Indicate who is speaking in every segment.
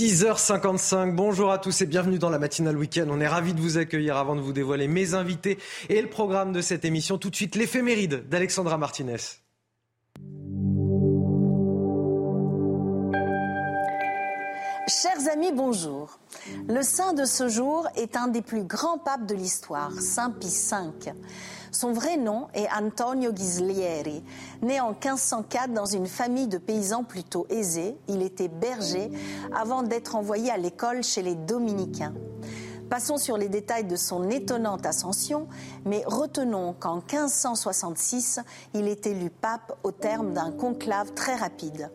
Speaker 1: 6h55, bonjour à tous et bienvenue dans la matinale week-end. On est ravis de vous accueillir avant de vous dévoiler mes invités et le programme de cette émission. Tout de suite, l'éphéméride d'Alexandra Martinez.
Speaker 2: Chers amis, bonjour. Le saint de ce jour est un des plus grands papes de l'histoire, Saint Pie V. Son vrai nom est Antonio Ghislieri. Né en 1504 dans une famille de paysans plutôt aisés, il était berger avant d'être envoyé à l'école chez les dominicains. Passons sur les détails de son étonnante ascension, mais retenons qu'en 1566, il est élu pape au terme d'un conclave très rapide.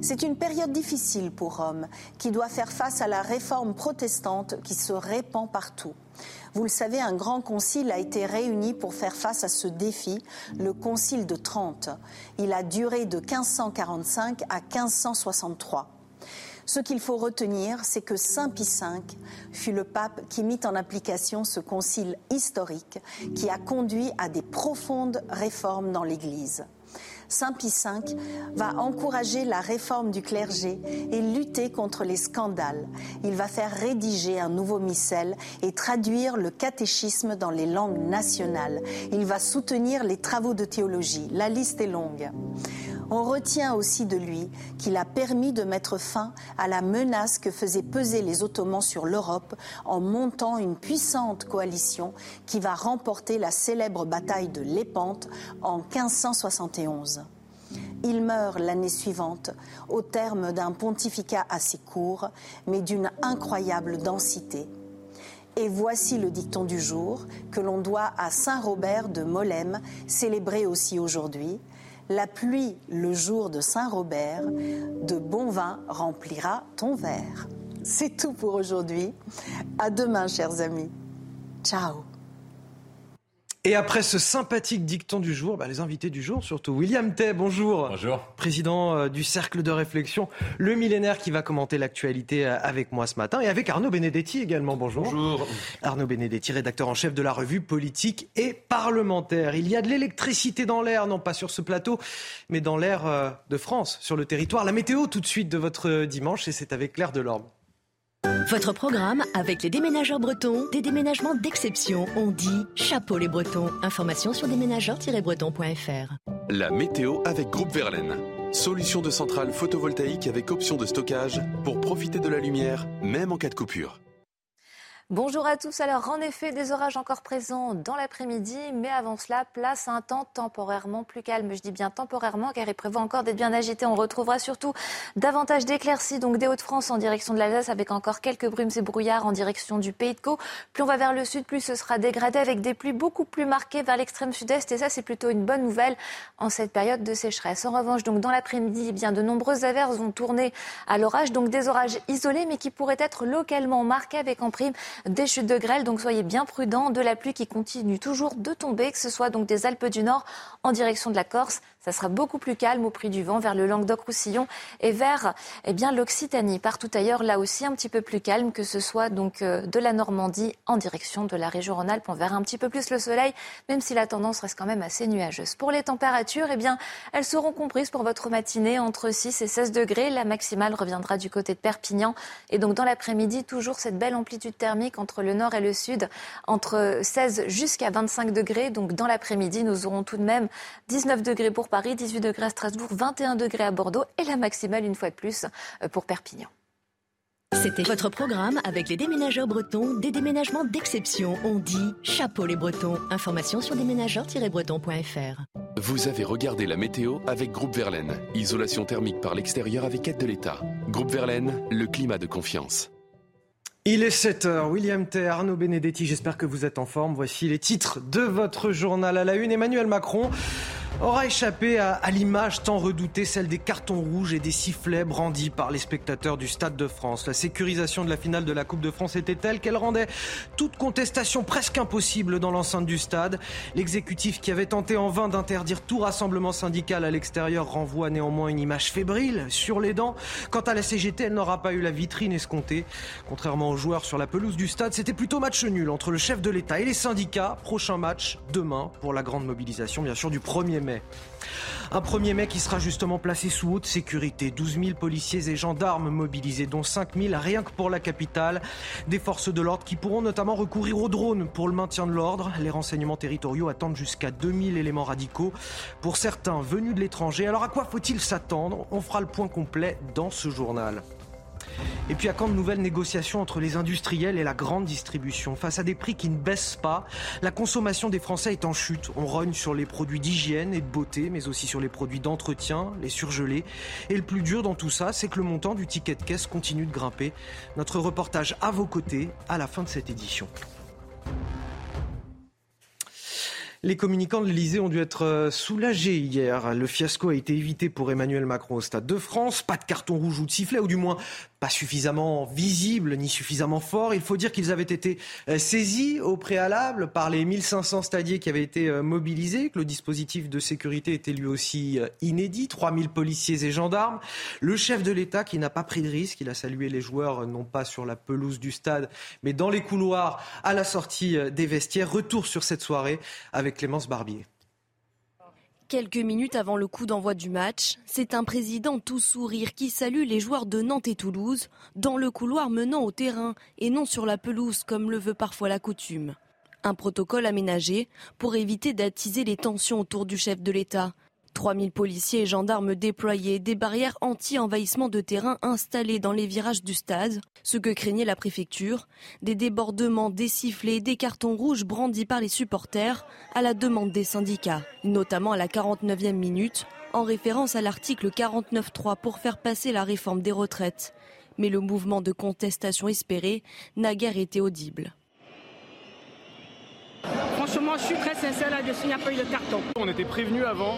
Speaker 2: C'est une période difficile pour Rome, qui doit faire face à la réforme protestante qui se répand partout. Vous le savez, un grand concile a été réuni pour faire face à ce défi, le concile de Trente. Il a duré de 1545 à 1563. Ce qu'il faut retenir, c'est que Saint Pie V fut le pape qui mit en application ce concile historique qui a conduit à des profondes réformes dans l'Église. Saint Pie V va encourager la réforme du clergé et lutter contre les scandales. Il va faire rédiger un nouveau missel et traduire le catéchisme dans les langues nationales. Il va soutenir les travaux de théologie. La liste est longue. On retient aussi de lui qu'il a permis de mettre fin à la menace que faisaient peser les Ottomans sur l'Europe en montant une puissante coalition qui va remporter la célèbre bataille de Lépante en 1571. Il meurt l'année suivante au terme d'un pontificat assez court, mais d'une incroyable densité. Et voici le dicton du jour que l'on doit à Saint Robert de Molem, célébré aussi aujourd'hui la pluie le jour de Saint-Robert, de bon vin remplira ton verre. C'est tout pour aujourd'hui. À demain, chers amis. Ciao.
Speaker 1: Et après ce sympathique dicton du jour, bah, les invités du jour surtout. William Tay, bonjour.
Speaker 3: Bonjour.
Speaker 1: Président euh, du Cercle de réflexion, le millénaire qui va commenter l'actualité euh, avec moi ce matin. Et avec Arnaud Benedetti également, bonjour.
Speaker 3: Bonjour.
Speaker 1: Arnaud Benedetti, rédacteur en chef de la revue politique et parlementaire. Il y a de l'électricité dans l'air, non pas sur ce plateau, mais dans l'air euh, de France, sur le territoire. La météo tout de suite de votre dimanche, et c'est avec Claire Delorme.
Speaker 4: Votre programme avec les déménageurs bretons, des déménagements d'exception. On dit chapeau les bretons. Information sur déménageurs-bretons.fr.
Speaker 5: La météo avec Groupe Verlaine. Solution de centrale photovoltaïque avec option de stockage pour profiter de la lumière, même en cas de coupure.
Speaker 6: Bonjour à tous. Alors, en effet, des orages encore présents dans l'après-midi, mais avant cela, place un temps temporairement plus calme. Je dis bien temporairement, car il prévoit encore d'être bien agité. On retrouvera surtout davantage d'éclaircies, donc des Hauts-de-France en direction de l'Alsace, avec encore quelques brumes et brouillards en direction du Pays de Caux. Plus on va vers le sud, plus ce sera dégradé, avec des pluies beaucoup plus marquées vers l'extrême sud-est. Et ça, c'est plutôt une bonne nouvelle en cette période de sécheresse. En revanche, donc dans l'après-midi, eh bien de nombreuses averses vont tourner à l'orage, donc des orages isolés, mais qui pourraient être localement marqués avec en prime des chutes de grêle, donc soyez bien prudents. De la pluie qui continue toujours de tomber, que ce soit donc des Alpes du Nord en direction de la Corse ça sera beaucoup plus calme au prix du vent vers le Languedoc-Roussillon et vers eh bien l'Occitanie. Partout ailleurs, là aussi un petit peu plus calme, que ce soit donc euh, de la Normandie en direction de la région Rhône-Alpes. On verra un petit peu plus le soleil, même si la tendance reste quand même assez nuageuse. Pour les températures, eh bien, elles seront comprises pour votre matinée entre 6 et 16 degrés. La maximale reviendra du côté de Perpignan. Et donc dans l'après-midi, toujours cette belle amplitude thermique entre le nord et le sud, entre 16 jusqu'à 25 degrés. Donc dans l'après-midi, nous aurons tout de même 19 degrés pour Paris, 18 degrés à Strasbourg, 21 degrés à Bordeaux et la maximale une fois de plus euh, pour Perpignan.
Speaker 4: C'était votre programme avec les déménageurs bretons, des déménagements d'exception. On dit chapeau les bretons. Information sur déménageurs-bretons.fr.
Speaker 5: Vous avez regardé la météo avec Groupe Verlaine. Isolation thermique par l'extérieur avec aide de l'État. Groupe Verlaine, le climat de confiance.
Speaker 1: Il est 7h, William T. Arnaud Benedetti, j'espère que vous êtes en forme. Voici les titres de votre journal à la une. Emmanuel Macron aura échappé à, l'image tant redoutée, celle des cartons rouges et des sifflets brandis par les spectateurs du Stade de France. La sécurisation de la finale de la Coupe de France était telle qu'elle rendait toute contestation presque impossible dans l'enceinte du stade. L'exécutif qui avait tenté en vain d'interdire tout rassemblement syndical à l'extérieur renvoie néanmoins une image fébrile sur les dents. Quant à la CGT, elle n'aura pas eu la vitrine escomptée. Contrairement aux joueurs sur la pelouse du stade, c'était plutôt match nul entre le chef de l'État et les syndicats. Prochain match demain pour la grande mobilisation, bien sûr, du 1er Un 1er mai qui sera justement placé sous haute sécurité. 12 000 policiers et gendarmes mobilisés, dont 5 000 rien que pour la capitale. Des forces de l'ordre qui pourront notamment recourir aux drones pour le maintien de l'ordre. Les renseignements territoriaux attendent jusqu'à 2000 éléments radicaux. Pour certains venus de l'étranger. Alors à quoi faut-il s'attendre? On fera le point complet dans ce journal. Et puis à quand de nouvelles négociations entre les industriels et la grande distribution Face à des prix qui ne baissent pas, la consommation des Français est en chute. On rogne sur les produits d'hygiène et de beauté, mais aussi sur les produits d'entretien, les surgelés. Et le plus dur dans tout ça, c'est que le montant du ticket de caisse continue de grimper. Notre reportage à vos côtés à la fin de cette édition. Les communicants de l'Elysée ont dû être euh, soulagés hier. Le fiasco a été évité pour Emmanuel Macron au Stade de France. Pas de carton rouge ou de sifflet, ou du moins pas suffisamment visible ni suffisamment fort. Il faut dire qu'ils avaient été euh, saisis au préalable par les 1500 stadiers qui avaient été euh, mobilisés, que le dispositif de sécurité était lui aussi euh, inédit, 3000 policiers et gendarmes. Le chef de l'État qui n'a pas pris de risque, il a salué les joueurs non pas sur la pelouse du stade, mais dans les couloirs à la sortie des vestiaires. Retour sur cette soirée avec Clémence Barbier.
Speaker 7: Quelques minutes avant le coup d'envoi du match, c'est un président tout sourire qui salue les joueurs de Nantes et Toulouse dans le couloir menant au terrain et non sur la pelouse comme le veut parfois la coutume. Un protocole aménagé pour éviter d'attiser les tensions autour du chef de l'État. 3000 policiers et gendarmes déployés, des barrières anti-envahissement de terrain installées dans les virages du stade, ce que craignait la préfecture, des débordements, des sifflets, des cartons rouges brandis par les supporters à la demande des syndicats, notamment à la 49e minute, en référence à l'article 49.3 pour faire passer la réforme des retraites. Mais le mouvement de contestation espéré n'a guère été audible.
Speaker 8: Franchement, je suis très sincère là-dessus, il n'y a pas eu de carton.
Speaker 9: On était prévenus avant.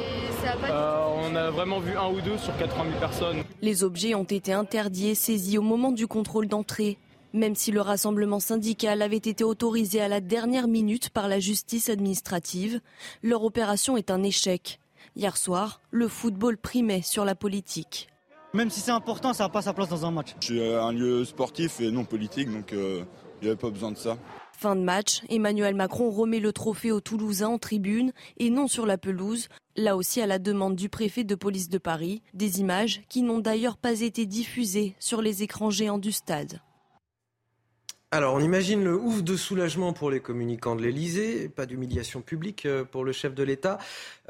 Speaker 9: Euh, on a vraiment vu un ou deux sur 80 000 personnes.
Speaker 7: Les objets ont été interdits et saisis au moment du contrôle d'entrée. Même si le rassemblement syndical avait été autorisé à la dernière minute par la justice administrative, leur opération est un échec. Hier soir, le football primait sur la politique.
Speaker 10: Même si c'est important, ça n'a pas sa place dans un match.
Speaker 11: C'est un lieu sportif et non politique, donc euh, il n'y avait pas besoin de ça.
Speaker 7: Fin de match, Emmanuel Macron remet le trophée aux Toulousains en tribune et non sur la pelouse, là aussi à la demande du préfet de police de Paris, des images qui n'ont d'ailleurs pas été diffusées sur les écrans géants du stade.
Speaker 1: Alors, on imagine le ouf de soulagement pour les communicants de l'Elysée, pas d'humiliation publique euh, pour le chef de l'État.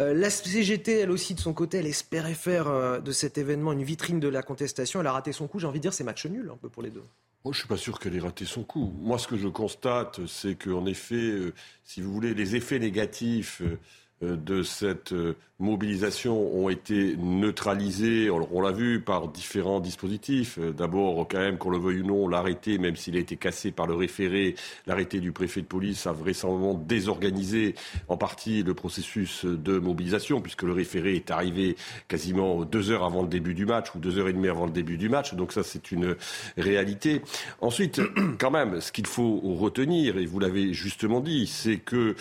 Speaker 1: Euh, la CGT, elle aussi, de son côté, elle espérait faire euh, de cet événement une vitrine de la contestation. Elle a raté son coup, j'ai envie de dire, c'est match nul un peu pour les deux.
Speaker 3: Moi, je suis pas sûr qu'elle ait raté son coup. Moi, ce que je constate, c'est qu'en effet, euh, si vous voulez, les effets négatifs euh, de cette euh, mobilisation ont été neutralisés, on l'a vu, par différents dispositifs. Euh, d'abord, quand même, qu'on le veuille ou non, l'arrêté, même s'il a été cassé par le référé, l'arrêté du préfet de police a vraisemblablement désorganisé en partie le processus de mobilisation, puisque le référé est arrivé quasiment deux heures avant le début du match, ou deux heures et demie avant le début du match. Donc ça, c'est une réalité. Ensuite, quand même, ce qu'il faut retenir, et vous l'avez justement dit, c'est que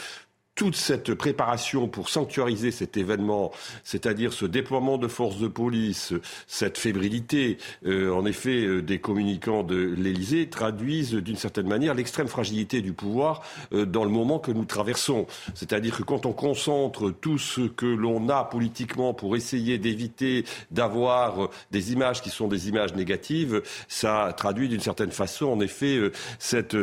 Speaker 3: toute cette préparation pour sanctuariser cet événement, c'est-à-dire ce déploiement de forces de police, cette fébrilité, euh, en effet, euh, des communicants de l'Élysée, traduisent d'une certaine manière l'extrême fragilité du pouvoir euh, dans le moment que nous traversons. C'est-à-dire que quand on concentre tout ce que l'on a politiquement pour essayer d'éviter d'avoir des images qui sont des images négatives, ça traduit d'une certaine façon, en effet, cette,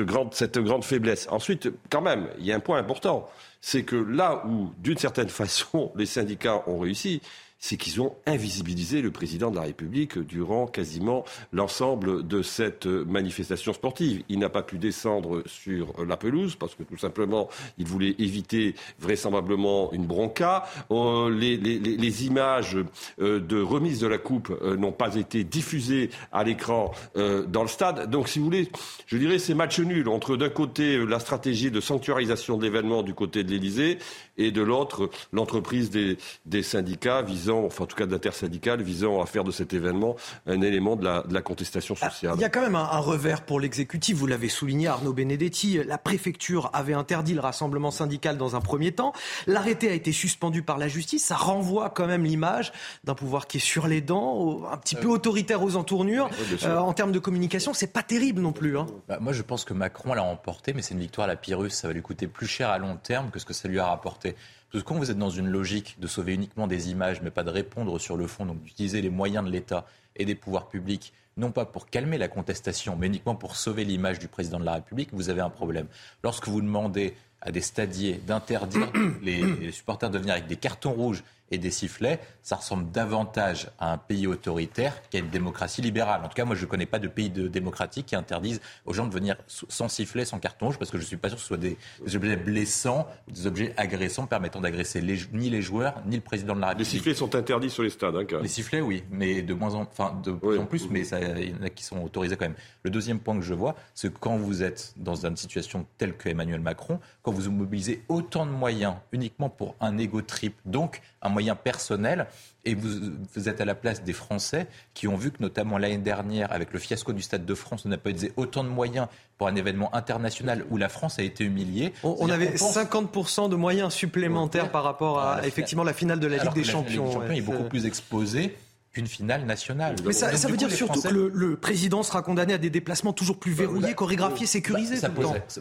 Speaker 3: grande faiblesse. Ensuite, quand même, il y a un point important c'est que là où, d'une certaine façon, les syndicats ont réussi, c'est qu'ils ont invisibilisé le président de la République durant quasiment l'ensemble de cette manifestation sportive. Il n'a pas pu descendre sur la pelouse parce que tout simplement, il voulait éviter vraisemblablement une bronca. Euh, les, images euh, de remise de la coupe euh, n'ont pas été diffusées à l'écran dans le stade. Donc, si vous voulez, je dirais c'est match nul entre d'un côté la stratégie de sanctuarisation de l'événement du côté de l'Élysée et de l'autre l'entreprise des, des, syndicats visant, enfin en tout cas de l'intersyndicale, visant à faire de cet événement un élément de la, de la contestation ah, sociale.
Speaker 1: il y a quand même un, revers pour l'exécutif, vous l'avez souligné Arnaud Benedetti, la préfecture avait interdit le rassemblement syndical dans un premier temps, l'arrêté a été suspendu par la justice, ça renvoie quand même l'image d'un pouvoir qui est sur les dents, un petit peu euh, autoritaire aux entournures. Euh, en termes de communication, c'est pas terrible non plus. Hein.
Speaker 12: Bah, moi je pense que Macron l'a emporté, mais c'est une victoire à la Pyrrhus, ça va lui coûter plus cher à long terme que ce que ça lui a rapporté. Parce que quand vous êtes dans une logique de sauver uniquement des images, mais pas de répondre sur le fond, donc d'utiliser les moyens de l'État et des pouvoirs publics, non pas pour calmer la contestation, mais uniquement pour sauver l'image du président de la République, vous avez un problème. Lorsque vous demandez à des stadiers d'interdire les, supporters de venir avec des cartons rouges et des sifflets, ça ressemble davantage à un pays autoritaire qu'à une démocratie libérale. En tout cas, moi, je ne connais pas de pays de démocratique qui interdisent aux gens de venir sans sifflet, sans carton rouge, parce que je ne suis pas sûr que ce soit des, objets blessants, des objets agressants permettant d'agresser ni les joueurs, ni le président de la République.
Speaker 3: Les sifflets sont interdits sur les stades, hein,
Speaker 12: Les sifflets, oui, mais de moins en, enfin, de plus en plus, mais il y en a qui sont autorisés quand même. Le deuxième point que je vois, c'est que quand vous êtes dans une situation telle que Emmanuel Macron, quand vous mobilisez autant de moyens uniquement pour un égo trip, donc un moyen personnel, et vous, vous, êtes à la place des Français qui ont vu que notamment l'année dernière, avec le fiasco du Stade de France, on n'a pas utilisé autant de moyens pour un événement international où la France a été humiliée.
Speaker 1: On, avait 50% de moyens supplémentaires par rapport à, effectivement la finale de la Ligue des Champions.
Speaker 12: La Ligue des Champions est beaucoup plus exposée qu'une finale nationale.
Speaker 1: Mais ça, veut dire surtout que le, président sera condamné à des déplacements toujours plus verrouillés, chorégraphiés, sécurisés
Speaker 12: ça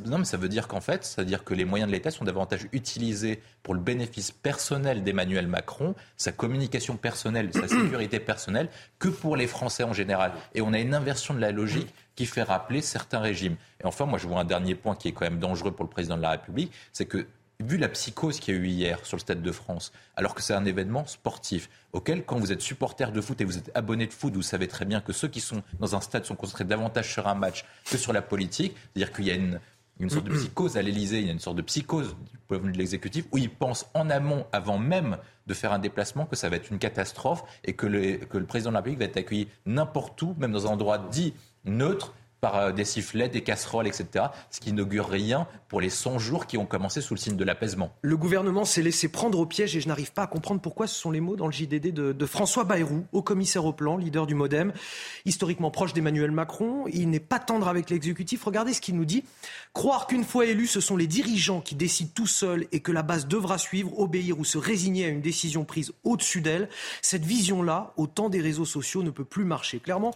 Speaker 12: Non, mais ça veut dire qu'en fait, c'est-à-dire que les moyens de l'État sont davantage utilisés pour le bénéfice personnel d'Emmanuel Macron, sa communication personnelle, sa sécurité personnelle, que pour les Français en général. Et on a une inversion de la logique qui fait rappeler certains régimes. Et enfin, moi, je vois un dernier point qui est quand même dangereux pour le président de la République, c'est que vu la psychose qu'il y a eu hier sur le Stade de France, alors que c'est un événement sportif, auquel, quand vous êtes supporter de foot et vous êtes abonné de foot, vous savez très bien que ceux qui sont dans un stade sont concentrés davantage sur un match que sur la politique. C'est-à-dire qu'il y a une, sorte de psychose à l'Elysée, il y a une sorte de psychose du point de vue de l'exécutif, où ils pensent en amont, avant même de faire un déplacement, que ça va être une catastrophe et que le, que le président de la République va être accueilli n'importe où, même dans un endroit dit neutre, par euh, des sifflets, des casseroles, etc. Ce qui n'augure rien pour les 100 jours qui ont commencé sous le signe de l'apaisement.
Speaker 1: Le gouvernement s'est laissé prendre au piège et je n'arrive pas à comprendre pourquoi ce sont les mots dans le JDD de, François Bayrou, haut commissaire au plan, leader du Modem, historiquement proche d'Emmanuel Macron. Il n'est pas tendre avec l'exécutif. Regardez ce qu'il nous dit. Croire qu'une fois élus, ce sont les dirigeants qui décident tout seuls et que la base devra suivre, obéir ou se résigner à une décision prise au-dessus d'elle, cette vision-là, au temps des réseaux sociaux, ne peut plus marcher. Clairement,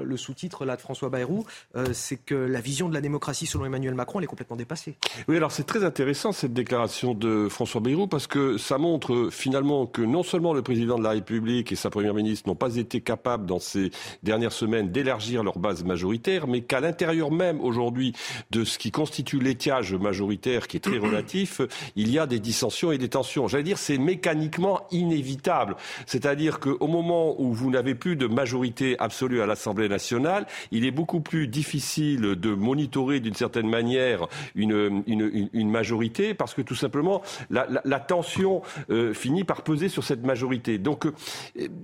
Speaker 1: le sous-titre là de François Bayrou, euh, c'est que la vision de la démocratie selon Emmanuel Macron, elle est complètement dépassée.
Speaker 3: Oui, alors c'est très intéressant cette déclaration de François Bayrou parce que ça montre finalement que non seulement le président de la République et sa première ministre n'ont pas été capables dans ces dernières semaines d'élargir leur base majoritaire, mais qu'à l'intérieur même aujourd'hui de ce qui constitue l'étiage majoritaire qui est très relatif, il y a des dissensions et des tensions. J'allais dire c'est mécaniquement inévitable. C'est-à-dire qu'au moment où vous n'avez plus de majorité absolue à l'Assemblée nationale, il est beaucoup plus difficile de monitorer d'une certaine manière une, une, majorité parce que tout simplement la, la, tension euh, finit par peser sur cette majorité. Donc euh,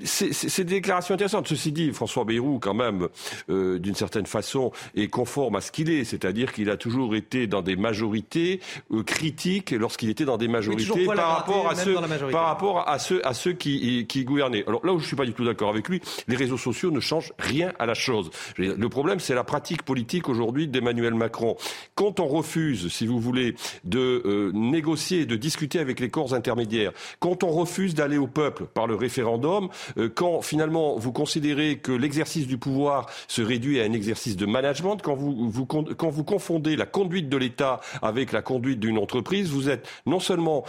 Speaker 3: c'est des déclarations intéressantes. Ceci dit, François Bayrou, quand même, euh, d'une certaine façon, est conforme à ce qu'il est, c'est-à-dire qu'il a toujours été dans des majorités critiques lorsqu'il était dans des majorités par rapport, à ceux, par rapport à ceux, à ceux qui, qui gouvernaient. Alors là où je suis pas du tout d'accord avec lui, les réseaux sociaux ne changent rien à la chose. Le problème, c'est la pratique politique aujourd'hui d'Emmanuel Macron. Quand on refuse, si vous voulez, de euh, négocier, de discuter avec les corps intermédiaires, quand on refuse d'aller au peuple par le référendum, euh, quand finalement vous considérez que l'exercice du pouvoir se réduit à un exercice de management, quand vous confondez la conduite de l'État avec la conduite d'une entreprise, vous êtes non seulement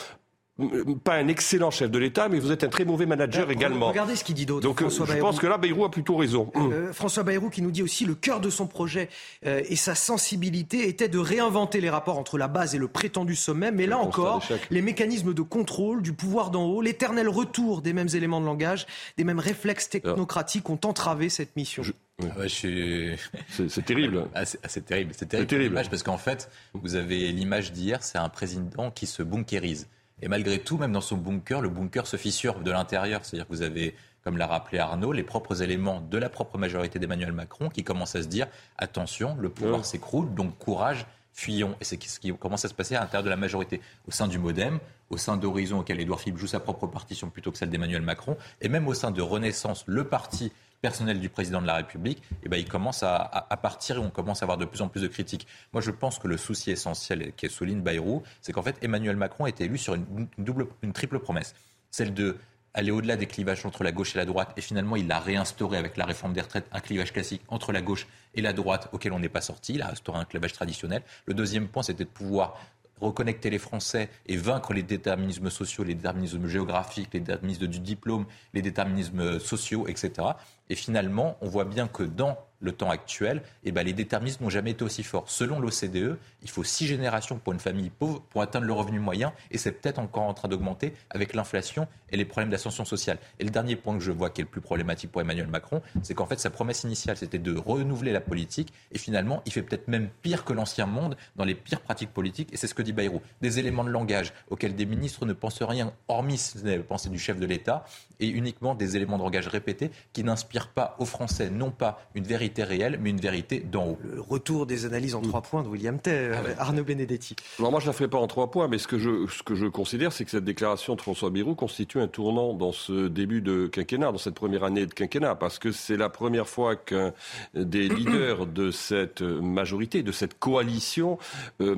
Speaker 3: pas un excellent chef de l'État, mais vous êtes un très mauvais manager
Speaker 1: Ben,
Speaker 3: également.
Speaker 1: Regardez ce qu'il dit d'autre.
Speaker 3: Donc
Speaker 1: François
Speaker 3: je
Speaker 1: Bayrou.
Speaker 3: pense que là, Bayrou a plutôt raison.
Speaker 1: Euh, François Bayrou qui nous dit aussi le cœur de son projet euh, et sa sensibilité était de réinventer les rapports entre la base et le prétendu sommet. Mais là encore, les mécanismes de contrôle du pouvoir d'en haut, l'éternel retour des mêmes éléments de langage, des mêmes réflexes technocratiques ont entravé cette mission.
Speaker 12: Ouais, je suis...
Speaker 3: C'est terrible.
Speaker 12: Ah, c'est c'est terrible. C'est terrible,
Speaker 3: C'est terrible.
Speaker 12: l'image, parce qu'en fait, vous avez l'image d'hier, c'est un président qui se bunkérise. Et malgré tout, même dans son bunker, le bunker se fissure de l'intérieur. C'est-à-dire que vous avez, comme l'a rappelé Arnaud, les propres éléments de la propre majorité d'Emmanuel Macron qui commencent à se dire attention, le pouvoir
Speaker 3: Ouais.
Speaker 12: s'écroule, donc courage, fuyons. Et c'est ce qui commence à se passer à l'intérieur de la majorité, au sein du Modem, au sein d'Horizon, auquel Édouard Philippe joue sa propre partition plutôt que celle d'Emmanuel Macron, et même au sein de Renaissance, le parti personnel du président de la République, eh ben, il commence à, à- partir et on commence à avoir de plus en plus de critiques. Moi, je pense que le souci essentiel qui souligne Bayrou, c'est qu'en fait, Emmanuel Macron a été élu sur une, une double, une triple promesse. Celle de aller au-delà des clivages entre la gauche et la droite, et finalement, il a réinstauré avec la réforme des retraites un clivage classique entre la gauche et la droite auquel on n'est pas sorti. Il a instauré un clivage traditionnel. Le deuxième point, c'était de pouvoir reconnecter les Français et vaincre les déterminismes sociaux, les déterminismes géographiques, les déterminismes du diplôme, les déterminismes sociaux, etc. Et finalement, on voit bien que dans le temps actuel, eh ben, les déterminismes n'ont jamais été aussi forts. Selon l'OCDE, il faut six générations pour une famille pauvre pour atteindre le revenu moyen, et c'est peut-être encore en train d'augmenter avec l'inflation et les problèmes d'ascension sociale. Et le dernier point que je vois qui est le plus problématique pour Emmanuel Macron, c'est qu'en fait, sa promesse initiale, c'était de renouveler la politique, et finalement, il fait peut-être même pire que l'ancien monde dans les pires pratiques politiques, et c'est ce que dit Bayrou. Des éléments de langage auxquels des ministres ne pensent rien, hormis la pensée du chef de l'État, et uniquement des éléments de langage répétés qui n'inspirent pas aux Français, non pas une vérité réelle, mais une vérité d'en haut.
Speaker 1: Le retour des analyses en trois points de William Tay, euh, Arnaud Benedetti.
Speaker 3: Alors moi, je ne la ferai pas en trois points, mais ce que je, ce que je considère, c'est que cette déclaration de François Bayrou constitue un tournant dans ce début de quinquennat, dans cette première année de quinquennat, parce que c'est la première fois qu'un des leaders de cette majorité, de cette coalition, euh,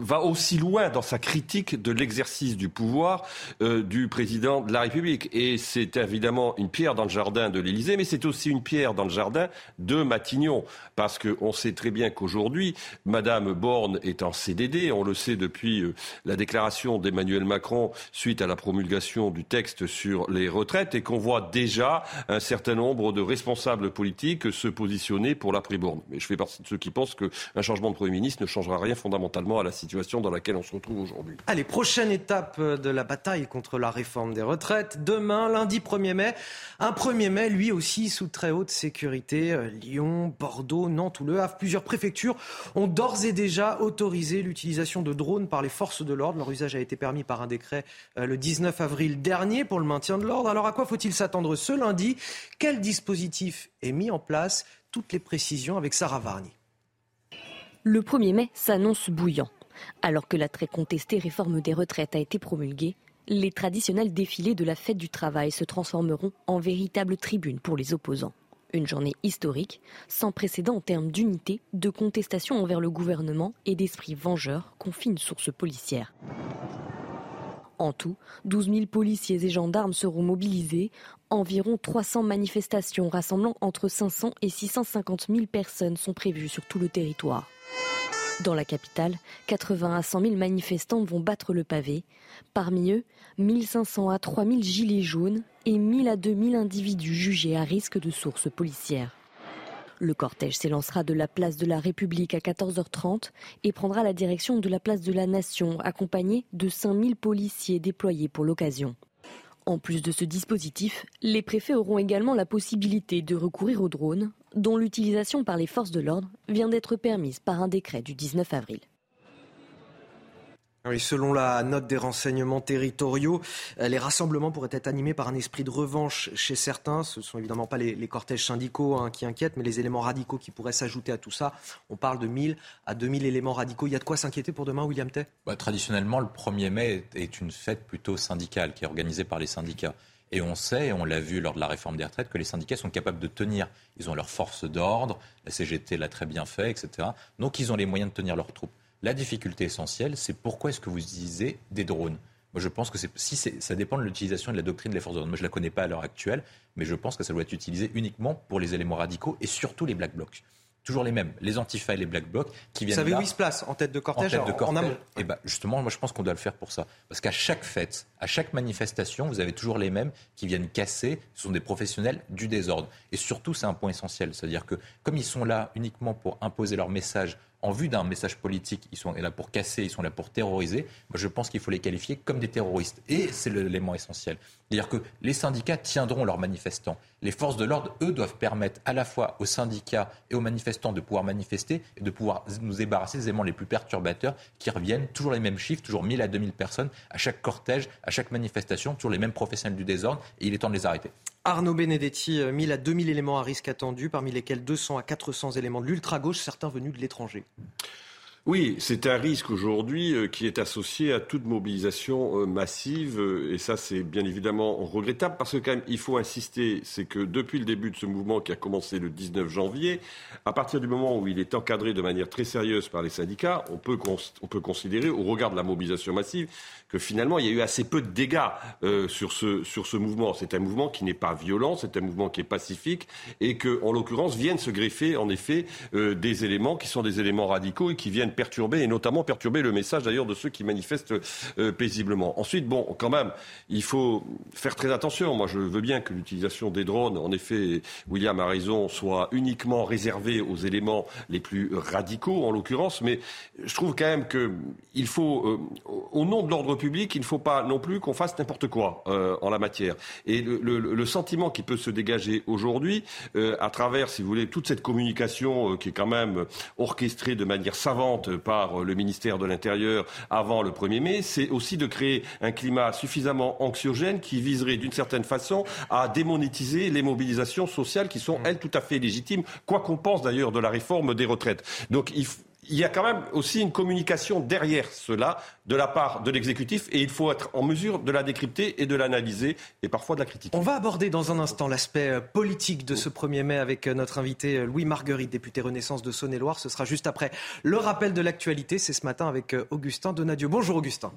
Speaker 3: va aussi loin dans sa critique de l'exercice du pouvoir euh, du président de la République. Et c'est évidemment une pierre dans le jardin de l'Élysée, mais c'est aussi une pierre dans le jardin de Matignon, parce qu'on sait très bien qu'aujourd'hui, Madame Borne est en CDD, on le sait depuis euh, la déclaration d'Emmanuel Macron suite à la promulgation du texte sur les retraites, et qu'on voit déjà un certain nombre de responsables politiques se positionner pour l'après-Borne. Mais je fais partie de ceux qui pensent qu'un changement de Premier ministre ne changera rien fondamentalement à la situation dans laquelle on se retrouve aujourd'hui.
Speaker 1: Allez, prochaine étape de la bataille contre la réforme des retraites. Demain, lundi 1er mai. Un 1er mai, lui aussi, sous très haute sécurité. Euh, Bordeaux, Nantes ou Le Havre. Plusieurs préfectures ont d'ores et déjà autorisé l'utilisation de drones par les forces de l'ordre. Leur usage a été permis par un décret euh, le 19 avril dernier pour le maintien de l'ordre. Alors à quoi faut-il s'attendre ce lundi? Quel dispositif est mis en place? Toutes les précisions avec Sarah Varni.
Speaker 13: Le 1er mai s'annonce bouillant. Alors que la très contestée réforme des retraites a été promulguée, les traditionnels défilés de la fête du travail se transformeront en véritable tribune pour les opposants. Une journée historique, sans précédent en termes d'unité, de contestation envers le gouvernement et d'esprit vengeur, confie une source policière. En tout, 12 000 policiers et gendarmes seront mobilisés. Environ 300 manifestations rassemblant entre 500 et 650 000 personnes sont prévues sur tout le territoire. Dans la capitale, 80 à 100 000 manifestants vont battre le pavé. Parmi eux, 1500 à 3000 gilets jaunes et 1000 à 2000 individus jugés à risque de sources policières. Le cortège s'élancera de la place de la République à 14h30 et prendra la direction de la place de la Nation, accompagné de 5000 policiers déployés pour l'occasion. En plus de ce dispositif, les préfets auront également la possibilité de recourir aux drones, dont l'utilisation par les forces de l'ordre vient d'être permise par un décret du 19 avril.
Speaker 1: Oui, selon la note des renseignements territoriaux, euh, les rassemblements pourraient être animés par un esprit de revanche chez certains. Ce ne sont évidemment pas les, les cortèges syndicaux hein, qui inquiètent, mais les éléments radicaux qui pourraient s'ajouter à tout ça. On parle de 1000 à 2000 éléments radicaux. Il y a de quoi s'inquiéter pour demain, William Tay
Speaker 12: Bah, traditionnellement, le 1er mai est une fête plutôt syndicale qui est organisée par les syndicats. Et on sait, et on l'a vu lors de la réforme des retraites, que les syndicats sont capables de tenir. Ils ont leur force d'ordre, la CGT l'a très bien fait, etc. Donc ils ont les moyens de tenir leurs troupes. La difficulté essentielle, c'est pourquoi est-ce que vous utilisez des drones? Moi, je pense que si ça dépend de l'utilisation de la doctrine des forces de l'ordre. Moi, je ne la connais pas à l'heure actuelle, mais je pense que ça doit être utilisé uniquement pour les éléments radicaux et surtout les black blocs. toujours les mêmes, les antifas et les black blocs qui viennent.
Speaker 1: Vous savez
Speaker 12: là,
Speaker 1: où ils se placent en tête de cortège
Speaker 12: en, tête de cortège.
Speaker 1: en amont
Speaker 12: Et ben justement, moi je pense qu'on doit le faire pour ça. Parce qu'à chaque fête, à chaque manifestation, vous avez toujours les mêmes qui viennent casser. Ce sont des professionnels du désordre. Et surtout, c'est un point essentiel. C'est-à-dire que comme ils sont là uniquement pour imposer leur message en vue d'un message politique, ils sont là pour casser, ils sont là pour terroriser. Moi, je pense qu'il faut les qualifier comme des terroristes. Et c'est l'élément essentiel. C'est-à-dire que les syndicats tiendront leurs manifestants. Les forces de l'ordre, eux, doivent permettre à la fois aux syndicats et aux manifestants de pouvoir manifester et de pouvoir nous débarrasser des éléments les plus perturbateurs qui reviennent. Toujours les mêmes chiffres, toujours 1000 à 2000 personnes à chaque cortège, à chaque manifestation, toujours les mêmes professionnels du désordre. Et il est temps de les arrêter.
Speaker 1: Arnaud Benedetti, euh, 1000 à 2000 éléments à risque attendus, parmi lesquels 200 à 400 éléments de l'ultra-gauche, certains venus de l'étranger.
Speaker 3: Oui, c'est un risque aujourd'hui euh, qui est associé à toute mobilisation euh, massive euh, et ça c'est bien évidemment regrettable parce que quand même il faut insister, c'est que depuis le début de ce mouvement qui a commencé le 19 janvier, à partir du moment où il est encadré de manière très sérieuse par les syndicats, on peut considérer au regard de la mobilisation massive que finalement il y a eu assez peu de dégâts euh, sur, ce, sur ce mouvement. C'est un mouvement qui n'est pas violent, c'est un mouvement qui est pacifique et que en l'occurrence viennent se greffer en effet euh, des éléments qui sont des éléments radicaux et qui viennent perturber, et notamment perturber le message d'ailleurs de ceux qui manifestent euh, paisiblement. Ensuite, bon, quand même, il faut faire très attention. Moi, je veux bien que l'utilisation des drones, en effet, William a raison, soit uniquement réservée aux éléments les plus radicaux, en l'occurrence, mais je trouve quand même qu'il faut, euh, au nom de l'ordre public, il ne faut pas non plus qu'on fasse n'importe quoi euh, en la matière. Et le, le- le sentiment qui peut se dégager aujourd'hui, euh, à travers, si vous voulez, toute cette communication euh, qui est quand même orchestrée de manière savante par le ministère de l'Intérieur avant le 1er mai, c'est aussi de créer un climat suffisamment anxiogène qui viserait d'une certaine façon à démonétiser les mobilisations sociales qui sont, elles, tout à fait légitimes, quoi qu'on pense d'ailleurs de la réforme des retraites. Donc il il y a quand même aussi une communication derrière cela de la part de l'exécutif et il faut être en mesure de la décrypter et de l'analyser et parfois de la critiquer.
Speaker 1: On va aborder dans un instant l'aspect euh, politique de ce 1er mai avec euh, notre invité euh, Louis Marguerite, député Renaissance de Saône-et-Loire. Ce sera juste après le rappel de l'actualité. C'est ce matin avec Augustin Donadieu. Bonjour Augustin.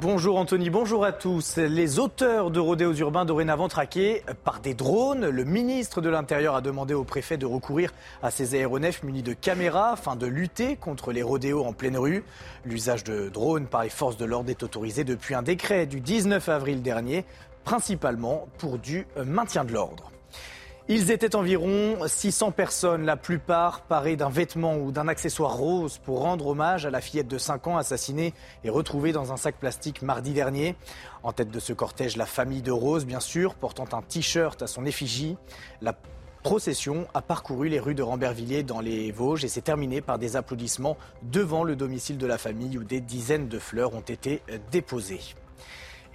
Speaker 14: Bonjour Anthony, bonjour à tous. Les auteurs de rodéos urbains dorénavant traqués par des drones. Le ministre de l'Intérieur a demandé au préfet de recourir à ces aéronefs munis de caméras afin de lutter contre les rodéos en pleine rue. L'usage de drones par les forces de l'ordre est autorisé depuis un décret du 19 avril dernier, principalement pour du maintien de l'ordre. Ils étaient environ 600 personnes, la plupart parées d'un vêtement ou d'un accessoire rose pour rendre hommage à la fillette de 5 ans assassinée et retrouvée dans un sac plastique mardi dernier. En tête de ce cortège, la famille de Rose, bien sûr, portant un t-shirt à son effigie. La procession a parcouru les rues de Rambervillers dans les Vosges et s'est terminée par des applaudissements devant le domicile de la famille où des dizaines de fleurs ont été déposées.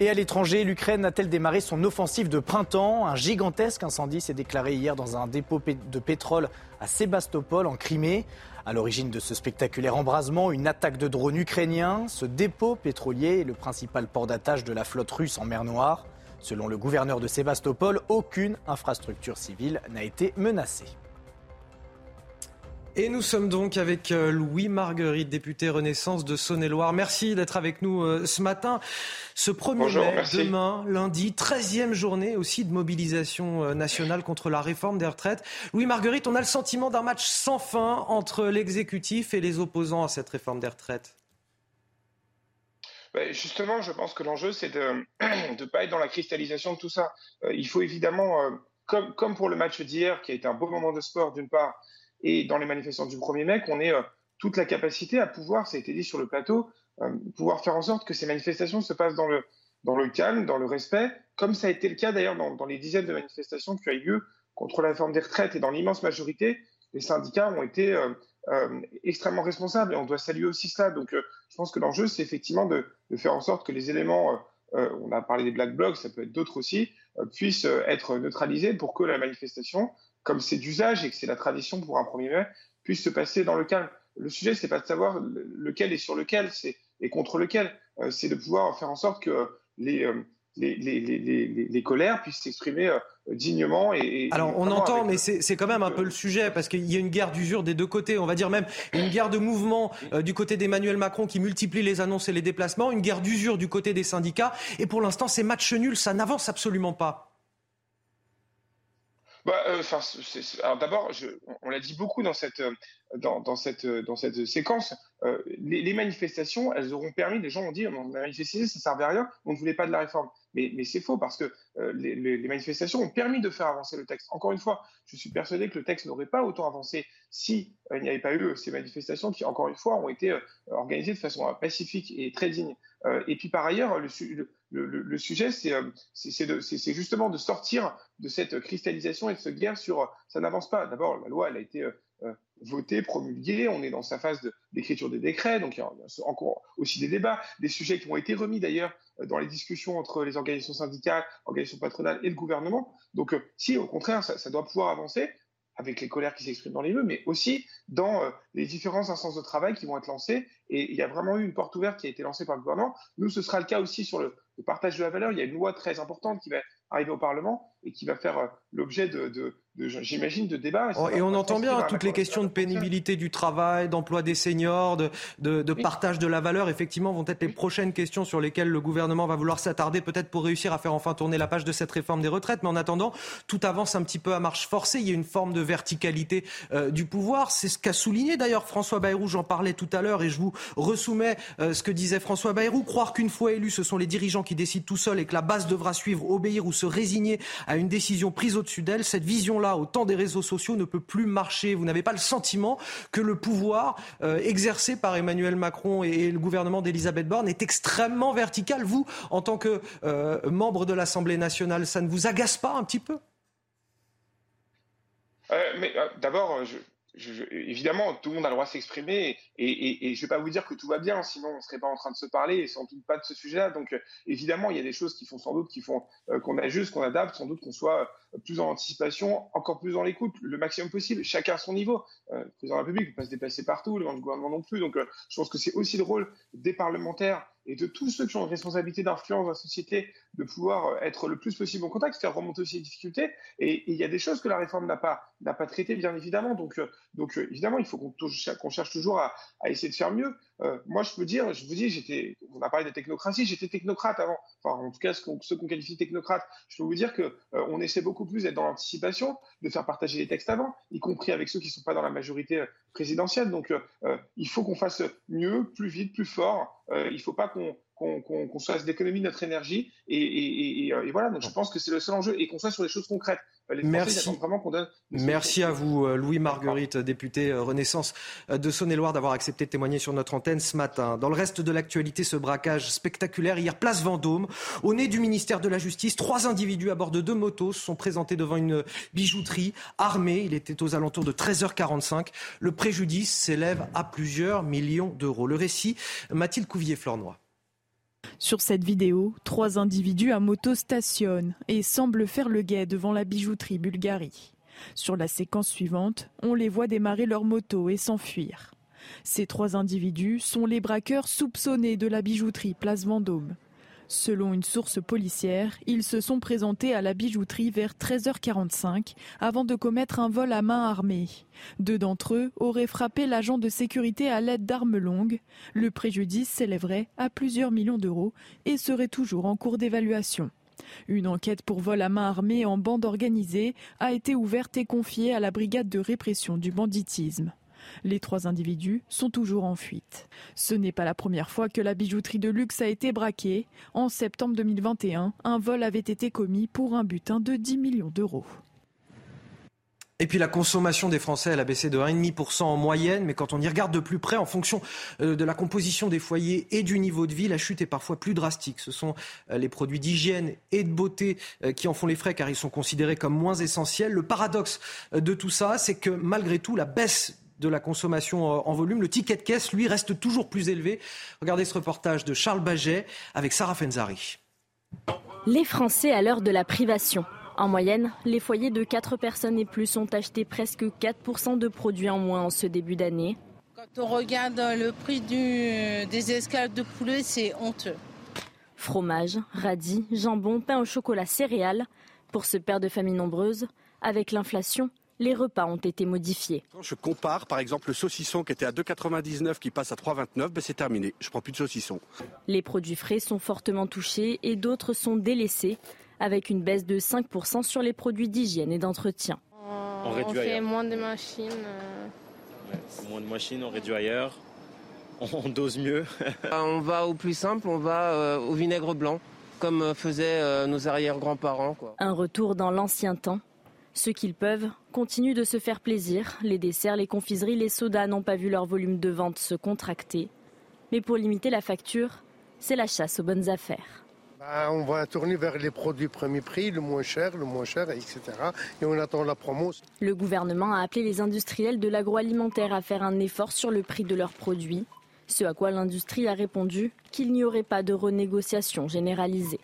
Speaker 14: Et à l'étranger, l'Ukraine a-t-elle démarré son offensive de printemps? Un gigantesque incendie s'est déclaré hier dans un dépôt de pétrole à Sébastopol, en Crimée. À l'origine de ce spectaculaire embrasement, une attaque de drones ukrainiens. Ce dépôt pétrolier est le principal port d'attache de la flotte russe en mer Noire. Selon le gouverneur de Sébastopol, aucune infrastructure civile n'a été menacée.
Speaker 1: Et nous sommes donc avec euh, Louis Marguerite, député Renaissance de Saône-et-Loire. Merci d'être avec nous euh, ce matin. Ce 1er
Speaker 15: Bonjour,
Speaker 1: mai,
Speaker 15: merci.
Speaker 1: demain, lundi, 13e journée aussi de mobilisation euh, nationale contre la réforme des retraites. Louis Marguerite, on a le sentiment d'un match sans fin entre l'exécutif et les opposants à cette réforme des retraites.
Speaker 15: Ben, Justement, je pense que l'enjeu, c'est de ne pas être dans la cristallisation de tout ça. Il faut évidemment, comme, comme pour le match d'hier, qui a été un beau moment de sport d'une part, et dans les manifestations du 1er mai, qu'on ait toute la capacité à pouvoir, ça a été dit sur le plateau, euh, pouvoir faire en sorte que ces manifestations se passent dans le, calme, dans le respect, comme ça a été le cas d'ailleurs dans, les dizaines de manifestations qui ont eu lieu contre la réforme des retraites. Et dans l'immense majorité, les syndicats ont été euh, euh, extrêmement responsables et on doit saluer aussi cela. Donc je pense que l'enjeu, c'est effectivement de, faire en sorte que les éléments, on a parlé des black blocs, ça peut être d'autres aussi, puissent être neutralisés pour que la manifestation, comme c'est d'usage et que c'est la tradition pour un 1er mai, puisse se passer dans le calme. Le sujet, c'est pas de savoir le- lequel est sur lequel c'est et contre lequel, Euh, c'est de pouvoir faire en sorte que les, euh, les, les, les, les, les colères puissent s'exprimer euh, dignement et, et
Speaker 1: Alors on entend, mais c'est c'est quand même un peu le sujet, parce qu'il y a une guerre d'usure des deux côtés, on va dire même une guerre de mouvement euh, du côté d'Emmanuel Macron qui multiplie les annonces et les déplacements, une guerre d'usure du côté des syndicats, et pour l'instant ces matchs nuls, ça n'avance absolument pas.
Speaker 15: Bah, euh, d'abord, on l'a dit beaucoup dans cette, euh, euh, séquence. les, manifestations, elles auront permis, les gens ont dit, on a manifesté, ça ne servait à rien, on ne voulait pas de la réforme. Mais, c'est faux parce que les, les, manifestations ont permis de faire avancer le texte. Encore une fois, je suis persuadé que le texte n'aurait pas autant avancé si il n'y avait pas eu ces manifestations qui, encore une fois, ont été organisées de façon pacifique et très digne. Et puis par ailleurs, le, sujet, euh, c'est justement de sortir de cette cristallisation et de cette guerre sur ça n'avance pas. D'abord, la loi, elle a été euh, euh, votée, promulguée, on est dans sa phase d'écriture des décrets, donc il y a encore aussi des débats, des sujets qui ont été remis d'ailleurs dans les discussions entre les organisations syndicales, organisations patronales et le gouvernement. Donc si au contraire, ça doit pouvoir avancer, avec les colères qui s'expriment dans les lieux, mais aussi dans euh, les différents instances de travail qui vont être lancées. Et il y a vraiment eu une porte ouverte qui a été lancée par le gouvernement. Nous, ce sera le cas aussi sur le, partage de la valeur. Il y a une loi très importante qui va arriver au Parlement et qui va faire euh, l'objet de, j'imagine, de débats.
Speaker 1: Et, on entend bien toutes les questions de pénibilité du travail, d'emploi des seniors, de, partage de la valeur, effectivement, vont être les prochaines questions sur lesquelles le gouvernement va vouloir s'attarder, peut-être pour réussir à faire enfin tourner la page de cette réforme des retraites. Mais en attendant, tout avance un petit peu à marche forcée. Il y a une forme de verticalité euh, du pouvoir. C'est ce qu'a souligné d'ailleurs François Bayrou. J'en parlais tout à l'heure et je vous ressoumets euh, ce que disait François Bayrou. Croire qu'une fois élu, ce sont les dirigeants qui décident tout seuls et que la base devra suivre, obéir ou se résigner à une décision prise au-dessus d'elle. Cette vision-là, au temps des réseaux sociaux, ne peut plus marcher. Vous n'avez pas le sentiment que le pouvoir euh, exercé par Emmanuel Macron et, le gouvernement d'Elisabeth Borne est extrêmement vertical? Vous, en tant que euh, membre de l'Assemblée nationale, ça ne vous agace pas un petit peu?
Speaker 15: Mais d'abord, je, évidemment, tout le monde a le droit de s'exprimer et, je ne vais pas vous dire que tout va bien, sinon on ne serait pas en train de se parler et sans doute pas de ce sujet-là. Donc, euh, évidemment, il y a des choses qui font sans doute, euh, qu'on ajuste, qu'on adapte, sans doute qu'on soit euh, plus en anticipation, encore plus dans l'écoute, le maximum possible, chacun à son niveau. le président de la République ne peut pas se déplacer partout, le gouvernement non plus. Donc, je pense que c'est aussi le rôle des parlementaires et de tous ceux qui ont une responsabilité d'influence dans la société de pouvoir euh, être le plus possible en contact, faire remonter aussi les difficultés. Et, il y a des choses que la réforme n'a pas, pas traitées, bien évidemment. Donc, euh, donc euh, évidemment, il faut qu'on cherche toujours à, essayer de faire mieux. moi, je peux dire, je vous dis, on a parlé de technocratie, j'étais technocrate avant. Enfin, en tout cas, ceux qu'on qualifie technocrate, je peux vous dire que on essaie beaucoup plus d'être dans l'anticipation, de faire partager les textes avant, y compris avec ceux qui ne sont pas dans la majorité présidentielle. Donc, il faut qu'on fasse mieux, plus vite, plus fort. Il ne faut pas qu'on qu'on qu fasse d'économie de notre énergie. Et, et, voilà, donc je pense que c'est le seul enjeu et qu'on soit sur des choses concrètes.
Speaker 1: Merci. Merci à vous, euh, Louis Marguerite, député euh, Renaissance euh, de Saône-et-Loire, d'avoir accepté de témoigner sur notre antenne ce matin. Dans le reste de l'actualité, ce braquage spectaculaire hier, place Vendôme, au nez du ministère de la Justice, trois individus à bord de deux motos se sont présentés devant une bijouterie armée. Il était aux alentours de 13h45. Le préjudice s'élève à plusieurs millions d'euros. Le récit, Mathilde Couvier-Flornois.
Speaker 16: Sur cette vidéo, trois individus à moto stationnent et semblent faire le guet devant la bijouterie Bulgarie. Sur la séquence suivante, on les voit démarrer leur moto et s'enfuir. Ces trois individus sont les braqueurs soupçonnés de la bijouterie Place Vendôme. Selon une source policière, ils se sont présentés à la bijouterie vers 13h45 avant de commettre un vol à main armée. Deux d'entre eux auraient frappé l'agent de sécurité à l'aide d'armes longues. Le préjudice s'élèverait à plusieurs millions d'euros et serait toujours en cours d'évaluation. Une enquête pour vol à main armée en bande organisée a été ouverte et confiée à la brigade de répression du banditisme. Les trois individus sont toujours en fuite. Ce n'est pas la première fois que la bijouterie de luxe a été braquée. En septembre 2021, un vol avait été commis pour un butin de 10 millions d'euros.
Speaker 1: Et puis la consommation des Français, elle a baissé de 1,5% en moyenne, mais quand on y regarde de plus près, en fonction euh, de la composition des foyers et du niveau de vie, la chute est parfois plus drastique. Ce sont euh, les produits d'hygiène et de beauté euh, qui en font les frais car ils sont considérés comme moins essentiels. Le paradoxe de tout ça, c'est que malgré tout, la baisse de la consommation euh, en volume. Le ticket de caisse, lui, reste toujours plus élevé. Regardez ce reportage de Charles Baget avec Sarah Fenzari.
Speaker 17: Les Français à l'heure de la privation. En moyenne, les foyers de 4 personnes et plus ont acheté presque 4% de produits en moins en ce début d'année.
Speaker 18: Quand on regarde le prix des escalops de poulet, c'est honteux.
Speaker 17: Fromage, radis, jambon, pain au chocolat, céréales. Pour ce père de famille nombreuse, avec l'inflation, les repas ont été modifiés.
Speaker 19: Quand je compare, par exemple, le saucisson qui était à 2,99 qui passe à 3,29, ben c'est terminé. Je prends plus de saucisson.
Speaker 17: Les produits frais sont fortement touchés et d'autres sont délaissés.
Speaker 20: avec une baisse de 5% sur les produits d'hygiène et d'entretien.
Speaker 21: On, fait moins de machines.
Speaker 22: moins de machines, on réduit ailleurs, on dose mieux.
Speaker 23: on va au plus simple, on va au vinaigre blanc, comme faisaient nos arrière-grands-parents.
Speaker 20: Un retour dans l'ancien temps. Ceux qu'ils peuvent continuent de se faire plaisir. Les desserts, les confiseries, les sodas n'ont pas vu leur volume de vente se contracter. Mais pour limiter la facture, c'est la chasse aux bonnes affaires.
Speaker 24: Bah, on va tourner vers les produits premier prix, le moins cher, le moins cher, etc. Et on attend la promo.
Speaker 20: Le gouvernement a appelé les industriels de l'agroalimentaire à faire un effort sur le prix de leurs produits. Ce à quoi l'industrie a répondu qu'il n'y aurait pas de renégociation généralisée.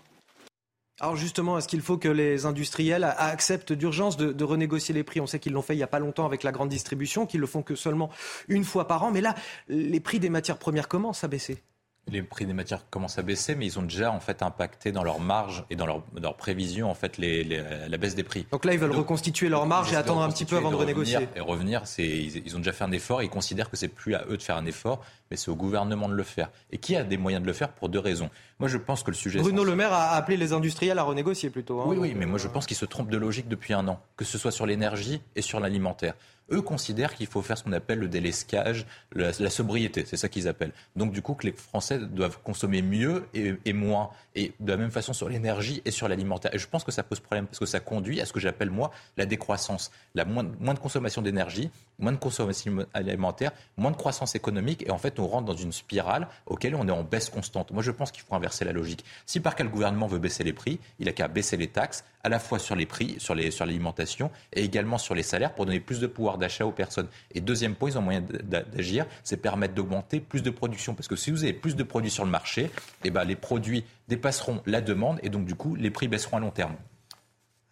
Speaker 1: Alors justement, est-ce qu'il faut que les industriels acceptent d'urgence de, renégocier les prix? On sait qu'ils l'ont fait il n'y a pas longtemps avec la grande distribution, qu'ils le font que seulement une fois par an. Mais là, les prix des matières premières commencent à baisser
Speaker 12: les prix des matières commencent à baisser, mais ils ont déjà en fait impacté dans leur marge et dans leur, leur prévision en fait les, la baisse des prix.
Speaker 1: Donc là, ils veulent reconstituer leur marge et attendre un petit peu avant de, renégocier.
Speaker 12: Et revenir, c'est ils, ont déjà fait un effort. Et ils considèrent que c'est plus à eux de faire un effort, mais c'est au gouvernement de le faire. Et qui a des moyens de le faire pour deux raisons. Moi, je pense que le sujet.
Speaker 1: Bruno Le Maire a appelé les industriels à renégocier plutôt. Hein.
Speaker 12: Oui, oui, mais moi je pense qu'ils se trompent de logique depuis un an, que ce soit sur l'énergie et sur l'alimentaire eux considèrent qu'il faut faire ce qu'on appelle le délescage, la, sobriété, c'est ça qu'ils appellent. Donc du coup que les Français doivent consommer mieux et, moins, et de la même façon sur l'énergie et sur l'alimentaire. Et je pense que ça pose problème parce que ça conduit à ce que j'appelle moi la décroissance, la moins, moins de consommation d'énergie, moins de consommation alimentaire, moins de croissance économique, et en fait on rentre dans une spirale auquel on est en baisse constante. Moi je pense qu'il faut inverser la logique. Si par le gouvernement veut baisser les prix, il a qu'à baisser les taxes, à la fois sur les prix, sur l'alimentation et également sur les salaires pour donner plus de pouvoir d'achat aux personnes. Et deuxième point, ils ont moyen d'agir, c'est permettre d'augmenter plus de production. Parce que si vous avez plus de produits sur le marché, eh ben, les produits dépasseront la demande et donc du coup, les prix baisseront à long terme.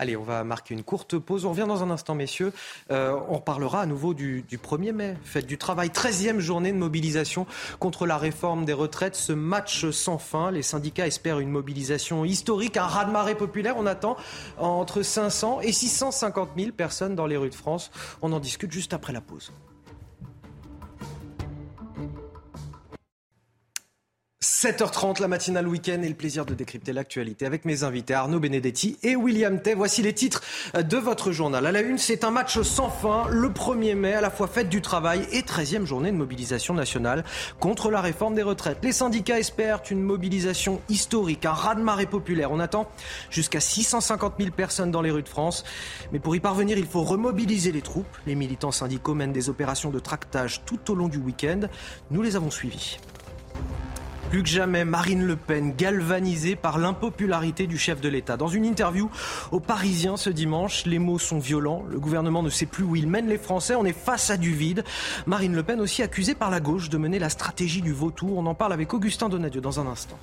Speaker 1: Allez, on va marquer une courte pause. On revient dans un instant, messieurs. Euh, on parlera à nouveau du, 1er mai, fête du travail, 13e journée de mobilisation contre la réforme des retraites. Ce match sans fin. Les syndicats espèrent une mobilisation historique, un raz-de-marée populaire. On attend entre 500 et 650 000 personnes dans les rues de France. On en discute juste après la pause. 7h30, la matinale week-end et le plaisir de décrypter l'actualité avec mes invités Arnaud Benedetti et William Tay. Voici les titres de votre journal. À la une, c'est un match sans fin, le 1er mai, à la fois fête du travail et 13e journée de mobilisation nationale contre la réforme des retraites. Les syndicats espèrent une mobilisation historique, un raz-de-marée populaire. On attend jusqu'à 650 000 personnes dans les rues de France. Mais pour y parvenir, il faut remobiliser les troupes. Les militants syndicaux mènent des opérations de tractage tout au long du week-end. Nous les avons suivis. Plus que jamais, Marine Le Pen galvanisée par l'impopularité du chef de l'État. Dans une interview aux Parisiens ce dimanche, les mots sont violents. Le gouvernement ne sait plus où il mène les Français. On est face à du vide. Marine Le Pen aussi accusée par la gauche de mener la stratégie du vautour. On en parle avec Augustin Donadieu dans un instant.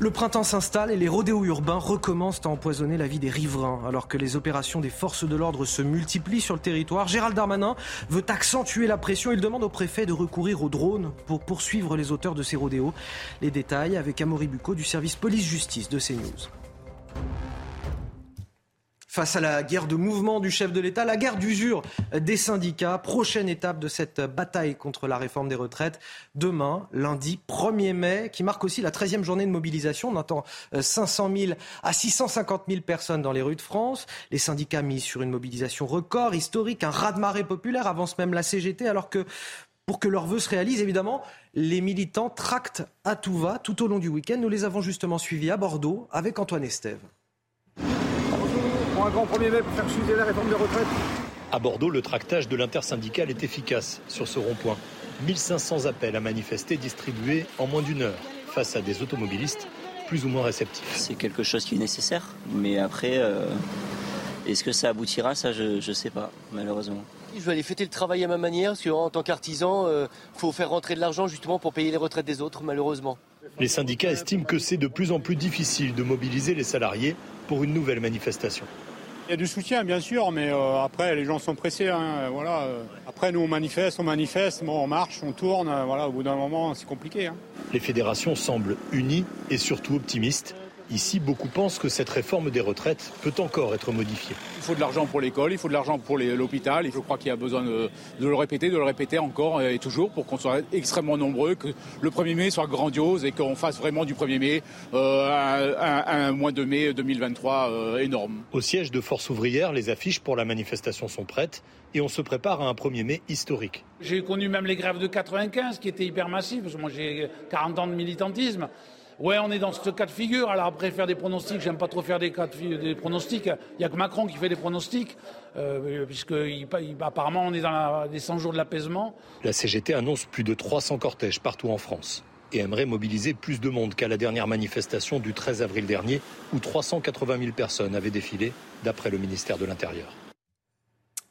Speaker 1: Le printemps s'installe et les rodéos urbains recommencent à empoisonner la vie des riverains. Alors que les opérations des forces de l'ordre se multiplient sur le territoire, Gérald Darmanin veut accentuer la pression. Il demande au préfet de recourir aux drones pour poursuivre les auteurs de ces rodéos. Les détails avec Amaury Bucco du service police-justice de CNews. Face à la guerre de mouvement du chef de l'État, la guerre d'usure des syndicats, prochaine étape de cette bataille contre la réforme des retraites, demain, lundi 1er mai, qui marque aussi la 13e journée de mobilisation. On attend 500 000 à 650 000 personnes dans les rues de France. Les syndicats misent sur une mobilisation record, historique, un raz-de-marée populaire, avance même la CGT, alors que pour que leur vœu se réalise, évidemment, les militants tractent à tout va tout au long du week-end. Nous les avons justement suivis à Bordeaux avec Antoine Estève
Speaker 25: un grand 1er mai pour faire chuter la réforme des retraites.
Speaker 26: À Bordeaux, le tractage de l'intersyndical est efficace sur ce rond-point. 1500 appels à manifester distribués en moins d'une heure face à des automobilistes plus ou moins réceptifs.
Speaker 27: C'est quelque chose qui est nécessaire, mais après, euh, est-ce que ça aboutira? Ça, je ne sais pas, malheureusement.
Speaker 28: Je vais aller fêter le travail à ma manière, parce qu'en tant qu'artisan, il euh, faut faire rentrer de l'argent justement pour payer les retraites des autres, malheureusement.
Speaker 26: Les syndicats estiment que c'est de plus en plus difficile de mobiliser les salariés pour une nouvelle manifestation.
Speaker 25: Il y a du soutien, bien sûr, mais euh, après, les gens sont pressés. Hein, voilà. Après, nous, on manifeste, on manifeste, bon, on marche, on tourne. Voilà, au bout d'un moment, c'est compliqué. Hein.
Speaker 26: Les fédérations semblent unies et surtout optimistes.
Speaker 29: Ici, beaucoup pensent que cette réforme des retraites peut encore être modifiée.
Speaker 30: Il faut de l'argent pour l'école, il faut de l'argent pour l'hôpital. Je crois qu'il y a besoin de, le répéter, de le répéter encore et toujours pour qu'on soit extrêmement nombreux, que le 1er mai soit grandiose et qu'on fasse vraiment du 1er mai euh, un, mois de mai 2023 euh, énorme.
Speaker 29: Au siège de Force ouvrière, les affiches pour la manifestation sont prêtes et on se prépare à un 1er mai historique.
Speaker 30: J'ai connu même les grèves de 95 qui étaient hyper massives, parce que moi j'ai 40 ans de militantisme. Ouais, on est dans ce cas de figure. Alors après, faire des pronostics, j'aime pas trop faire des, cas de, des pronostics. Il n'y a que Macron qui fait des pronostics, euh, puisque apparemment on est dans les 100 jours de l'apaisement.
Speaker 29: La CGT annonce plus de 300 cortèges partout en France et aimerait mobiliser plus de monde qu'à la dernière manifestation du 13 avril dernier, où 380 000 personnes avaient défilé, d'après le ministère de l'Intérieur.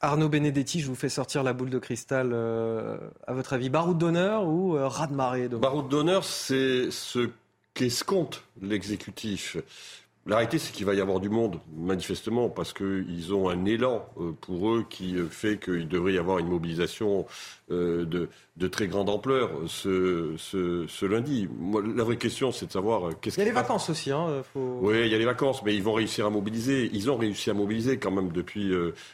Speaker 1: Arnaud Benedetti, je vous fais sortir la boule de cristal. Euh, à votre avis, baroud d'honneur ou euh, raz de marée
Speaker 3: Baroud d'honneur, c'est ce qu'escompte l'exécutif? La réalité, c'est qu'il va y avoir du monde, manifestement, parce qu'ils ont un élan euh, pour eux qui euh, fait qu'il devrait y avoir une mobilisation euh, de, très grande ampleur ce, lundi. la vraie question, c'est de savoir
Speaker 1: qu'est-ce Il y a les vacances aussi. Hein,
Speaker 3: Oui, il y a les vacances, mais ils vont réussir à mobiliser. Ils ont réussi à mobiliser quand même depuis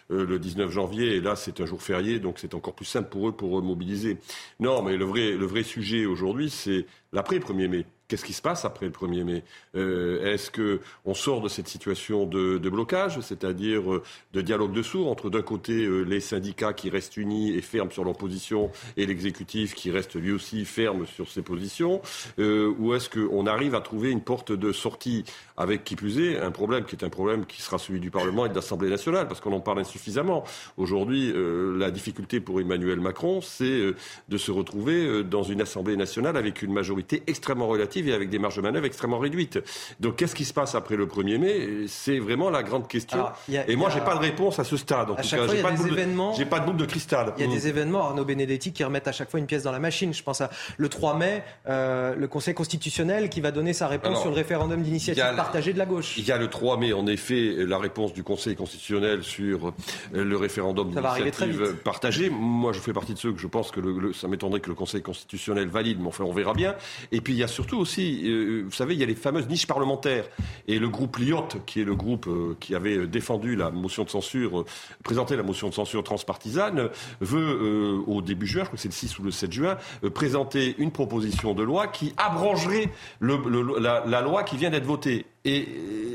Speaker 3: le 19 janvier, et là, c'est un jour férié, donc c'est encore plus simple pour eux pour mobiliser. Non, mais le vrai, le vrai sujet aujourd'hui, c'est l'après 1er mai. Qu'est-ce qui se passe après le 1er mai euh, Est-ce qu'on sort de cette situation de, blocage, c'est-à-dire euh, de dialogue de sourds entre d'un côté euh, les syndicats qui restent unis et fermes sur leur position et l'exécutif qui reste lui aussi ferme sur ses positions Ou est-ce qu'on arrive à trouver une porte de sortie avec qui plus est un problème qui est un problème qui sera celui du Parlement et de l'Assemblée nationale parce qu'on en parle insuffisamment. Aujourd'hui, la difficulté pour Emmanuel Macron, c'est de se retrouver dans une Assemblée nationale avec une majorité extrêmement relative et avec des marges de manœuvre extrêmement réduites. Donc qu'est-ce qui se passe après le 1er mai? C'est vraiment la grande question. et moi, je n'ai pas de réponse à ce stade. En tout cas, j'ai pas, de pas de boule de cristal.
Speaker 1: Il y a des mm. événements, Arnaud Benedetti, qui remettent à chaque fois une pièce dans la machine. Je pense à le 3 mai, euh, le Conseil constitutionnel qui va donner sa réponse sur le référendum d'initiative partagée de la gauche.
Speaker 3: Il y a le 3 mai, en effet, la réponse du Conseil constitutionnel sur euh, le référendum d'initiative partagée. Moi, je fais partie de ceux que je pense que le, ça m'étonnerait que le Conseil constitutionnel valide, mais enfin, on verra bien. Et puis, il y a surtout aussi, euh, vous savez, il y a les fameuses niches parlementaires. Et le groupe Lyotte, qui est le groupe euh, qui avait défendu la motion de censure, euh, présenté la motion de censure transpartisane, veut, au début juin, je crois que c'est le 6 ou le 7 juin, présenter une proposition de loi qui abrangerait la, loi qui vient d'être votée. Et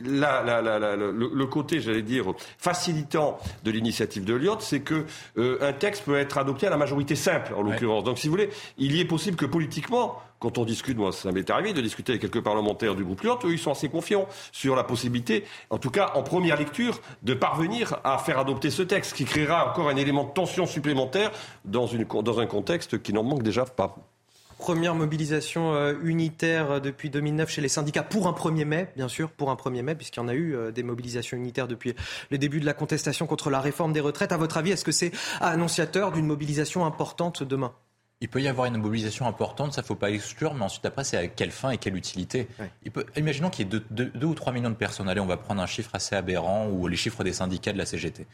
Speaker 3: le, côté, j'allais dire, facilitant de l'initiative de Lyotte, c'est que un texte peut être adopté à la majorité simple, en l'occurrence. Donc, si vous voulez, il y est possible que politiquement, quand on discute, moi ça m'est arrivé de discuter avec quelques parlementaires du groupe Lyot, eux ils sont assez confiants sur la possibilité, en tout cas en première lecture, de parvenir à faire adopter ce texte, qui créera encore un élément de tension supplémentaire dans, une, dans un contexte qui n'en manque déjà pas.
Speaker 1: Première mobilisation euh, unitaire euh, depuis 2009 chez les syndicats pour un 1er mai, bien sûr, pour un 1er mai, puisqu'il y en a eu euh, des mobilisations unitaires depuis le début de la contestation contre la réforme des retraites. À votre avis, est-ce que c'est annonciateur d'une mobilisation importante demain?
Speaker 12: Il peut y avoir une mobilisation importante, ça ne faut pas exclure, mais ensuite après c'est à quelle fin et quelle utilité. Il peut, imaginons qu'il y ait 2 ou 3 millions de personnes, allez on va prendre un chiffre assez aberrant, ou les chiffres des syndicats de la CGT.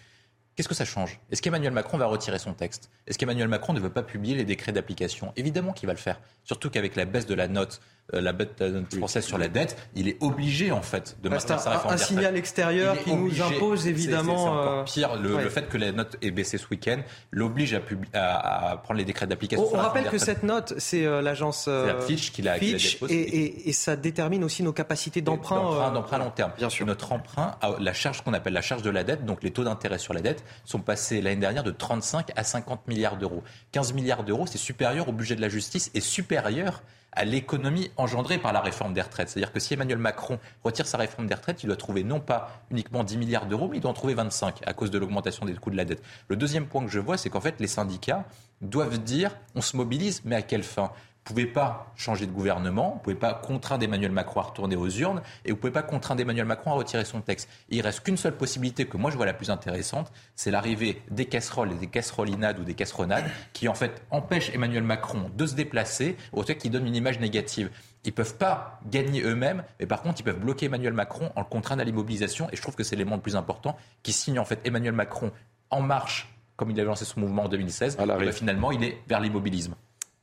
Speaker 12: Qu'est-ce que ça change? Est-ce qu'Emmanuel Macron va retirer son texte? Est-ce qu'Emmanuel Macron ne veut pas publier les décrets d'application? Évidemment qu'il va le faire. Surtout qu'avec la baisse de la note la bête française sur la dette, il est obligé en fait de maintenir sa réforme.
Speaker 1: Un, signal extérieur qui nous impose évidemment.
Speaker 12: C'est euh, pire. Le, fait que la note ait baissé ce week-end l'oblige à, prendre les décrets d'application.
Speaker 1: On, rappelle que cette note, c'est euh, l'agence
Speaker 12: Fitch qui l'a
Speaker 1: et, et, ça détermine aussi nos capacités d'emprunt.
Speaker 12: D'emprunt à long terme. Bien sûr. Notre emprunt, la charge qu'on appelle la charge de la dette, donc les taux d'intérêt sur la dette, sont passés l'année dernière de 35 à 50 milliards d'euros. 15 milliards d'euros, c'est supérieur au budget de la justice et supérieur à l'économie engendrée par la réforme des retraites. C'est-à-dire que si Emmanuel Macron retire sa réforme des retraites, il doit trouver non pas uniquement 10 milliards d'euros, mais il doit en trouver 25 à cause de l'augmentation des coûts de la dette. Le deuxième point que je vois, c'est qu'en fait, les syndicats doivent dire on se mobilise, mais à quelle fin? Pouvez pas changer de gouvernement, vous ne pouvez pas contraindre Emmanuel Macron à retourner aux urnes et vous ne pouvez pas contraindre Emmanuel Macron à retirer son texte. il reste qu'une seule possibilité que moi je vois la plus intéressante, c'est l'arrivée des casseroles et des casserolinades ou des casseronades qui en fait empêchent Emmanuel Macron de se déplacer, au fait qui donnent une image négative. Ils ne peuvent pas gagner eux-mêmes, mais par contre, ils peuvent bloquer Emmanuel Macron en le contraignant à l'immobilisation. Et je trouve que c'est l'élément le plus important qui signe en fait Emmanuel Macron en marche, comme il a lancé son mouvement en 2016. Bah, finalement, il est vers l'immobilisme.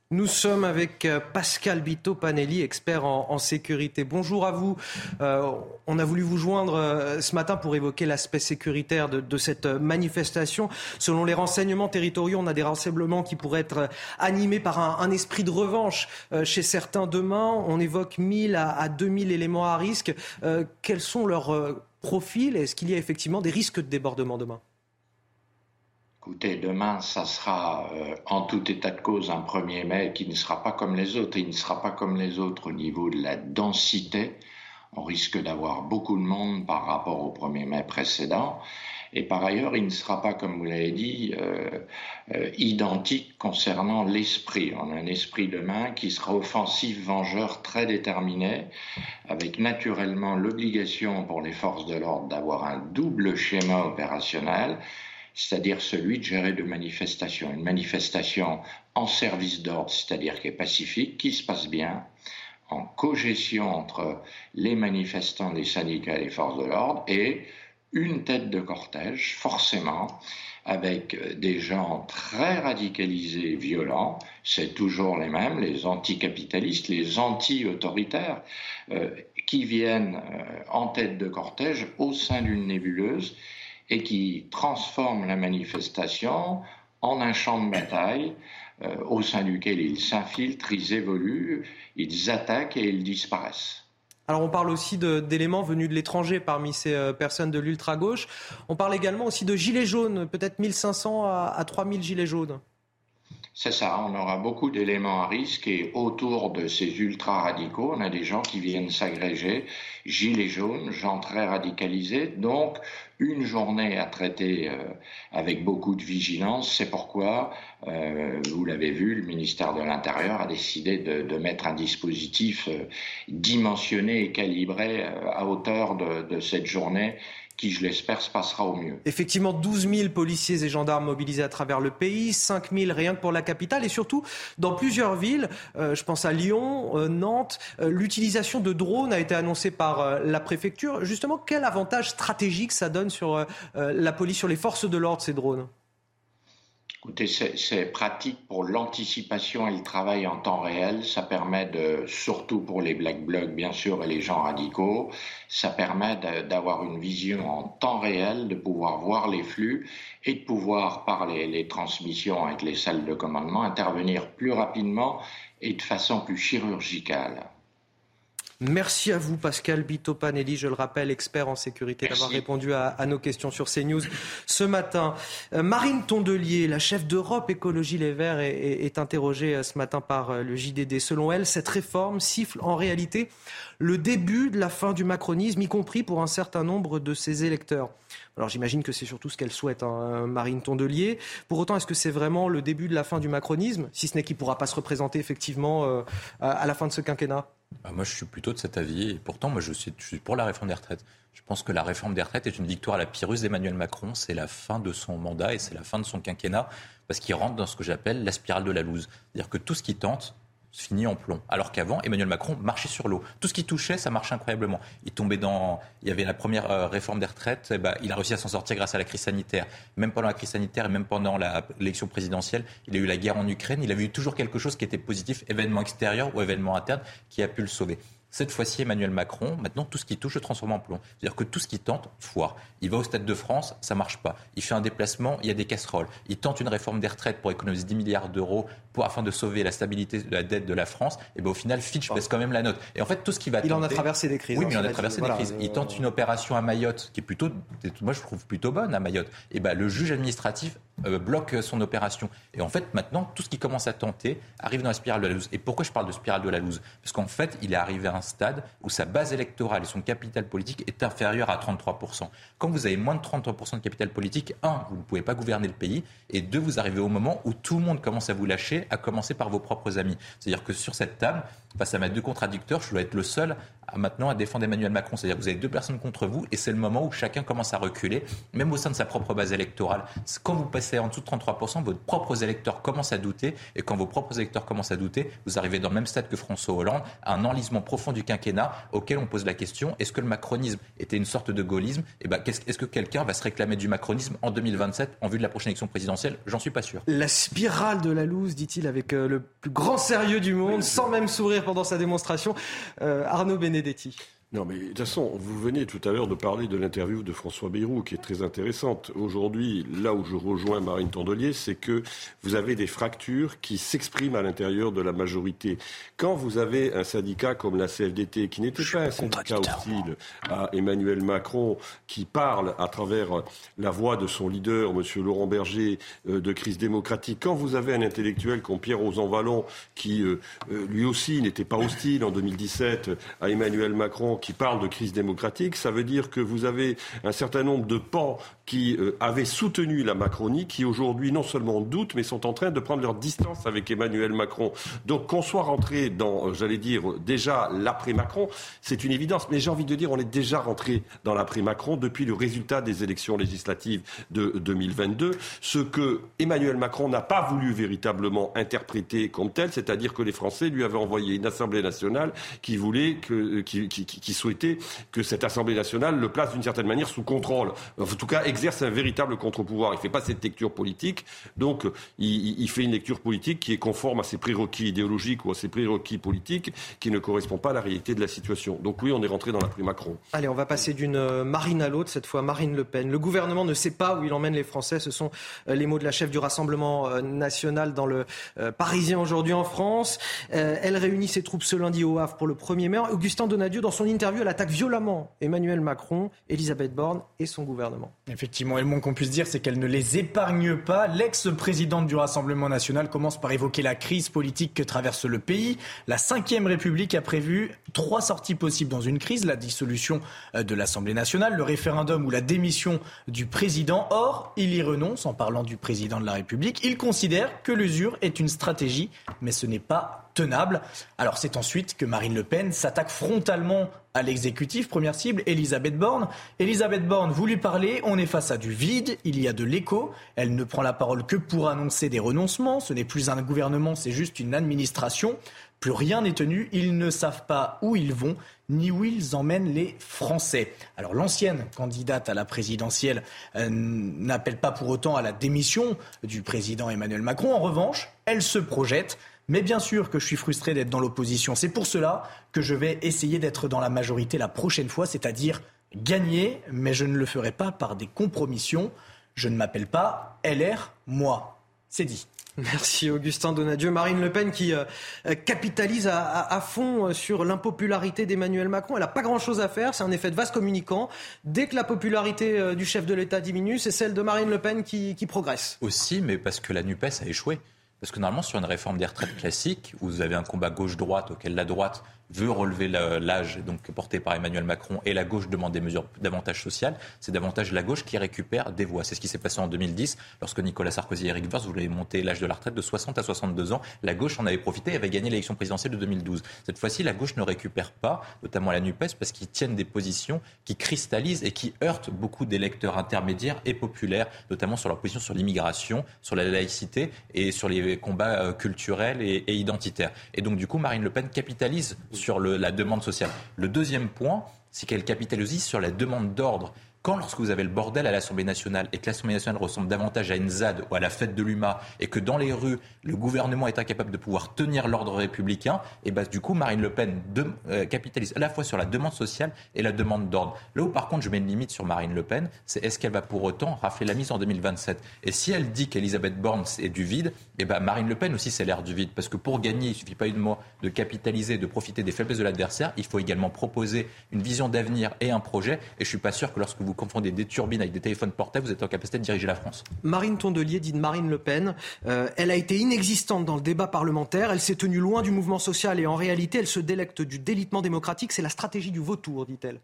Speaker 1: Nous sommes avec euh, Pascal Bito Panelli, expert en, sécurité. Bonjour à vous. Euh, on a voulu vous joindre euh, ce matin pour évoquer l'aspect sécuritaire de, cette manifestation. Selon les renseignements territoriaux, on a des rassemblements qui pourraient être animés par un, esprit de revanche chez certains demain. On évoque 1000 à, à 2000 éléments à risque. quels sont leurs profils? Est-ce qu'il y a effectivement des risques de débordement demain?
Speaker 31: Écoutez, demain, ça sera euh, en tout état de cause un 1er mai qui ne sera pas comme les autres. il ne sera pas comme les autres au niveau de la densité. On risque d'avoir beaucoup de monde par rapport au 1er mai précédent. Et par ailleurs, il ne sera pas, comme vous l'avez dit, euh, euh, identique concernant l'esprit. On a un esprit demain qui sera offensif, vengeur, très déterminé, avec naturellement l'obligation pour les forces de l'ordre d'avoir un double schéma opérationnel c'est-à-dire celui de gérer de manifestations. Une manifestation en service d'ordre, c'est-à-dire qui est pacifique, qui se passe bien, en cogestion entre les manifestants, les syndicats et les forces de l'ordre, et une tête de cortège, forcément, avec des gens très radicalisés, violents, c'est toujours les mêmes, les anticapitalistes, les anti-autoritaires, euh, qui viennent euh, en tête de cortège au sein d'une nébuleuse et qui transforment la manifestation en un champ de bataille euh, au sein duquel ils s'infiltrent, ils évoluent, ils attaquent et ils disparaissent.
Speaker 1: Alors on parle aussi d'éléments venus de l'étranger parmi ces euh, personnes de l'ultra-gauche. On parle également aussi de gilets jaunes, peut-être 1500 à, à 3000 gilets jaunes.
Speaker 31: C'est ça, on aura beaucoup d'éléments à risque et autour de ces ultra-radicaux, on a des gens qui viennent s'agréger, gilets jaunes, gens très radicalisés, donc une journée à traiter euh, avec beaucoup de vigilance. C'est pourquoi, euh, vous l'avez vu, le ministère de l'Intérieur a décidé de, mettre un dispositif euh, dimensionné et calibré à hauteur de cette journée qui, je l'espère, se passera au mieux.
Speaker 1: Effectivement, 12 000 policiers et gendarmes mobilisés à travers le pays, 5 000 rien que pour la capitale, et surtout dans plusieurs villes, euh, je pense à Lyon, euh, Nantes, euh, l'utilisation de drones a été annoncée par la préfecture. Justement, quel avantage stratégique ça donne sur la police, sur les forces de l'ordre, ces drones?
Speaker 31: Écoutez, c'est pratique pour l'anticipation et le travail en temps réel. Ça permet de, surtout pour les black blocs, bien sûr, et les gens radicaux, ça permet d'avoir une vision en temps réel, de pouvoir voir les flux et de pouvoir, par les, les transmissions avec les salles de commandement, intervenir plus rapidement et de façon plus chirurgicale.
Speaker 1: Merci à vous, Pascal Bito-Panelli, je le rappelle, expert en sécurité, d'avoir répondu à, nos questions sur CNews ce matin. Euh, Marine Tondelier, la chef d'Europe Écologie Les Verts, est, interrogée euh, ce matin par euh, le JDD. Selon elle, cette réforme siffle en réalité le début de la fin du macronisme, y compris pour un certain nombre de ses électeurs. Alors j'imagine que c'est surtout ce qu'elle souhaite, hein, Marine Tondelier. Pour autant, est-ce que c'est vraiment le début de la fin du macronisme, si ce n'est qu'il ne pourra pas se représenter effectivement à la fin de ce quinquennat?
Speaker 12: Bah, moi, je suis plutôt de cet avis. Et pourtant, moi, je suis, pour la réforme des retraites. Je pense que la réforme des retraites est une victoire à la Pyrrhus d'Emmanuel Macron. C'est la fin de son mandat et c'est la fin de son quinquennat parce qu'il rentre dans ce que j'appelle la spirale de la loose. C'est-à-dire que tout ce qui tente, fini en plomb. Alors qu'avant, Emmanuel Macron marchait sur l'eau. Tout ce qui touchait, ça marchait incroyablement. Il tombait dans. Il y avait la première euh, réforme des retraites. Eh ben, il a réussi à s'en sortir grâce à la crise sanitaire. Même pendant la crise sanitaire et même pendant l'élection présidentielle, il a eu la guerre en Ukraine. Il avait eu toujours quelque chose qui était positif, événement extérieur ou événement interne, qui a pu le sauver. Cette fois-ci, Emmanuel Macron, maintenant, tout ce qui touche se transforme en plomb. C'est-à-dire que tout ce qui tente, foire. Il va au Stade de France, ça marche pas. Il fait un déplacement, il y a des casseroles. Il tente une réforme des retraites pour économiser 10 milliards d'euros afin de sauver la stabilité de la dette de la France. Et ben au final, Fitch baisse quand même la note. Et en fait, tout ce qui va.
Speaker 1: Il en a traversé des crises.
Speaker 12: Oui, mais il en a traversé des crises. Il tente une opération à Mayotte qui est plutôt, moi je trouve plutôt bonne à Mayotte. Et ben le juge administratif euh, bloque son opération. Et en fait, maintenant, tout ce qui commence à tenter arrive dans la spirale de la loose. Et pourquoi je parle de spirale de la loose? Parce qu'en fait, il est arrivé à un stade où sa base électorale et son capital politique est inférieur à 33%. Quand vous avez moins de 33% de capital politique, un, vous ne pouvez pas gouverner le pays, et deux, vous arrivez au moment où tout le monde commence à vous lâcher, à commencer par vos propres amis. C'est-à-dire que sur cette table, face à mes deux contradicteurs, je dois être le seul maintenant à défendre Emmanuel Macron. C'est-à-dire que vous avez deux personnes contre vous et c'est le moment où chacun commence à reculer, même au sein de sa propre base électorale. Quand vous passez en dessous de 33%, vos propres électeurs commencent à douter et quand vos propres électeurs commencent à douter, vous arrivez dans le même stade que François Hollande, un enlisement profond du quinquennat auquel on pose la question est-ce que le macronisme était une sorte de gaullisme? Eh ben, Est-ce que quelqu'un va se réclamer du macronisme en 2027 en vue de la prochaine élection présidentielle? J'en suis pas sûr.
Speaker 1: La spirale de la loose, dit-il avec euh, le plus grand sérieux du monde, sans même sourire pendant sa démonstration. Euh, Arnaud Benedetti.
Speaker 3: Non, mais de toute façon, vous venez tout à l'heure de parler de l'interview de François Bayrou, qui est très intéressante. Aujourd'hui, là où je rejoins Marine Tondelier, c'est que vous avez des fractures qui s'expriment à l'intérieur de la majorité. Quand vous avez un syndicat comme la CFDT, qui n'était pas un syndicat hostile à Emmanuel Macron, qui parle à travers la voix de son leader, M. Laurent Berger, euh, de crise démocratique, quand vous avez un intellectuel comme Pierre Rosanvallon, qui euh, euh, lui aussi n'était pas hostile en 2017 à Emmanuel Macron, qui parle de crise démocratique, ça veut dire que vous avez un certain nombre de pans qui euh, avaient soutenu la Macronie, qui aujourd'hui non seulement doutent, mais sont en train de prendre leur distance avec Emmanuel Macron. Donc qu'on soit rentré dans, euh, j'allais dire, déjà l'après-Macron, c'est une évidence. Mais j'ai envie de dire, on est déjà rentré dans l'après-Macron depuis le résultat des élections législatives de 2022, ce que Emmanuel Macron n'a pas voulu véritablement interpréter comme tel, c'est-à-dire que les Français lui avaient envoyé une Assemblée nationale qui voulait que, qui souhaitait que cette Assemblée nationale le place d'une certaine manière sous contrôle. En tout cas, exerce un véritable contre-pouvoir. Il ne fait pas cette lecture politique. Donc, il, il, fait une lecture politique qui est conforme à ses prérequis idéologiques ou à ses prérequis politiques qui ne correspond pas à la réalité de la situation. Donc oui, on est rentré dans la Macron.
Speaker 1: Allez, on va passer d'une euh, Marine à l'autre, cette fois Marine Le Pen. Le gouvernement ne sait pas où il emmène les Français. Ce sont euh, les mots de la chef du Rassemblement euh, national dans le Parisien aujourd'hui en France. Elle réunit ses troupes ce lundi au Havre pour le 1er mai. Augustin Donadieu, dans son interview, elle attaque violemment Emmanuel Macron, Elisabeth Borne et son gouvernement.
Speaker 14: Effectivement, le moins qu'on puisse dire, c'est qu'elle ne les épargne pas. L'ex-présidente du Rassemblement national commence par évoquer la crise politique que traverse le pays. La Ve République a prévu trois sorties possibles dans une crise, la dissolution euh, de l'Assemblée nationale, le référendum ou la démission du président. Or, il y renonce en parlant du président de la République. Il considère que l'usure est une stratégie, mais ce n'est pas tenable. Alors c'est ensuite que Marine Le Pen s'attaque frontalement à l'exécutif. Première cible, Elisabeth Borne. Elisabeth Borne, vous lui parlez, on est face à du vide, il y a de l'écho. Elle ne prend la parole que pour annoncer des renoncements. Ce n'est plus un gouvernement, c'est juste une administration. Plus rien n'est tenu, ils ne savent pas où ils vont ni où ils emmènent les Français. Alors l'ancienne candidate à la présidentielle euh, n'appelle pas pour autant à la démission du président Emmanuel Macron. En revanche, elle se projette mais bien sûr que je suis frustré d'être dans l'opposition. C'est pour cela que je vais essayer d'être dans la majorité la prochaine fois, c'est-à-dire gagner, mais je ne le ferai pas par des compromissions. Je ne m'appelle pas LR, moi. C'est dit.
Speaker 1: Merci Augustin Donadieu. Marine Le Pen qui euh, capitalise à, fond euh, sur l'impopularité d'Emmanuel Macron. Elle n'a pas grand-chose à faire, c'est un effet de vase communicant. Dès que la popularité euh, du chef de l'État diminue, c'est celle de Marine Le Pen qui, qui progresse.
Speaker 12: Aussi, mais parce que la NUPES a échoué. Parce que normalement, sur une réforme des retraites classique, où vous avez un combat gauche-droite auquel la droite veut relever l'âge donc porté par Emmanuel Macron et la gauche demande des mesures davantage sociales, c'est davantage la gauche qui récupère des voix. C'est ce qui s'est passé en 2010 lorsque Nicolas Sarkozy et Eric Woerth voulaient monter l'âge de la retraite de 60 à 62 ans. La gauche en avait profité et avait gagné l'élection présidentielle de 2012. Cette fois-ci, la gauche ne récupère pas, notamment la NUPES, parce qu'ils tiennent des positions qui cristallisent et qui heurtent beaucoup d'électeurs intermédiaires et populaires, notamment sur leur position sur l'immigration, sur la laïcité et sur les combats euh, culturels et, et identitaires. Et donc, du coup, Marine Le Pen capitalise sur la demande sociale. Le deuxième point, c'est qu'elle capitalise sur la demande d'ordre quand, lorsque vous avez le bordel à l'Assemblée nationale et que l'Assemblée nationale ressemble davantage à une ZAD ou à la fête de l'UMA et que dans les rues, le gouvernement est incapable de pouvoir tenir l'ordre républicain, et ben, du coup, Marine Le Pen euh, capitalise à la fois sur la demande sociale et la demande d'ordre. Là où, par contre, je mets une limite sur Marine Le Pen, c'est est-ce qu'elle va pour autant rafler la mise en 2027 Et si elle dit qu'Elisabeth Borne est du vide, et ben, Marine Le Pen aussi, c'est l'air du vide. Parce que pour gagner, il ne suffit pas uniquement de capitaliser, de profiter des faiblesses de l'adversaire, il faut également proposer une vision d'avenir et un projet. Et je ne suis pas sûr que lorsque vous confondez des turbines avec des téléphones portables, vous êtes en capacité de diriger la France.
Speaker 1: Marine Tondelier dit de Marine Le Pen, euh, elle a été inexistante dans le débat parlementaire, elle s'est tenue loin du mouvement social et en réalité, elle se délecte du délitement démocratique. C'est la stratégie du vautour, dit-elle.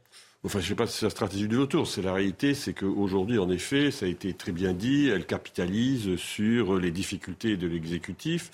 Speaker 3: Enfin, je ne sais pas si c'est la stratégie du vautour. C'est la réalité, c'est qu'aujourd'hui, en effet, ça a été très bien dit, elle capitalise sur les difficultés de l'exécutif.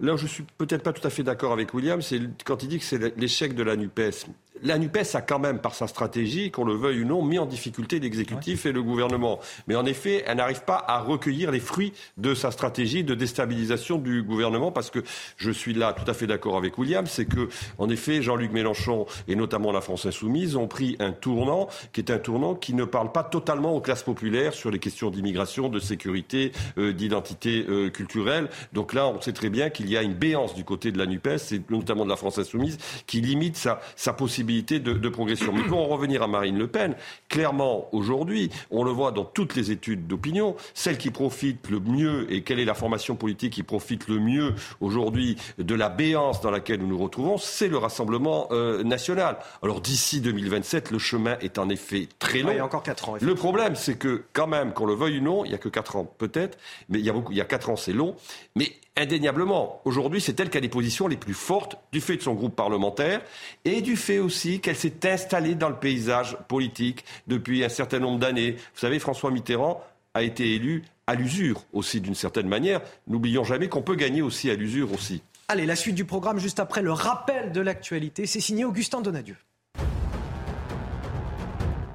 Speaker 3: Là où je suis peut-être pas tout à fait d'accord avec William, c'est quand il dit que c'est l'échec de la NUPES. La NUPES a quand même, par sa stratégie, qu'on le veuille ou non, mis en difficulté l'exécutif et le gouvernement. Mais en effet, elle n'arrive pas à recueillir les fruits de sa stratégie de déstabilisation du gouvernement, parce que je suis là tout à fait d'accord avec William, c'est que, en effet, Jean-Luc Mélenchon et notamment la France Insoumise ont pris un tournant qui est un tournant qui ne parle pas totalement aux classes populaires sur les questions d'immigration, de sécurité, euh, d'identité euh, culturelle. Donc là, on sait très bien qu'il y a une béance du côté de la NUPES, et notamment de la France Insoumise, qui limite sa, sa possibilité de, progression. Mais pour en revenir à Marine Le Pen, clairement, aujourd'hui, on le voit dans toutes les études d'opinion, celle qui profite le mieux, et quelle est la formation politique qui profite le mieux aujourd'hui de la béance dans laquelle nous nous retrouvons, c'est le Rassemblement euh, national. Alors d'ici 2027, le chemin est en effet très long. il
Speaker 1: y a encore 4 ans.
Speaker 3: Le problème, c'est que quand même, qu'on le veuille ou non, il n'y a que 4 ans peut-être, mais il y a, beaucoup, il y a 4 ans, c'est long. Mais indéniablement, aujourd'hui, c'est elle qui a les positions les plus fortes du fait de son groupe parlementaire et du fait aussi qu'elle s'est installée dans le paysage politique depuis un certain nombre d'années. Vous savez, François Mitterrand a été élu à l'usure aussi d'une certaine manière. N'oublions jamais qu'on peut gagner aussi à l'usure aussi.
Speaker 1: Allez, la suite du programme juste après le rappel de l'actualité, c'est signé Augustin Donadieu.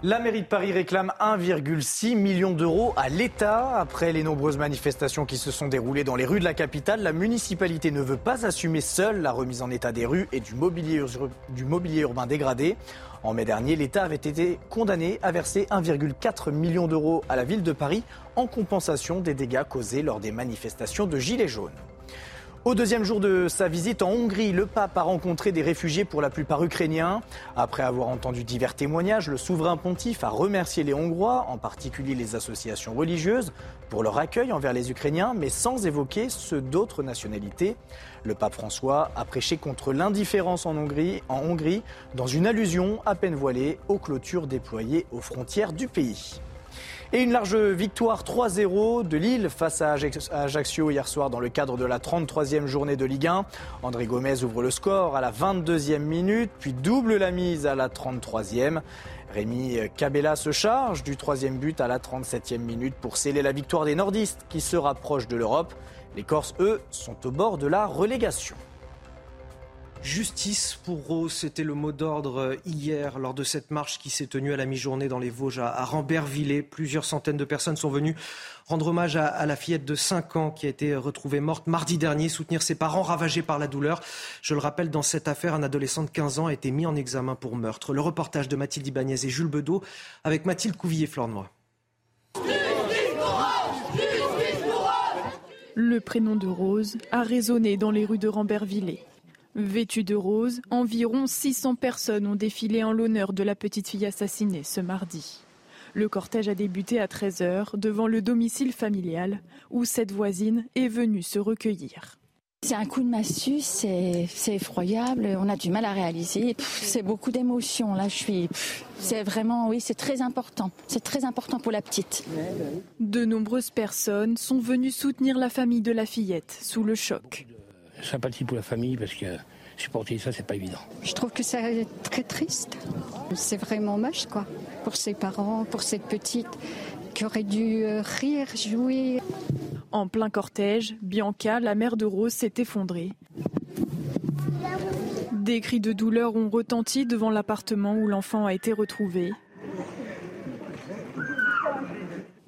Speaker 14: La mairie de Paris réclame 1,6 million d'euros à l'État. Après les nombreuses manifestations qui se sont déroulées dans les rues de la capitale, la municipalité ne veut pas assumer seule la remise en état des rues et du mobilier, urbain dégradé. En mai dernier, l'État avait été condamné à verser 1,4 million d'euros à la ville de Paris en compensation des dégâts causés lors des manifestations de Gilets jaunes. Au deuxième jour de sa visite en Hongrie, le pape a rencontré des réfugiés pour la plupart ukrainiens. Après avoir entendu divers témoignages, le souverain pontife a remercié les Hongrois, en particulier les associations religieuses, pour leur accueil envers les Ukrainiens, mais sans évoquer ceux d'autres nationalités. Le pape François a prêché contre l'indifférence en Hongrie, en Hongrie, dans une allusion à peine voilée aux clôtures déployées aux frontières du pays. Et une large victoire 3-0 de Lille face à Ajaccio hier soir dans le cadre de la 33e journée de Ligue 1. André Gomez ouvre le score à la 22e minute, puis double la mise à la 33e. Rémi Cabella se charge du troisième but à la 37e minute pour sceller la victoire des nordistes qui se rapprochent de l'Europe. Les Corses, eux, sont au bord de la relégation.
Speaker 1: Justice pour Rose, c'était le mot d'ordre hier lors de cette marche qui s'est tenue à la mi-journée dans les Vosges à Rambervillers. Plusieurs centaines de personnes sont venues rendre hommage à, la fillette de 5 ans qui a été retrouvée morte mardi dernier, soutenir ses parents ravagés par la douleur. Je le rappelle, dans cette affaire, un adolescent de 15 ans a été mis en examen pour meurtre. Le reportage de Mathilde Ibanez et Jules Bedeau avec Mathilde Couvillier-Flornois.
Speaker 16: Le prénom de Rose a résonné dans les rues de Rambervillers. Vêtues de rose, environ 600 personnes ont défilé en l'honneur de la petite fille assassinée ce mardi. Le cortège a débuté à 13h devant le domicile familial où cette voisine est venue se recueillir.
Speaker 32: C'est un coup de massue, c'est effroyable, on a du mal à réaliser. C'est beaucoup d'émotions, là je suis... C'est vraiment, oui, c'est très important. C'est très important pour la petite.
Speaker 16: De nombreuses personnes sont venues soutenir la famille de la fillette sous le choc
Speaker 33: sympathie pour la famille parce que supporter ça, c'est pas évident.
Speaker 32: Je trouve que c'est très triste. C'est vraiment moche, quoi. Pour ses parents, pour cette petite qui aurait dû euh, rire, jouer.
Speaker 16: En plein cortège, Bianca, la mère de Rose, s'est effondrée. Des cris de douleur ont retenti devant l'appartement où l'enfant a été retrouvé.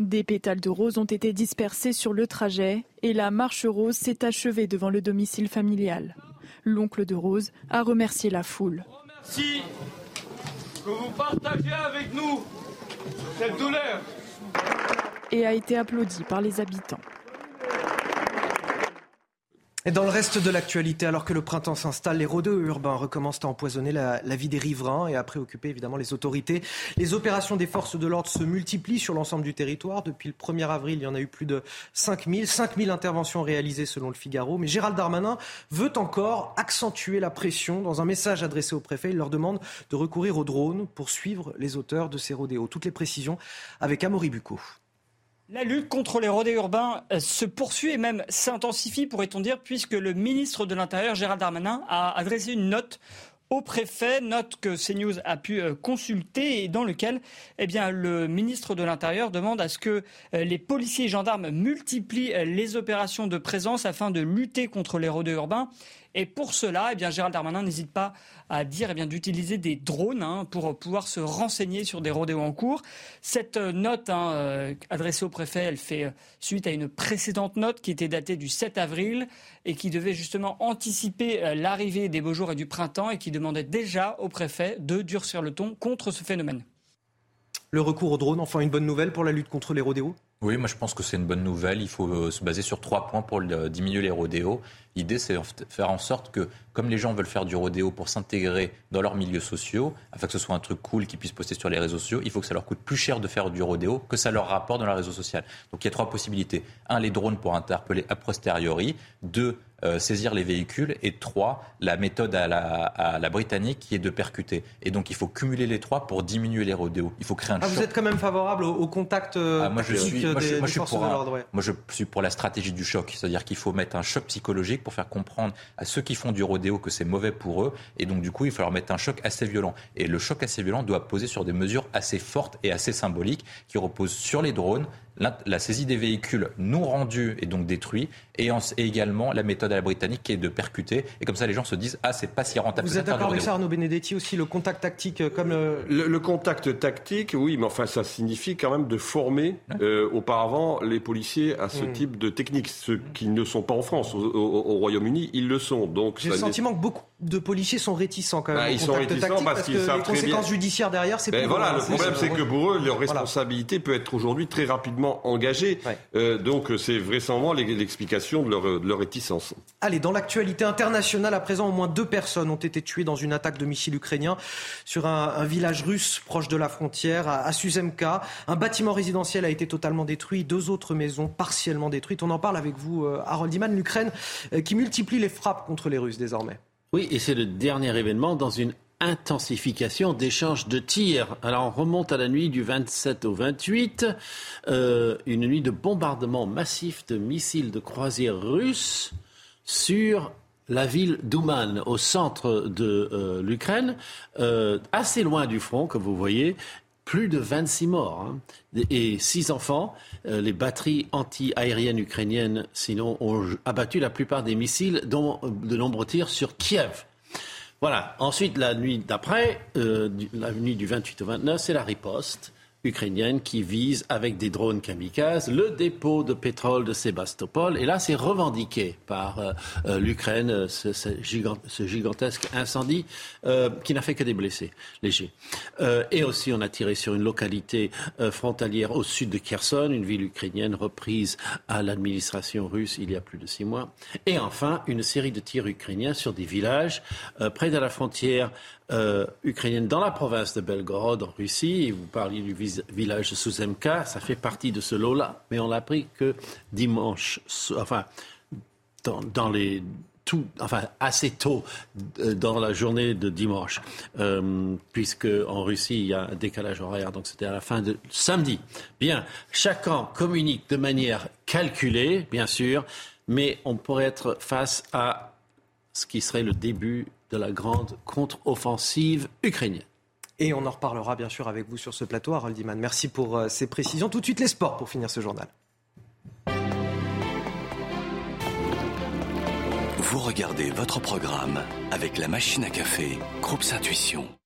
Speaker 16: Des pétales de rose ont été dispersés sur le trajet et la marche rose s'est achevée devant le domicile familial. L'oncle de Rose a remercié la foule.
Speaker 34: Merci que vous partagez avec nous cette douleur.
Speaker 16: Et a été applaudi par les habitants.
Speaker 1: Et dans le reste de l'actualité, alors que le printemps s'installe, les rôdeux urbains recommencent à empoisonner la, vie des riverains et à préoccuper évidemment les autorités. Les opérations des forces de l'ordre se multiplient sur l'ensemble du territoire. Depuis le 1er avril, il y en a eu plus de 5000. 5000 interventions réalisées selon le Figaro. Mais Gérald Darmanin veut encore accentuer la pression. Dans un message adressé au préfet, il leur demande de recourir aux drones pour suivre les auteurs de ces rodéos. Toutes les précisions avec Amaury Bucco.
Speaker 35: La lutte contre les rodés urbains euh, se poursuit et même s'intensifie, pourrait-on dire, puisque le ministre de l'Intérieur, Gérald Darmanin, a adressé une note au préfet, note que CNews a pu euh, consulter et dans lequel eh bien, le ministre de l'Intérieur demande à ce que euh, les policiers et gendarmes multiplient les opérations de présence afin de lutter contre les rodés urbains Et pour cela, eh bien, Gérald Darmanin n'hésite pas à dire eh bien, d'utiliser des drones hein, pour pouvoir se renseigner sur des rodéos en cours. Cette euh, note hein, euh, adressée au préfet, elle fait euh, suite à une précédente note qui était datée du 7 avril et qui devait justement anticiper l'arrivée des beaux jours et du printemps et qui demandait déjà au préfet de durcir le ton contre ce phénomène.
Speaker 1: Le recours aux drones, enfin une bonne nouvelle pour la lutte contre les rodéos?
Speaker 12: Oui, moi je pense que c'est une bonne nouvelle. Il faut se baser sur trois points pour diminuer les rodéos. L'idée, c'est de faire en sorte que, comme les gens veulent faire du rodéo pour s'intégrer dans leurs milieux sociaux, afin que ce soit un truc cool qu'ils puissent poster sur les réseaux sociaux, il faut que ça leur coûte plus cher de faire du rodéo que ça leur rapporte dans la réseau social. Donc il y a trois possibilités. Un, les drones pour interpeller a posteriori. Deux, euh, saisir les véhicules. Et trois, la méthode à la, britannique qui est de percuter. Et donc il faut cumuler les trois pour diminuer les rodéos. Il faut créer un
Speaker 1: ah, Vous êtes quand même favorable au, contact euh,
Speaker 12: ah, moi, je suis, moi, je, suis pour moi je suis pour la stratégie du choc. C'est-à-dire qu'il faut mettre un choc psychologique pour faire comprendre à ceux qui font du rodéo que c'est mauvais pour eux. Et donc du coup, il faut leur mettre un choc assez violent. Et le choc assez violent doit poser sur des mesures assez fortes et assez symboliques qui reposent sur les drones, la, saisie des véhicules non rendus et donc détruits, et, également la méthode à la britannique qui est de percuter. Et comme ça, les gens se disent ah c'est pas si rentable.
Speaker 1: Vous êtes d'accord avec ça, Arnaud Benedetti aussi, le contact tactique euh, comme
Speaker 3: le... le... contact tactique, oui, mais enfin ça signifie quand même de former euh, auparavant les policiers à ce hmm. type de technique, ceux qui ne sont pas en France, au, Royaume-Uni, ils le sont. Donc
Speaker 1: j'ai le sentiment que beaucoup de policiers sont réticents quand même. Bah, ils sont réticents parce, qu'ils savent les conséquences judiciaires derrière, c'est.
Speaker 3: Ben voilà, le problème c'est que pour eux, leur responsabilité peut être aujourd'hui très rapidement engagés. Euh, donc c'est vraisemblablement l'explication de leur, réticence.
Speaker 1: Allez, dans l'actualité internationale, à présent, au moins deux personnes ont été tuées dans une attaque de missiles ukrainiens sur un, village russe proche de la frontière, à, à Suzemka. Un bâtiment résidentiel a été totalement détruit, deux autres maisons partiellement détruites. On en parle avec vous, euh, Harold Iman, l'Ukraine euh, qui multiplie les frappes contre les Russes désormais.
Speaker 36: Oui, et c'est le dernier événement dans une intensification d'échanges de tirs. Alors on remonte à la nuit du 27 au 28, euh, une nuit de bombardement massif de missiles de croisière russes sur la ville d'Ouman, au centre de euh, l'Ukraine, euh, assez loin du front, comme vous voyez, plus de 26 morts hein, et 6 enfants. les batteries anti-aériennes ukrainiennes, sinon, ont abattu la plupart des missiles, dont de nombreux tirs sur Kiev. Voilà. Ensuite, la nuit d'après, euh, la nuit du 28 au 29, c'est la riposte ukrainienne qui vise avec des drones kamikazes le dépôt de pétrole de Sébastopol. Et là, c'est revendiqué par euh, euh, l'Ukraine, ce, gigantesque incendie qui n'a fait que des blessés légers. et aussi, on a tiré sur une localité frontalière au sud de Kherson, une ville ukrainienne reprise à l'administration russe il y a plus de six mois. Et enfin, une série de tirs ukrainiens sur des villages près de la frontière euh, ukrainienne dans la province de Belgorod, en Russie. Vous parliez du village de Suzemka, ça fait partie de ce lot-là. Mais on l'a appris que dimanche, enfin, dans, les tout, enfin assez tôt euh, dans la journée de dimanche, euh, puisque en Russie il y a un décalage horaire, donc c'était à la fin de samedi. Bien, chacun communique de manière calculée, bien sûr, mais on pourrait être face à ce qui serait le début de la grande contre-offensive ukrainienne.
Speaker 1: Et on en reparlera bien sûr avec vous sur ce plateau, Harold Iman. Merci pour euh, ces précisions. Tout de suite les sports pour finir ce journal.
Speaker 5: Vous regardez votre programme avec la machine à café, Groupe Intuition.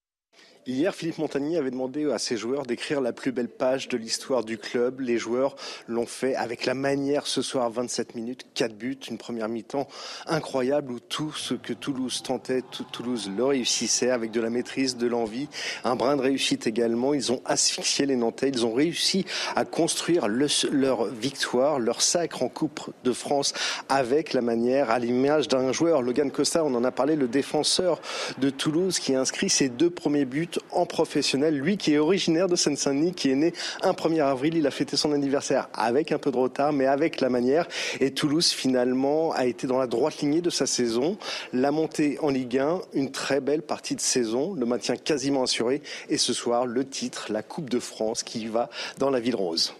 Speaker 37: Hier, Philippe Montagnier avait demandé à ses joueurs d'écrire la plus belle page de l'histoire du club. Les joueurs l'ont fait avec la manière ce soir, 27 minutes, 4 buts, une première mi-temps incroyable où tout ce que Toulouse tentait, Toulouse le réussissait avec de la maîtrise, de l'envie, un brin de réussite également. Ils ont asphyxié les Nantais, ils ont réussi à construire leur victoire, leur sacre en Coupe de France avec la manière, à l'image d'un joueur, Logan Costa, on en a parlé, le défenseur de Toulouse qui inscrit ses deux premiers buts en professionnel. Lui qui est originaire de Seine-Saint-Denis, qui est né un 1er avril, il a fêté son anniversaire avec un peu de retard, mais avec la manière. Et Toulouse finalement a été dans la droite lignée de sa saison. La montée en Ligue 1, une très belle partie de saison, le maintien quasiment assuré. Et ce soir, le titre, la Coupe de France qui va dans la ville rose.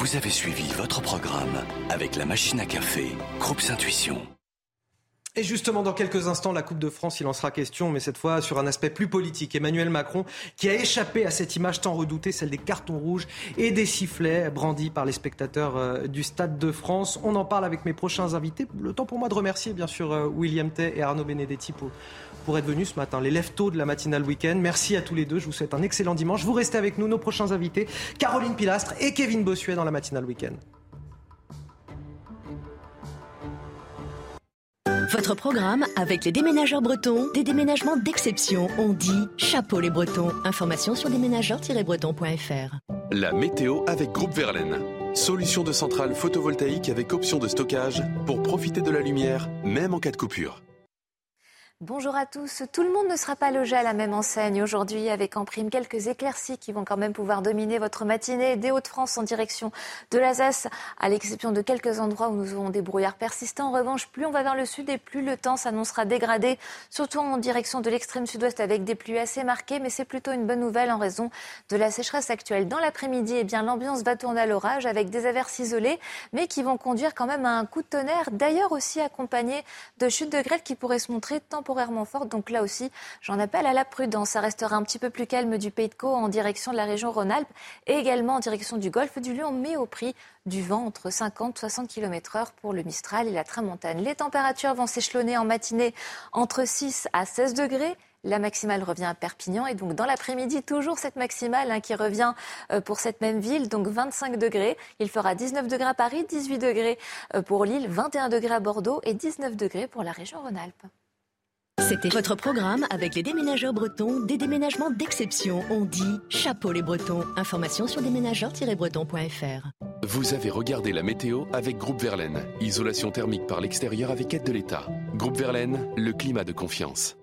Speaker 5: Vous avez suivi votre programme avec la machine à café, Groupe Intuition.
Speaker 1: Et justement, dans quelques instants, la Coupe de France, il en sera question, mais cette fois sur un aspect plus politique. Emmanuel Macron, qui a échappé à cette image tant redoutée, celle des cartons rouges et des sifflets brandis par les spectateurs euh, du Stade de France. On en parle avec mes prochains invités. Le temps pour moi de remercier, bien sûr, euh, William Tay et Arnaud Benedetti pour, pour être venus ce matin. Les lève tôt de la matinale week-end. Merci à tous les deux. Je vous souhaite un excellent dimanche. Vous restez avec nous, nos prochains invités, Caroline Pilastre et Kevin Bossuet dans la matinale week-end.
Speaker 4: Votre programme avec les déménageurs bretons, des déménagements d'exception. On dit chapeau les bretons. Information sur déménageurs-bretons.fr.
Speaker 5: La météo avec Groupe Verlaine. Solution de centrale photovoltaïque avec option de stockage pour profiter de la lumière, même en cas de coupure.
Speaker 6: Bonjour à tous. Tout le monde ne sera pas logé à la même enseigne aujourd'hui avec en prime quelques éclaircies qui vont quand même pouvoir dominer votre matinée des Hauts-de-France en direction de l'Alsace, à l'exception de quelques endroits où nous aurons des brouillards persistants. En revanche, plus on va vers le sud et plus le temps s'annoncera dégradé, surtout en direction de l'extrême sud-ouest avec des pluies assez marquées, mais c'est plutôt une bonne nouvelle en raison de la sécheresse actuelle. Dans l'après-midi, eh bien, l'ambiance va tourner à l'orage avec des averses isolées, mais qui vont conduire quand même à un coup de tonnerre, d'ailleurs aussi accompagné de chutes de grêle qui pourraient se montrer temporairement temporairement forte. Donc là aussi, j'en appelle à la prudence. Ça restera un petit peu plus calme du Pays de Caux en direction de la région Rhône-Alpes et également en direction du golfe du Lion, mais au prix du vent entre 50 et 60 km heure pour le Mistral et la Tramontane. Les températures vont s'échelonner en matinée entre 6 à 16 degrés. La maximale revient à Perpignan et donc dans l'après-midi, toujours cette maximale hein, qui revient euh, pour cette même ville, donc 25 degrés. Il fera 19 degrés à Paris, 18 degrés euh, pour Lille, 21 degrés à Bordeaux et 19 degrés pour la région Rhône-Alpes.
Speaker 4: C'était votre programme avec les déménageurs bretons, des déménagements d'exception. On dit chapeau les bretons. Information sur déménageurs-bretons.fr.
Speaker 5: Vous avez regardé la météo avec Groupe Verlaine. Isolation thermique par l'extérieur avec aide de l'État. Groupe Verlaine, le climat de confiance.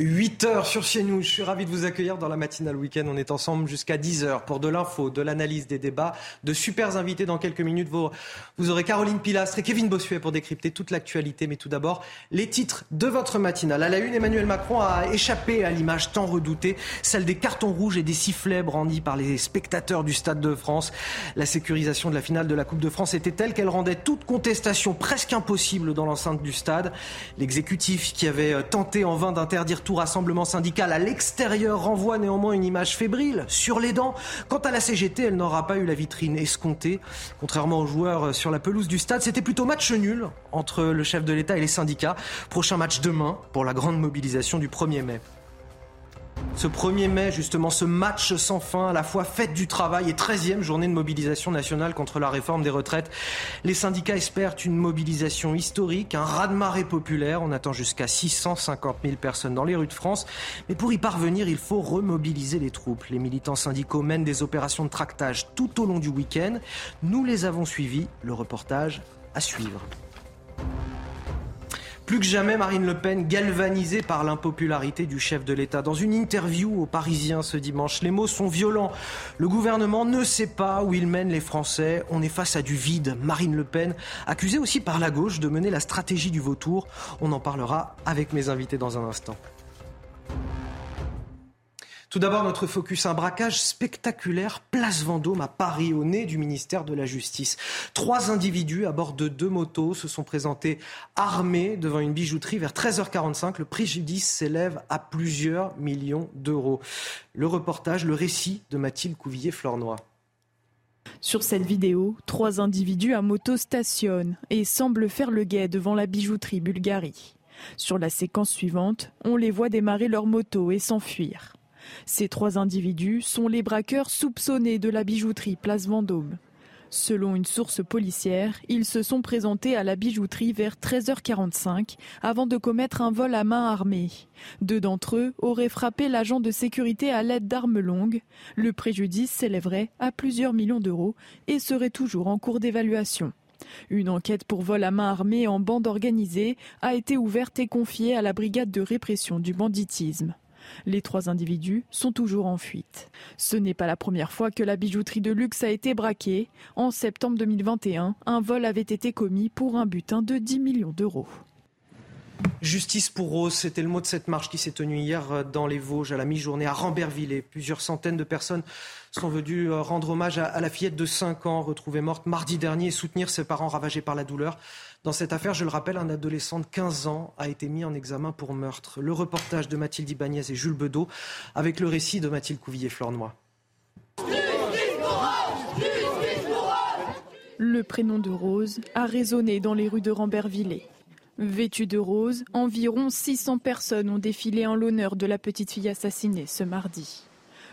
Speaker 1: 8 heures sur CNews. Je suis ravi de vous accueillir dans la matinale week-end. On est ensemble jusqu'à 10 heures pour de l'info, de l'analyse, des débats, de super invités dans quelques minutes. Vous, vous aurez Caroline Pilastre et Kevin Bossuet pour décrypter toute l'actualité. Mais tout d'abord, les titres de votre matinale. À la une, Emmanuel Macron a échappé à l'image tant redoutée, celle des cartons rouges et des sifflets brandis par les spectateurs du Stade de France. La sécurisation de la finale de la Coupe de France était telle qu'elle rendait toute contestation presque impossible dans l'enceinte du stade. L'exécutif qui avait tenté en vain d'interdire tout rassemblement syndical à l'extérieur renvoie néanmoins une image fébrile, sur les dents. Quant à la CGT, elle n'aura pas eu la vitrine escomptée. Contrairement aux joueurs sur la pelouse du stade, c'était plutôt match nul entre le chef de l'État et les syndicats. Prochain match demain pour la grande mobilisation du 1er mai. Ce 1er mai, justement, ce match sans fin, à la fois fête du travail et 13e journée de mobilisation nationale contre la réforme des retraites. Les syndicats espèrent une mobilisation historique, un raz-de-marée populaire. On attend jusqu'à 650 000 personnes dans les rues de France. Mais pour y parvenir, il faut remobiliser les troupes. Les militants syndicaux mènent des opérations de tractage tout au long du week-end. Nous les avons suivis. Le reportage à suivre. Plus que jamais, Marine Le Pen, galvanisée par l'impopularité du chef de l'État. Dans une interview aux Parisiens ce dimanche, les mots sont violents. Le gouvernement ne sait pas où il mène les Français. On est face à du vide. Marine Le Pen, accusée aussi par la gauche de mener la stratégie du vautour. On en parlera avec mes invités dans un instant. Tout d'abord, notre focus, un braquage spectaculaire, place Vendôme à Paris, au nez du ministère de la Justice. Trois individus à bord de deux motos se sont présentés armés devant une bijouterie vers 13h45. Le préjudice s'élève à plusieurs millions d'euros. Le reportage, le récit de Mathilde Couvillier-Flornois.
Speaker 16: Sur cette vidéo, trois individus à moto stationnent et semblent faire le guet devant la bijouterie Bulgarie. Sur la séquence suivante, on les voit démarrer leur moto et s'enfuir. Ces trois individus sont les braqueurs soupçonnés de la bijouterie Place Vendôme. Selon une source policière, ils se sont présentés à la bijouterie vers 13h45 avant de commettre un vol à main armée. Deux d'entre eux auraient frappé l'agent de sécurité à l'aide d'armes longues. Le préjudice s'élèverait à plusieurs millions d'euros et serait toujours en cours d'évaluation. Une enquête pour vol à main armée en bande organisée a été ouverte et confiée à la brigade de répression du banditisme. Les trois individus sont toujours en fuite. Ce n'est pas la première fois que la bijouterie de luxe a été braquée. En septembre 2021, un vol avait été commis pour un butin de 10 millions d'euros.
Speaker 1: Justice pour Rose, c'était le mot de cette marche qui s'est tenue hier dans les Vosges à la mi-journée à Rambervillers. Plusieurs centaines de personnes sont venues euh, rendre hommage à la fillette de 5 ans retrouvée morte mardi dernier et soutenir ses parents ravagés par la douleur. Dans cette affaire, je le rappelle, un adolescent de 15 ans a été mis en examen pour meurtre. Le reportage de Mathilde Ibanez et Jules Bedeau avec le récit de Mathilde Couvillier-Flornois.
Speaker 16: Le prénom de Rose a résonné dans les rues de Rambervillers. Vêtues de rose, environ 600 personnes ont défilé en l'honneur de la petite fille assassinée ce mardi.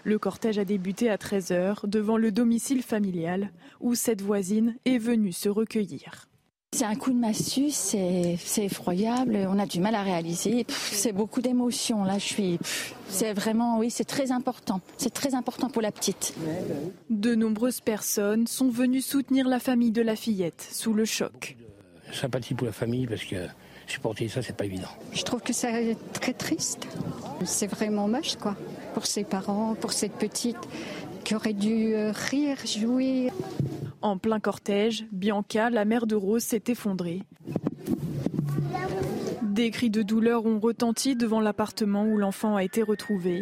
Speaker 16: Le cortège a débuté à 13h devant le domicile familial où cette voisine est venue se recueillir.
Speaker 32: C'est un coup de massue, c'est effroyable, on a du mal à réaliser. C'est beaucoup d'émotions. Là, je suis. C'est vraiment, oui, c'est très important. C'est très important pour la petite.
Speaker 16: De nombreuses personnes sont venues soutenir la famille de la fillette sous le choc
Speaker 33: sympathie pour la famille parce que supporter ça, c'est pas évident.
Speaker 38: Je trouve que c'est très triste. C'est vraiment moche, quoi. Pour ses parents, pour cette petite qui aurait dû euh, rire, jouer.
Speaker 16: En plein cortège, Bianca, la mère de Rose, s'est effondrée. Des cris de douleur ont retenti devant l'appartement où l'enfant a été retrouvé.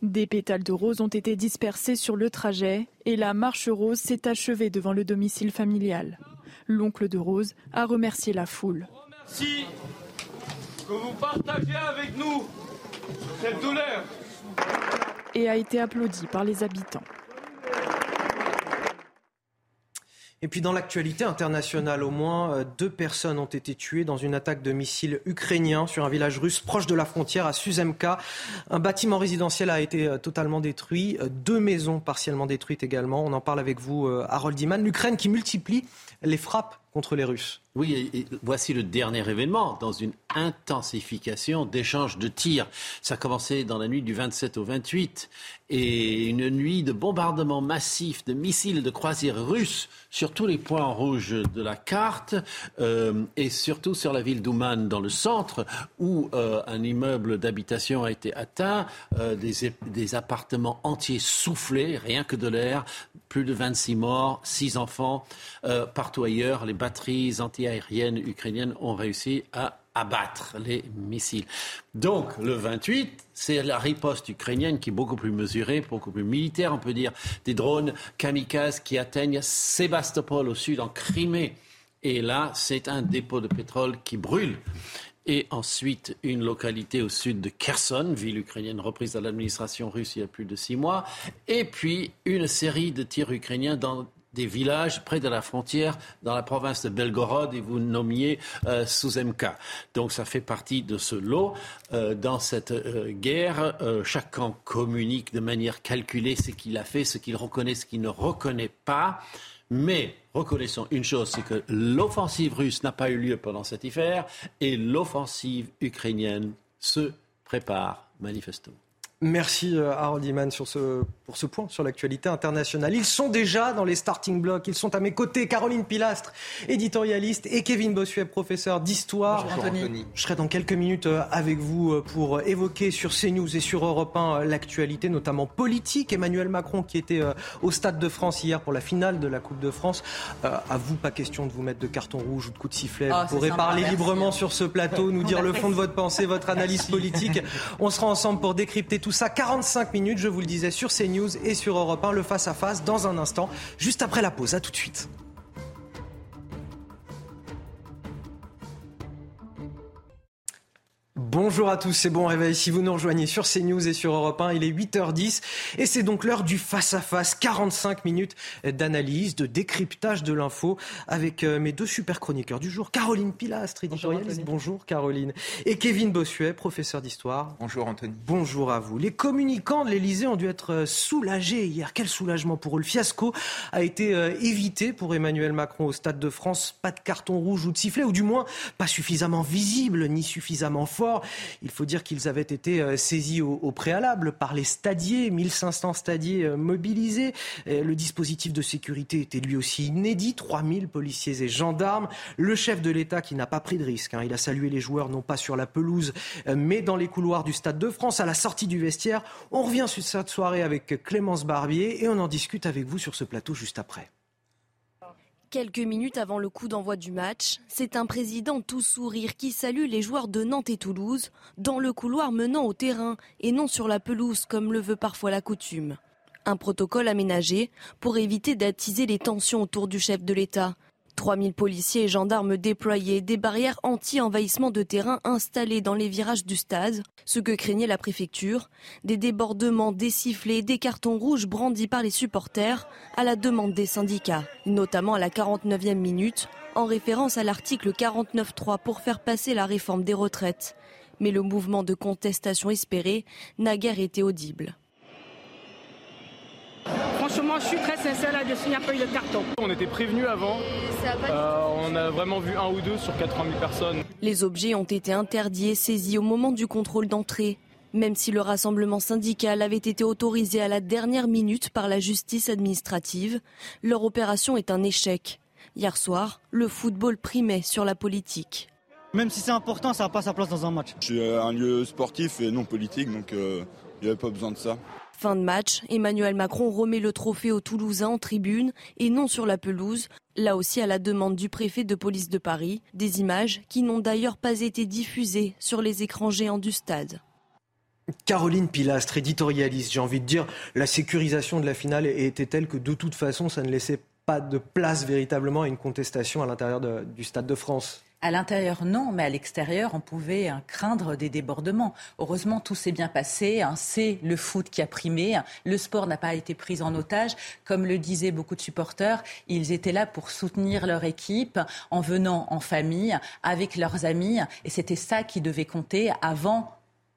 Speaker 16: Des pétales de rose ont été dispersés sur le trajet et la marche rose s'est achevée devant le domicile familial. L'oncle de Rose a remercié la foule.
Speaker 39: Merci que vous partagez avec nous cette douleur.
Speaker 16: Et a été applaudi par les habitants.
Speaker 1: Et puis dans l'actualité internationale, au moins euh, deux personnes ont été tuées dans une attaque de missiles ukrainiens sur un village russe proche de la frontière à Suzemka. Un bâtiment résidentiel a été euh, totalement détruit, euh, deux maisons partiellement détruites également. On en parle avec vous, Harold Iman. L'Ukraine qui multiplie les frappes contre les Russes.
Speaker 36: Oui, voici le dernier événement dans une intensification d'échanges de tirs. Ça a commencé dans la nuit du 27 au 28 et une nuit de bombardements massifs de missiles de croisière russes sur tous les points rouges de la carte euh, et surtout sur la ville d'Ouman dans le centre où euh, un immeuble d'habitation a été atteint, euh, des, appartements entiers soufflés, rien que de l'air, plus de 26 morts, 6 enfants. partout ailleurs, les batteries antiaériennes ukrainiennes ont réussi à abattre les missiles. Donc, le 28, c'est la riposte ukrainienne qui est beaucoup plus mesurée, beaucoup plus militaire, on peut dire. Des drones kamikazes qui atteignent Sébastopol au sud, en Crimée. Et là, c'est un dépôt de pétrole qui brûle. Et ensuite, une localité au sud de Kherson, ville ukrainienne reprise à l'administration russe il y a plus de six mois. Et puis, une série de tirs ukrainiens dans des villages près de la frontière dans la province de Belgorod et vous nommiez euh, Suzemka. Donc ça fait partie de ce lot. Euh, dans cette euh, guerre, camp communique de manière calculée ce qu'il a fait, ce qu'il reconnaît, ce qu'il ne reconnaît pas. Mais reconnaissons une chose, c'est que l'offensive russe n'a pas eu lieu pendant cet hiver et l'offensive ukrainienne se prépare manifestement.
Speaker 1: Merci Harold Iman sur ce pour ce point sur l'actualité internationale. Ils sont déjà dans les starting blocks. Ils sont à mes côtés. Caroline Pilastre, éditorialiste, et Kevin Bossuet, professeur d'histoire.
Speaker 7: Anthony.
Speaker 1: Je serai dans quelques minutes euh, avec vous euh, pour évoquer sur CNews et sur Europe 1 euh, l'actualité, notamment politique. Emmanuel Macron qui était au Stade de France hier pour la finale de la Coupe de France. à vous, pas question de vous mettre de carton rouge ou de coup de sifflet.
Speaker 7: Oh,
Speaker 1: vous pourrez parler librement sur ce plateau, nous dire le fond de votre pensée, votre analyse politique. On sera ensemble pour décrypter tout ça. 45 minutes, je vous le disais, sur CNews et sur Europe 1, le face-à-face dans un instant, juste après la pause. À tout de suite. Bonjour à tous, c'est bon réveil. Si vous nous rejoignez sur CNews et sur Europe 1, il est 8h10 et c'est donc l'heure du face-à-face. 45 minutes d'analyse, de décryptage de l'info avec euh, mes deux super chroniqueurs du jour. Caroline Pilastre, éditorialiste. Bonjour, Caroline. Et Kevin Bossuet, professeur d'histoire.
Speaker 7: Bonjour Anthony.
Speaker 1: Bonjour à vous. Les communicants de l'Elysée ont dû être euh, soulagés hier. Quel soulagement pour eux. Le fiasco a été euh, évité pour Emmanuel Macron au Stade de France. Pas de carton rouge ou de sifflet, ou du moins pas suffisamment visible ni suffisamment fort il faut dire qu'ils avaient été euh, saisis au, préalable par les stadiers, 1500 stadiers euh, mobilisés. Le dispositif de sécurité était lui aussi inédit, 3000 policiers et gendarmes. Le chef de l'État qui n'a pas pris de risque, hein. il a salué les joueurs non pas sur la pelouse, euh, mais dans les couloirs du Stade de France, à la sortie du vestiaire. On revient sur cette soirée avec Clémence Barbier et on en discute avec vous sur ce plateau juste après.
Speaker 7: Quelques minutes avant le coup d'envoi du match, c'est un président tout sourire qui salue les joueurs de Nantes et Toulouse dans le couloir menant au terrain et non sur la pelouse comme le veut parfois la coutume. Un protocole aménagé pour éviter d'attiser les tensions autour du chef de l'État. 3000 policiers et gendarmes déployés, des barrières anti-envahissement de terrain installées dans les virages du stade, ce que craignait la préfecture, des débordements, des sifflets, des cartons rouges brandis par les supporters à la demande des syndicats, notamment à la 49e minute, en référence à l'article 49.3 pour faire passer la réforme des retraites. Mais le mouvement de contestation espéré n'a guère été audible.
Speaker 40: Franchement, je suis très sincère là-dessus, il n'y a pas eu de carton.
Speaker 41: On était prévenus avant. Euh, on a vraiment vu un ou deux sur 80 000 personnes.
Speaker 7: Les objets ont été interdits et saisis au moment du contrôle d'entrée. Même si le rassemblement syndical avait été autorisé à la dernière minute par la justice administrative, leur opération est un échec. Hier soir, le football primait sur la politique.
Speaker 42: Même si c'est important, ça n'a pas sa place dans un match.
Speaker 11: C'est un lieu sportif et non politique, donc euh, il n'y avait pas besoin de ça.
Speaker 7: Fin de match, Emmanuel Macron remet le trophée aux Toulousains en tribune et non sur la pelouse, là aussi à la demande du préfet de police de Paris, des images qui n'ont d'ailleurs pas été diffusées sur les écrans géants du stade.
Speaker 1: Caroline Pilastre, éditorialiste, j'ai envie de dire, la sécurisation de la finale était telle que de toute façon, ça ne laissait pas de place véritablement à une contestation à l'intérieur du Stade de France.
Speaker 43: À l'intérieur, non, mais à l'extérieur, on pouvait hein, craindre des débordements. Heureusement, tout s'est bien passé. Hein. C'est le foot qui a primé. Le sport n'a pas été pris en otage. Comme le disaient beaucoup de supporters, ils étaient là pour soutenir leur équipe en venant en famille, avec leurs amis. Et c'était ça qui devait compter avant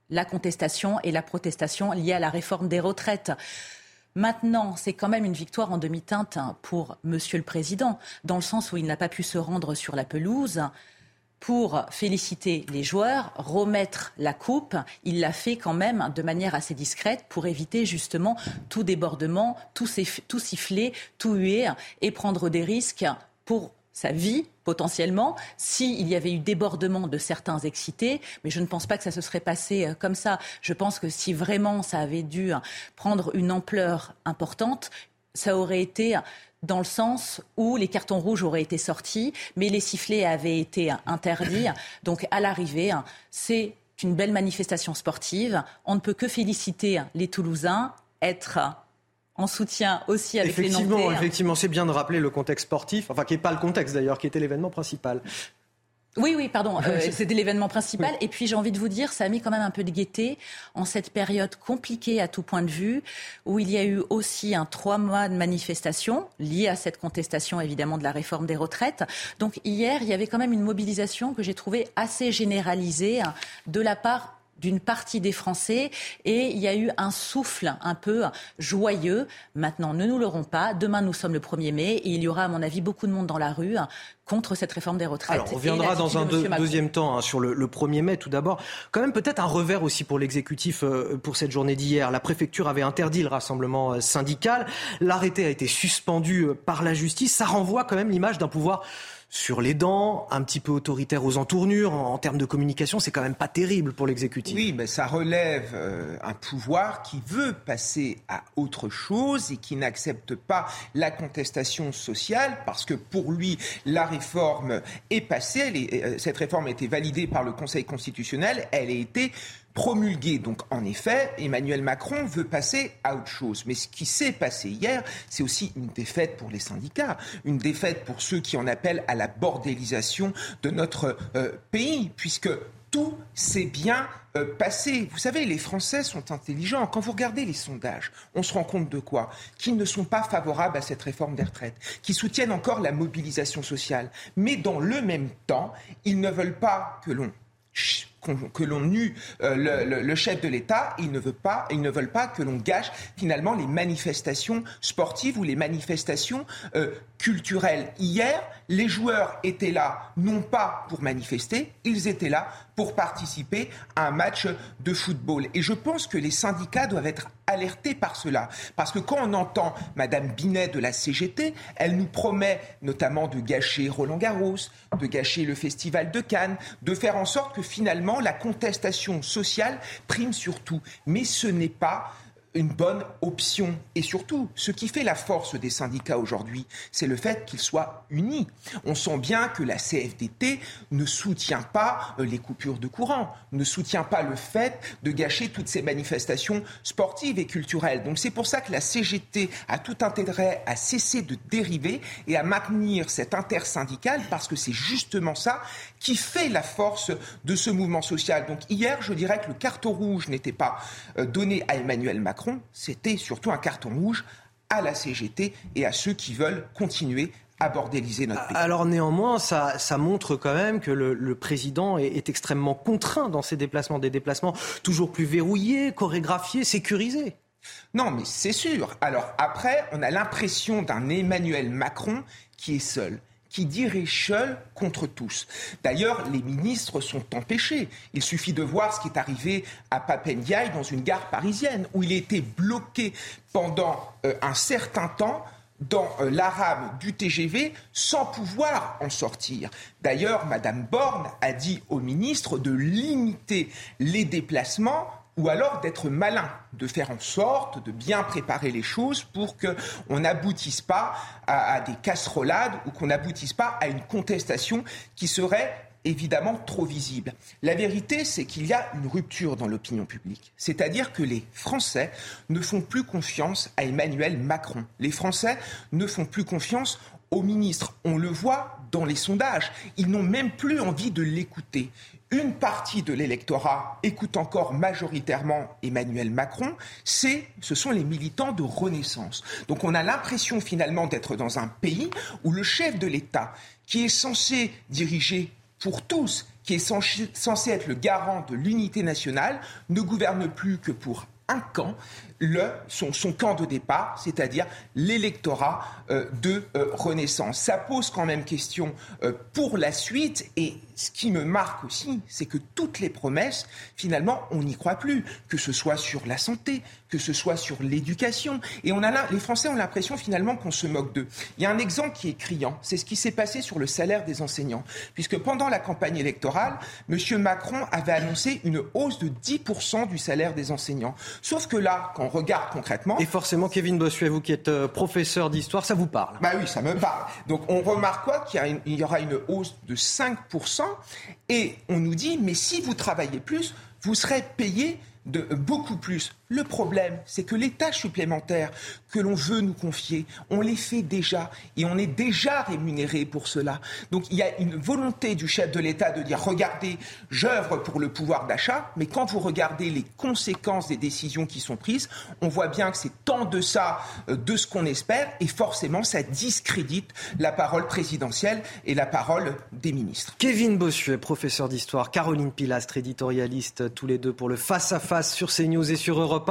Speaker 43: la contestation et la protestation liée à la réforme des retraites. Maintenant, c'est quand même une victoire en demi-teinte pour Monsieur le Président, dans le sens où il n'a pas pu se rendre sur la pelouse pour féliciter les joueurs, remettre la coupe. Il l'a fait quand même de manière assez discrète pour éviter justement tout débordement, tout, siffler, tout huer et prendre des risques pour sa vie potentiellement s'il y avait eu débordement de certains excités, mais je ne pense pas que ça se serait passé euh, comme ça. Je pense que si vraiment ça avait dû prendre une ampleur importante, ça aurait été dans le sens où les cartons rouges auraient été sortis, mais les sifflets avaient été interdits. Donc à l'arrivée, c'est une belle manifestation sportive. On ne peut que féliciter les Toulousains, être en soutien aussi avec
Speaker 1: les
Speaker 43: Nantais.
Speaker 1: Effectivement, c'est bien de rappeler le contexte sportif, enfin qui n'est pas le contexte d'ailleurs, qui était l'événement principal.
Speaker 43: Oui, oui, pardon. Euh, C'était l'événement principal. Et puis j'ai envie de vous dire, ça a mis quand même un peu de gaieté en cette période compliquée à tout point de vue, où il y a eu aussi un trois mois de manifestation liée à cette contestation évidemment de la réforme des retraites. Donc hier, il y avait quand même une mobilisation que j'ai trouvée assez généralisée hein, de la part d'une partie des Français et il y a eu un souffle un peu joyeux. Maintenant, ne nous l'aurons pas. Demain, nous sommes le 1er mai et il y aura, à mon avis, beaucoup de monde dans la rue contre cette réforme des retraites.
Speaker 1: Alors, on reviendra dans un deuxième temps hein, sur le, 1er mai tout d'abord. Quand même peut-être un revers aussi pour l'exécutif euh, pour cette journée d'hier. La préfecture avait interdit le rassemblement euh, syndical. L'arrêté a été suspendu euh, par la justice. Ça renvoie quand même l'image d'un pouvoir sur les dents, un petit peu autoritaire aux entournures. En, termes de communication, c'est quand même pas terrible pour l'exécutif.
Speaker 44: Oui, mais ça relève euh, un pouvoir qui veut passer à autre chose et qui n'accepte pas la contestation sociale parce que pour lui, la réforme est passée. Euh, cette réforme a été validée par le Conseil constitutionnel. Elle a été promulguée. Donc en effet, Emmanuel Macron veut passer à autre chose. Mais ce qui s'est passé hier, c'est aussi une défaite pour les syndicats, une défaite pour ceux qui en appellent à la bordélisation de notre euh, pays, puisque tout s'est bien euh, passé. Vous savez, les Français sont intelligents. Quand vous regardez les sondages, on se rend compte de quoi? Qu'ils ne sont pas favorables à cette réforme des retraites, qu'ils soutiennent encore la mobilisation sociale. Mais dans le même temps, ils ne veulent pas que l'on que l'on eut euh, le, chef de l'État, ils ne veulent pas, ils ne veulent pas que l'on gâche finalement les manifestations sportives ou les manifestations euh, culturelles. Hier, les joueurs étaient là non pas pour manifester, ils étaient là pour participer à un match de football. Et je pense que les syndicats doivent être alertés par cela. Parce que quand on entend Madame Binet de la CGT, elle nous promet notamment de gâcher Roland Garros, de gâcher le Festival de Cannes, de faire en sorte que finalement la contestation sociale prime surtout. Mais ce n'est pas une bonne option. Et surtout, ce qui fait la force des syndicats aujourd'hui, c'est le fait qu'ils soient unis. On sent bien que la CFDT ne soutient pas euh, les coupures de courant, ne soutient pas le fait de gâcher toutes ces manifestations sportives et culturelles. Donc c'est pour ça que la CGT a tout intérêt à cesser de dériver et à maintenir cette intersyndicale parce que c'est justement ça qui fait la force de ce mouvement social. Donc hier, je dirais que le carton rouge n'était pas euh, donné à Emmanuel Macron, c'était surtout un carton rouge à la CGT et à ceux qui veulent continuer à bordéliser notre pays.
Speaker 1: Alors néanmoins, ça, montre quand même que le, président est, extrêmement contraint dans ses déplacements, des déplacements toujours plus verrouillés, chorégraphiés, sécurisés.
Speaker 44: Non, mais c'est sûr. Alors après, on a l'impression d'un Emmanuel Macron qui est seul qui dirige seul contre tous. D'ailleurs, les ministres sont empêchés. Il suffit de voir ce qui est arrivé à Papendiaï dans une gare parisienne, où il été bloqué pendant euh, un certain temps dans euh, la rame du TGV sans pouvoir en sortir. D'ailleurs, Madame Borne a dit au ministre de limiter les déplacements ou alors d'être malin, de faire en sorte de bien préparer les choses pour qu'on n'aboutisse pas à, des casserolades ou qu'on n'aboutisse pas à une contestation qui serait évidemment trop visible. La vérité, c'est qu'il y a une rupture dans l'opinion publique. C'est-à-dire que les Français ne font plus confiance à Emmanuel Macron. Les Français ne font plus confiance au ministre. On le voit dans les sondages. Ils n'ont même plus envie de l'écouter une partie de l'électorat écoute encore majoritairement Emmanuel Macron, c'est, ce sont les militants de Renaissance. Donc on a l'impression finalement d'être dans un pays où le chef de l'État, qui est censé diriger pour tous, qui est censé être le garant de l'unité nationale, ne gouverne plus que pour un camp, le, son, camp de départ, c'est-à-dire l'électorat euh, de euh, Renaissance. Ça pose quand même question euh, pour la suite et ce qui me marque aussi, c'est que toutes les promesses, finalement, on n'y croit plus, que ce soit sur la santé, que ce soit sur l'éducation. Et on a les Français ont l'impression finalement qu'on se moque d'eux. Il y a un exemple qui est criant, c'est ce qui s'est passé sur le salaire des enseignants. Puisque pendant la campagne électorale, M. Macron avait annoncé une hausse de 10% du salaire des enseignants. Sauf que là, quand regarde concrètement...
Speaker 1: Et forcément, Kevin Bossuet, vous qui êtes euh, professeur d'histoire, ça vous parle
Speaker 44: Bah oui, ça me parle. Donc on remarque quoi? Qu'il y aura une hausse de 5% et on nous dit, mais si vous travaillez plus, vous serez payé de beaucoup plus. Le problème, c'est que les tâches supplémentaires que l'on veut nous confier, on les fait déjà et on est déjà rémunéré pour cela. Donc il y a une volonté du chef de l'État de dire regardez, j'œuvre pour le pouvoir d'achat, mais quand vous regardez les conséquences des décisions qui sont prises, on voit bien que c'est tant de ça de ce qu'on espère et forcément ça discrédite la parole présidentielle et la parole des ministres.
Speaker 1: Kevin Bossuet, professeur d'histoire, Caroline Pilastre, éditorialiste, tous les deux pour le face-à-face sur CNews et sur Europe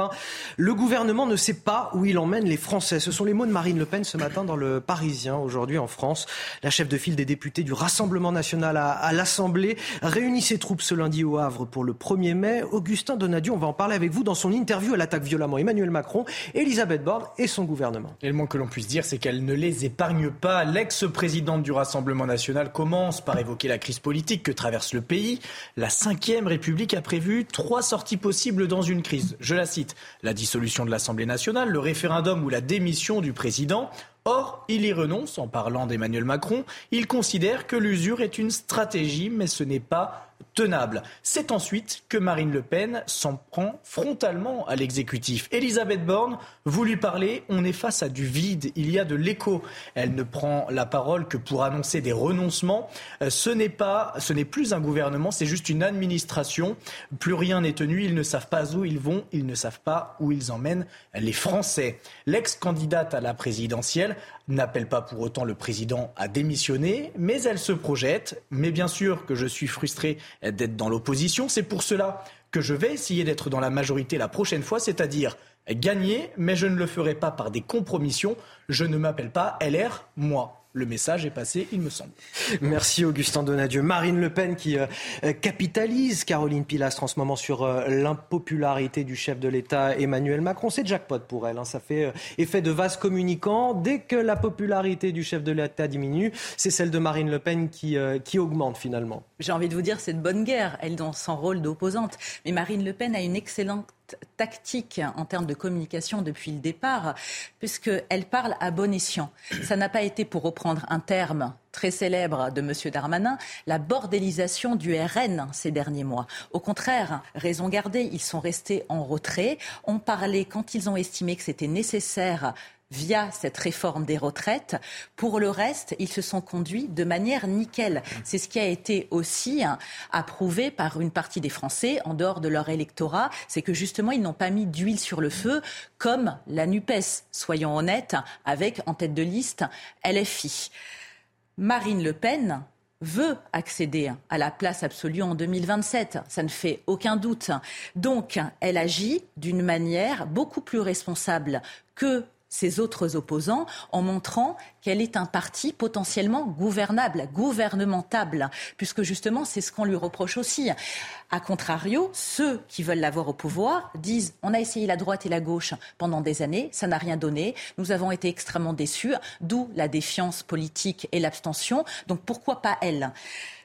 Speaker 1: le gouvernement ne sait pas où il emmène les Français. Ce sont les mots de Marine Le Pen ce matin dans le Parisien, aujourd'hui en France. La chef de file des députés du Rassemblement national à, l'Assemblée réunit ses troupes ce lundi au Havre pour le 1er mai. Augustin Donadieu, on va en parler avec vous dans son interview. Elle attaque violemment Emmanuel Macron, Elisabeth Borne et son gouvernement.
Speaker 14: Et le moins que l'on puisse dire, c'est qu'elle ne les épargne pas. L'ex-présidente du Rassemblement national commence par évoquer la crise politique que traverse le pays. La Ve République a prévu trois sorties possibles dans une crise. Je la cite la dissolution de l'Assemblée nationale, le référendum ou la démission du président. Or, il y renonce en parlant d'Emmanuel Macron. Il considère que l'usure est une stratégie, mais ce n'est pas tenable. C'est ensuite que Marine Le Pen s'en prend frontalement à l'exécutif. Elisabeth Borne, vous lui parlez, on est face à du vide, il y a de l'écho. Elle ne prend la parole que pour annoncer des renoncements. Euh, ce n'est pas, ce n'est plus un gouvernement, c'est juste une administration. Plus rien n'est tenu, ils ne savent pas où ils vont, ils ne savent pas où ils emmènent les Français. L'ex-candidate à la présidentielle n'appelle pas pour autant le président à démissionner, mais elle se projette. Mais bien sûr que je suis frustré d'être dans l'opposition. C'est pour cela que je vais essayer d'être dans la majorité la prochaine fois, c'est-à-dire gagner, mais je ne le ferai pas par des compromissions. Je ne m'appelle pas LR, moi le message est passé, il me semble.
Speaker 1: Merci Augustin Donadieu. Marine Le Pen qui euh, capitalise Caroline Pilastre en ce moment sur euh, l'impopularité du chef de l'État Emmanuel Macron. C'est jackpot pour elle. Hein. Ça fait euh, effet de vase communicant. Dès que la popularité du chef de l'État diminue, c'est celle de Marine Le Pen qui, qui augmente finalement.
Speaker 43: J'ai envie de vous dire, c'est de bonne guerre. Elle dans son rôle d'opposante. Mais Marine Le Pen a une excellente tactique en termes de communication depuis le départ, puisqu'elle parle à bon escient. Ça n'a pas été, pour reprendre un terme très célèbre de M. Darmanin, la bordélisation du RN ces derniers mois. Au contraire, raison gardée, ils sont restés en retrait, ont parlé quand ils ont estimé que c'était nécessaire via cette réforme des retraites. Pour le reste, ils se sont conduits de manière nickel. C'est ce qui a été aussi hein, approuvé par une partie des Français en dehors de leur électorat. C'est que justement, ils n'ont pas mis d'huile sur le feu comme la NUPES, soyons honnêtes, avec en tête de liste LFI. Marine Le Pen veut accéder à la place absolue en 2027. Ça ne fait aucun doute. Donc, elle agit d'une manière beaucoup plus responsable que ses autres opposants en montrant qu'elle est un parti potentiellement gouvernable, gouvernementable, puisque justement c'est ce qu'on lui reproche aussi. A contrario, ceux qui veulent l'avoir au pouvoir disent on a essayé la droite et la gauche pendant des années, ça n'a rien donné, nous avons été extrêmement déçus, d'où la défiance politique et l'abstention. Donc pourquoi pas elle?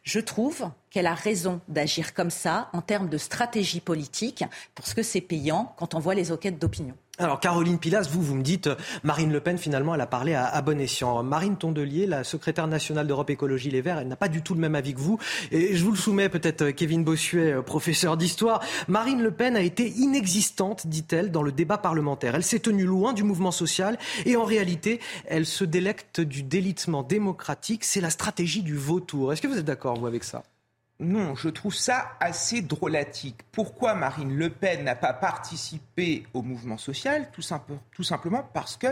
Speaker 43: Je trouve qu'elle a raison d'agir comme ça en termes de stratégie politique, parce que c'est payant quand on voit les enquêtes d'opinion.
Speaker 1: Alors Caroline Pilas, vous, vous me dites, Marine Le Pen, finalement, elle a parlé à, bon escient. Marine Tondelier, la secrétaire nationale d'Europe Écologie Les Verts, elle n'a pas du tout le même avis que vous. Et je vous le soumets peut-être, Kevin Bossuet, euh, professeur d'histoire. Marine Le Pen a été inexistante, dit-elle, dans le débat parlementaire. Elle s'est tenue loin du mouvement social et en réalité, elle se délecte du délitement démocratique. C'est la stratégie du vautour. Est-ce que vous êtes d'accord, vous, avec ça?
Speaker 44: Non, je trouve ça assez drôlatique. Pourquoi Marine Le Pen n'a pas participé au mouvement social? Tout, simplement parce que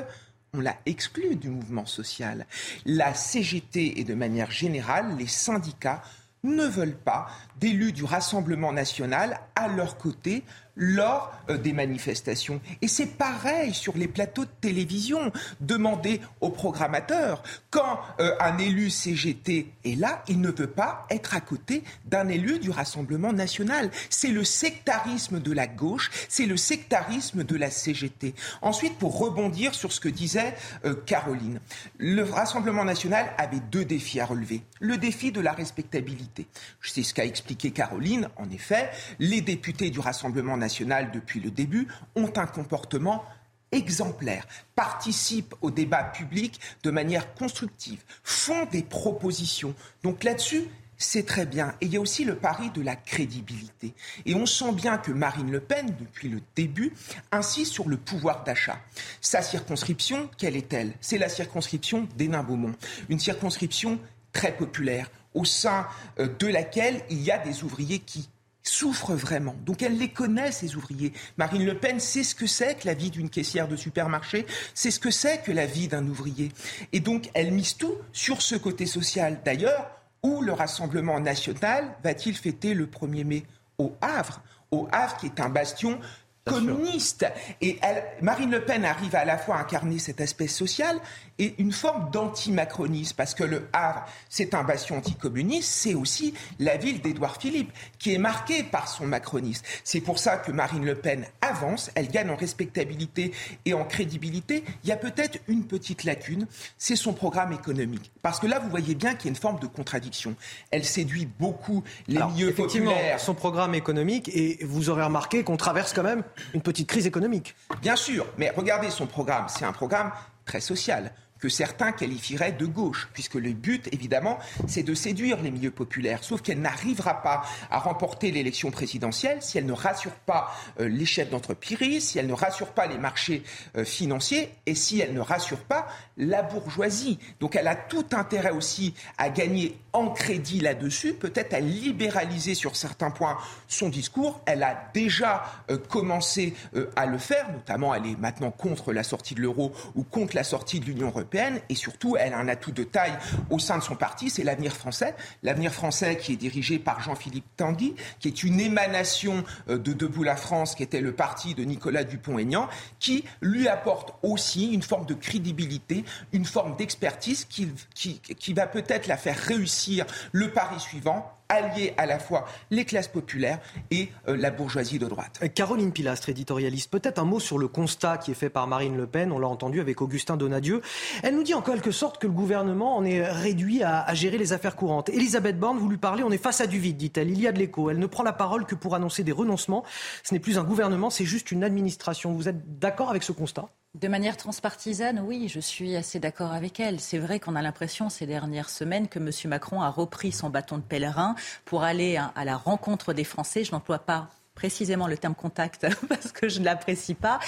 Speaker 44: on l'a exclue du mouvement social. La CGT et de manière générale, les syndicats ne veulent pas d'élus du Rassemblement national à leur côté lors euh, des manifestations. Et c'est pareil sur les plateaux de télévision. Demandez aux programmateurs, quand euh, un élu CGT est là, il ne peut pas être à côté d'un élu du Rassemblement national. C'est le sectarisme de la gauche, c'est le sectarisme de la CGT. Ensuite, pour rebondir sur ce que disait euh, Caroline, le Rassemblement national avait deux défis à relever. Le défi de la respectabilité. C'est ce qu'a expliqué Caroline. En effet, les députés du Rassemblement national depuis le début ont un comportement exemplaire, participent au débat public de manière constructive, font des propositions. Donc là-dessus, c'est très bien. Et il y a aussi le pari de la crédibilité. Et on sent bien que Marine Le Pen, depuis le début, insiste sur le pouvoir d'achat. Sa circonscription, quelle est-elle? C'est la circonscription d'Hénin-Beaumont. Une circonscription très populaire, au sein euh, de laquelle il y a des ouvriers qui souffrent vraiment. Donc elle les connaît, ces ouvriers. Marine Le Pen sait ce que c'est que la vie d'une caissière de supermarché, c'est ce que c'est que la vie d'un ouvrier. Et donc elle mise tout sur ce côté social. D'ailleurs, où le Rassemblement national va-t-il fêter le 1er mai? Au Havre. Au Havre, qui est un bastion communiste. Et Marine Le Pen arrive à la fois à incarner cet aspect social et une forme d'anti-macronisme, parce que le Havre, c'est un bastion anticommuniste, c'est aussi la ville d'Édouard Philippe, qui est marquée par son macronisme. C'est pour ça que Marine Le Pen avance, elle gagne en respectabilité et en crédibilité. Il y a peut-être une petite lacune, c'est son programme économique. Parce que là, vous voyez bien qu'il y a une forme de contradiction. Elle séduit beaucoup les milieux populaires.
Speaker 1: Son programme économique, et vous aurez remarqué qu'on traverse quand même une petite crise économique.
Speaker 44: Bien sûr, mais regardez son programme, c'est un programme très social que certains qualifieraient de gauche, puisque le but, évidemment, c'est de séduire les milieux populaires. Sauf qu'elle n'arrivera pas à remporter l'élection présidentielle si elle ne rassure pas euh, les chefs d'entreprise, si elle ne rassure pas les marchés euh, financiers et si elle ne rassure pas la bourgeoisie. Donc elle a tout intérêt aussi à gagner en crédit là-dessus, peut-être à libéraliser sur certains points son discours. Elle a déjà euh, commencé à le faire, notamment elle est maintenant contre la sortie de l'euro ou contre la sortie de l'Union européenne et surtout, elle a un atout de taille au sein de son parti, c'est l'avenir français. L'avenir français qui est dirigé par Jean-Philippe Tanguy, qui est une émanation euh, de Debout la France, qui était le parti de Nicolas Dupont-Aignan, qui lui apporte aussi une forme de crédibilité, une forme d'expertise qui, va peut-être la faire réussir le pari suivant, allier à la fois les classes populaires et euh, la bourgeoisie de droite.
Speaker 1: Caroline Pilastre, éditorialiste, peut-être un mot sur le constat qui est fait par Marine Le Pen, on l'a entendu avec Augustin Donadieu. Elle nous dit en quelque sorte que le gouvernement en est réduit à, à gérer les affaires courantes. Elisabeth Borne, vous lui parlez, on est face à du vide, dit-elle, il y a de l'écho. Elle ne prend la parole que pour annoncer des renoncements. Ce n'est plus un gouvernement, c'est juste une administration. Vous êtes d'accord avec ce constat?
Speaker 43: De manière transpartisane, oui, je suis assez d'accord avec elle. C'est vrai qu'on a l'impression ces dernières semaines que M. Macron a repris son bâton de pèlerin pour aller à la rencontre des Français. Je n'emploie pas précisément le terme contact parce que je ne l'apprécie pas,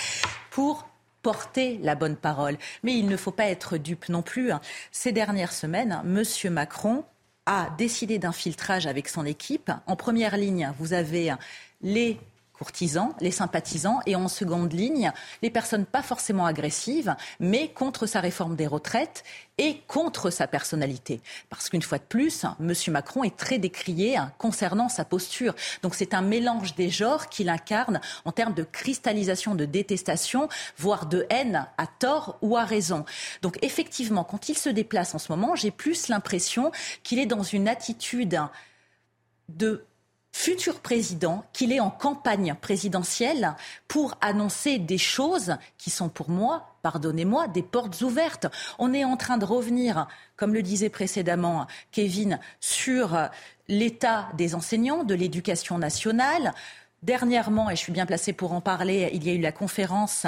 Speaker 43: pour porter la bonne parole. Mais il ne faut pas être dupe non plus. Ces dernières semaines, M. Macron a décidé d'un filtrage avec son équipe. En première ligne, vous avez les courtisans, les sympathisants, et en seconde ligne, les personnes pas forcément agressives, mais contre sa réforme des retraites et contre sa personnalité. Parce qu'une fois de plus, M. Macron est très décrié concernant sa posture. Donc c'est un mélange des genres qu'il incarne en termes de cristallisation, de détestation, voire de haine à tort ou à raison. Donc effectivement, quand il se déplace en ce moment, j'ai plus l'impression qu'il est dans une attitude de futur président qu'il est en campagne présidentielle pour annoncer des choses qui sont pour moi, pardonnez-moi, des portes ouvertes. On est en train de revenir, comme le disait précédemment Kevin, sur l'état des enseignants, de l'éducation nationale, Dernièrement, et je suis bien placée pour en parler, il y a eu la conférence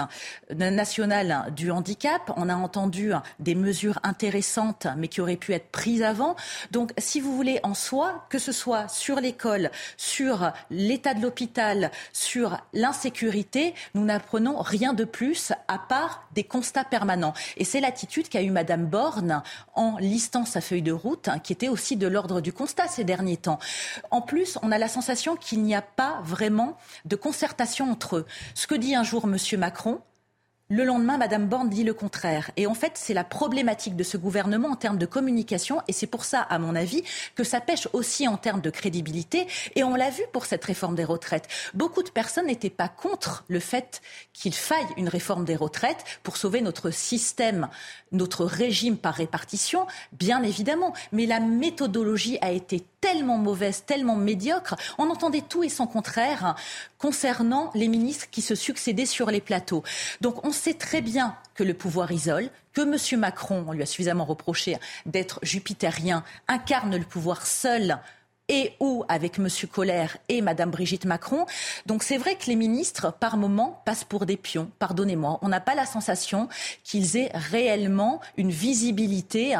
Speaker 43: nationale du handicap. On a entendu des mesures intéressantes, mais qui auraient pu être prises avant. Donc, si vous voulez, en soi, que ce soit sur l'école, sur l'état de l'hôpital, sur l'insécurité, nous n'apprenons rien de plus à part des constats permanents. Et c'est l'attitude qu'a eu Madame Borne en listant sa feuille de route, qui était aussi de l'ordre du constat ces derniers temps. En plus, on a la sensation qu'il n'y a pas vraiment de concertation entre eux. Ce que dit un jour M. Macron, le lendemain, Mme Borne dit le contraire. Et en fait, c'est la problématique de ce gouvernement en termes de communication. Et c'est pour ça, à mon avis, que ça pêche aussi en termes de crédibilité. Et on l'a vu pour cette réforme des retraites. Beaucoup de personnes n'étaient pas contre le fait qu'il faille une réforme des retraites pour sauver notre système, notre régime par répartition, bien évidemment. Mais la méthodologie a été tellement mauvaise, tellement médiocre. On entendait tout et son contraire concernant les ministres qui se succédaient sur les plateaux. Donc on sait très bien que le pouvoir isole, que M. Macron, on lui a suffisamment reproché d'être jupitérien, incarne le pouvoir seul et ou avec M. Colère et Mme Brigitte Macron. Donc c'est vrai que les ministres, par moments, passent pour des pions. Pardonnez-moi, on n'a pas la sensation qu'ils aient réellement une visibilité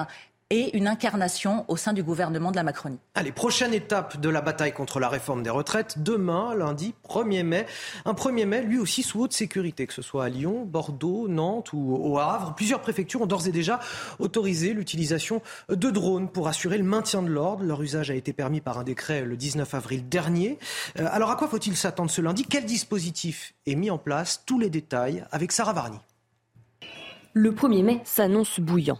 Speaker 43: et une incarnation au sein du gouvernement de la Macronie.
Speaker 1: Allez, prochaine étape de la bataille contre la réforme des retraites, demain, lundi 1er mai. Un 1er mai, lui aussi sous haute sécurité, que ce soit à Lyon, Bordeaux, Nantes ou au Havre. Plusieurs préfectures ont d'ores et déjà autorisé l'utilisation de drones pour assurer le maintien de l'ordre. Leur usage a été permis par un décret le 19 avril dernier. Euh, alors à quoi faut-il s'attendre ce lundi? Quel dispositif est mis en place? Tous les détails avec Sarah Varny.
Speaker 13: Le 1er mai s'annonce bouillant.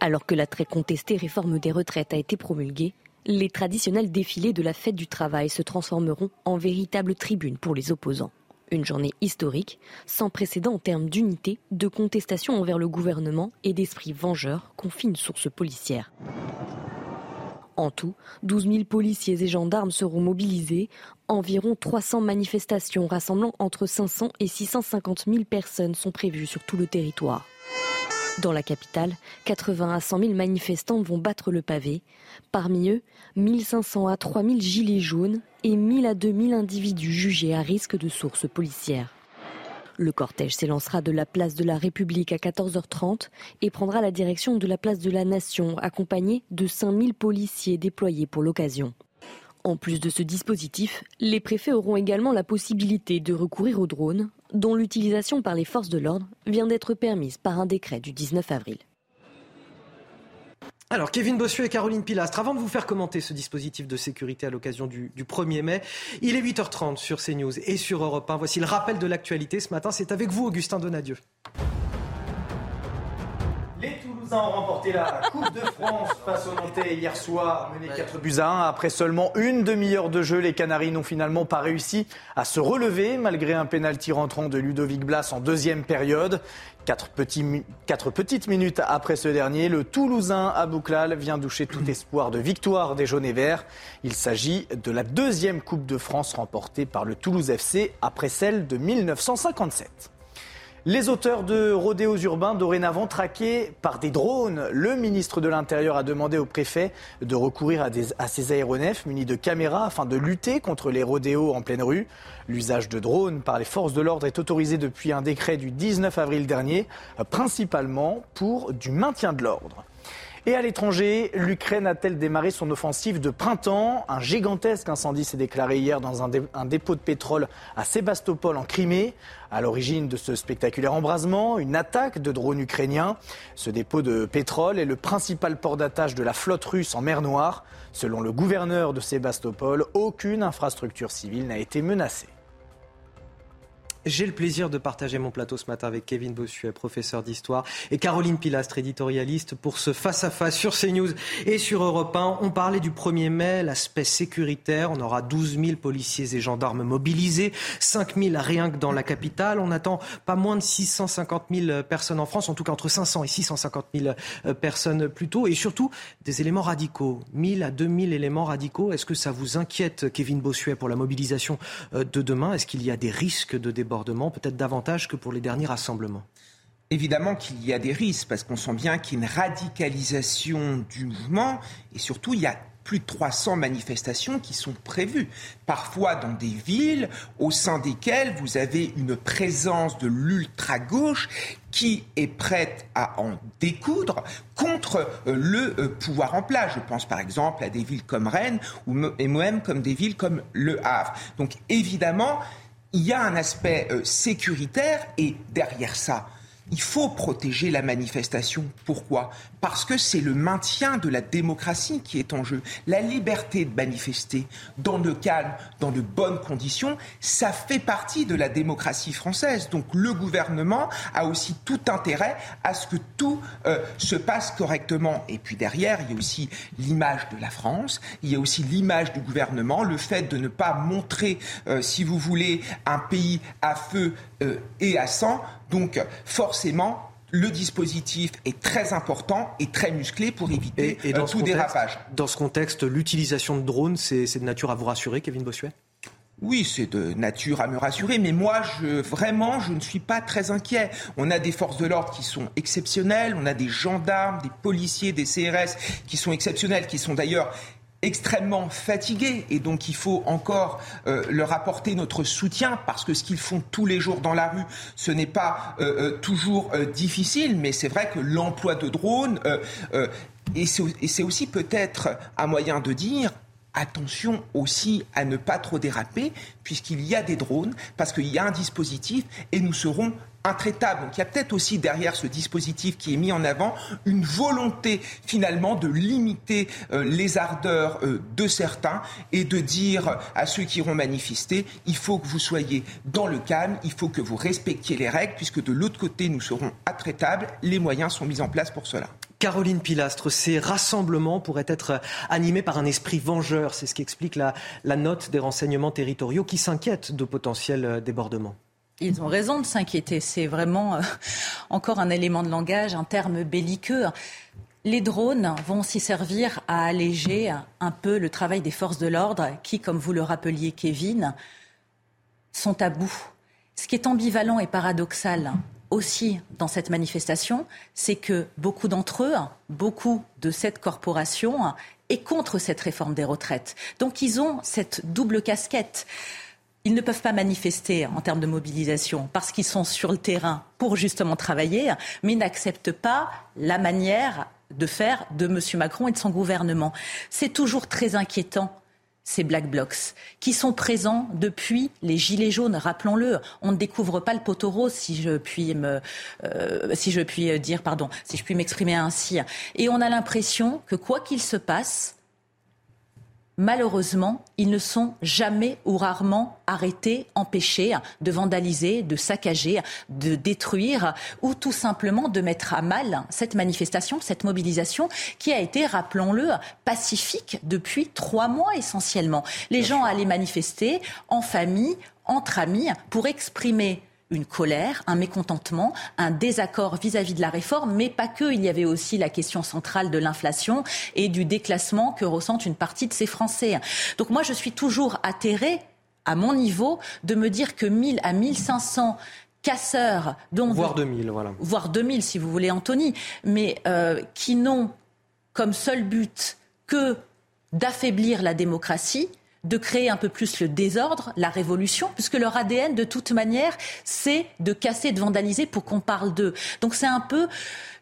Speaker 13: Alors que la très contestée réforme des retraites a été promulguée, les traditionnels défilés de la fête du travail se transformeront en véritable tribune pour les opposants. Une journée historique, sans précédent en termes d'unité, de contestation envers le gouvernement et d'esprit vengeur, confie une source policière. En tout, 12 000 policiers et gendarmes seront mobilisés. Environ 300 manifestations rassemblant entre 500 et 650 000 personnes sont prévues sur tout le territoire. Dans la capitale, 80 à 100 000 manifestants vont battre le pavé. Parmi eux, 1500 à 3000 gilets jaunes et 1000 à 2000 individus jugés à risque de sources policières. Le cortège s'élancera de la place de la République à 14h30 et prendra la direction de la place de la Nation, accompagné de 5000 policiers déployés pour l'occasion. En plus de ce dispositif, les préfets auront également la possibilité de recourir aux drones, dont l'utilisation par les forces de l'ordre vient d'être permise par un décret du 19 avril.
Speaker 1: Alors, Kevin Bossuet et Caroline Pilastre, avant de vous faire commenter ce dispositif de sécurité à l'occasion du, 1er mai, il est 8h30 sur CNews et sur Europe 1. Voici le rappel de l'actualité ce matin. C'est avec vous, Augustin Donadieu.
Speaker 14: Toulousains ont remporté la Coupe de France face aux Nantais hier soir, mené 4 buts à 1. Après seulement une demi-heure de jeu, les Canaries n'ont finalement pas réussi à se relever malgré un pénalty rentrant de Ludovic Blas en deuxième période. Quatre, petites minutes après ce dernier, le Toulousain Abouklal vient doucher tout espoir de victoire des jaunes et verts. Il s'agit de la deuxième Coupe de France remportée par le Toulouse FC après celle de 1957. Les auteurs de rodéos urbains dorénavant traqués par des drones. Le ministre de l'Intérieur a demandé au préfet de recourir à, ces aéronefs munis de caméras afin de lutter contre les rodéos en pleine rue. L'usage de drones par les forces de l'ordre est autorisé depuis un décret du 19 avril dernier, principalement pour du maintien de l'ordre. Et à l'étranger, l'Ukraine a-t-elle démarré son offensive de printemps? Un gigantesque incendie s'est déclaré hier dans un, dépôt de pétrole à Sébastopol en Crimée. À l'origine de ce spectaculaire embrasement, une attaque de drones ukrainiens. Ce dépôt de pétrole est le principal port d'attache de la flotte russe en mer Noire. Selon le gouverneur de Sébastopol, aucune infrastructure civile n'a été menacée.
Speaker 1: J'ai le plaisir de partager mon plateau ce matin avec Kevin Bossuet, professeur d'histoire, et Caroline Pilastre, éditorialiste, pour ce face-à-face sur CNews et sur Europe 1. On parlait du 1er mai, l'aspect sécuritaire. On aura 12 000 policiers et gendarmes mobilisés, 5 000 rien que dans la capitale. On attend pas moins de 650 000 personnes en France, en tout cas entre 500 et 650 000 euh, personnes plus tôt, et surtout des éléments radicaux. 1000 à 2000 éléments radicaux. Est-ce que ça vous inquiète, Kevin Bossuet, pour la mobilisation euh, de demain? Est-ce qu'il y a des risques de débordement? Peut-être davantage que pour les derniers rassemblements
Speaker 44: Évidemment qu'il y a des risques, parce qu'on sent bien qu'il y a une radicalisation du mouvement, et surtout il y a plus de 300 manifestations qui sont prévues, parfois dans des villes au sein desquelles vous avez une présence de l'ultra-gauche qui est prête à en découdre contre euh, le euh, pouvoir en place. Je pense par exemple à des villes comme Rennes ou même comme des villes comme Le Havre. Donc évidemment, il y a un aspect euh, sécuritaire et derrière ça, il faut protéger la manifestation. Pourquoi? Parce que c'est le maintien de la démocratie qui est en jeu. La liberté de manifester dans le calme, dans de bonnes conditions, ça fait partie de la démocratie française. Donc le gouvernement a aussi tout intérêt à ce que tout euh, se passe correctement. Et puis derrière, il y a aussi l'image de la France, il y a aussi l'image du gouvernement, le fait de ne pas montrer, euh, si vous voulez, un pays à feu euh, et à sang donc forcément, le dispositif est très important et très musclé pour éviter et, dans tout dérapage.
Speaker 1: Dans ce contexte, l'utilisation de drones, c'est de nature à vous rassurer, Kevin Bossuet?
Speaker 44: Oui, c'est de nature à me rassurer, mais moi, je, vraiment, je ne suis pas très inquiet. On a des forces de l'ordre qui sont exceptionnelles, on a des gendarmes, des policiers, des CRS qui sont exceptionnels, qui sont d'ailleurs extrêmement fatigués et donc il faut encore euh, leur apporter notre soutien parce que ce qu'ils font tous les jours dans la rue, ce n'est pas euh, euh, toujours difficile, mais c'est vrai que l'emploi de drones, et c'est aussi peut-être un moyen de dire attention aussi à ne pas trop déraper, puisqu'il y a des drones, parce qu'il y a un dispositif, et nous serons intraitable. Donc il y a peut-être aussi derrière ce dispositif qui est mis en avant une volonté finalement de limiter euh, les ardeurs euh, de certains et de dire à ceux qui iront manifester, il faut que vous soyez dans le calme, il faut que vous respectiez les règles, puisque de l'autre côté nous serons intraitables. Les moyens sont mis en place pour cela.
Speaker 1: Caroline Pilastre, ces rassemblements pourraient être animés par un esprit vengeur. C'est ce qu'explique la, la note des renseignements territoriaux qui s'inquiètent de potentiels débordements.
Speaker 43: Ils ont raison de s'inquiéter. C'est vraiment euh, encore un élément de langage, un terme belliqueux. Les drones vont aussi servir à alléger un peu le travail des forces de l'ordre qui, comme vous le rappeliez, Kevin, sont à bout. Ce qui est ambivalent et paradoxal aussi dans cette manifestation, c'est que beaucoup d'entre eux, beaucoup de cette corporation est contre cette réforme des retraites. Donc ils ont cette double casquette. Ils ne peuvent pas manifester en termes de mobilisation parce qu'ils sont sur le terrain pour justement travailler, mais n'acceptent pas la manière de faire de M. Macron et de son gouvernement. C'est toujours très inquiétant ces Black Blocs, qui sont présents depuis les Gilets jaunes, rappelons-le. On ne découvre pas le poteau rose, si je puis me, euh, si je puis dire, pardon, si je puis m'exprimer ainsi. Et on a l'impression que quoi qu'il se passe, malheureusement, ils ne sont jamais ou rarement arrêtés, empêchés de vandaliser, de saccager, de détruire ou tout simplement de mettre à mal cette manifestation, cette mobilisation qui a été, rappelons-le, pacifique depuis trois mois essentiellement. Les gens allaient manifester en famille, entre amis, pour exprimer une colère, un mécontentement, un désaccord vis-à-vis de la réforme, mais pas que. Il y avait aussi la question centrale de l'inflation et du déclassement que ressentent une partie de ces Français. Donc moi, je suis toujours atterrée, à mon niveau, de me dire que 1000 à 1500 casseurs, dont
Speaker 1: voire 2000, voilà,
Speaker 43: voire 2000 si vous voulez, Anthony, mais euh, qui n'ont comme seul but que d'affaiblir la démocratie, de créer un peu plus le désordre, la révolution, puisque leur ADN, de toute manière, c'est de casser, de vandaliser pour qu'on parle d'eux. Donc c'est un peu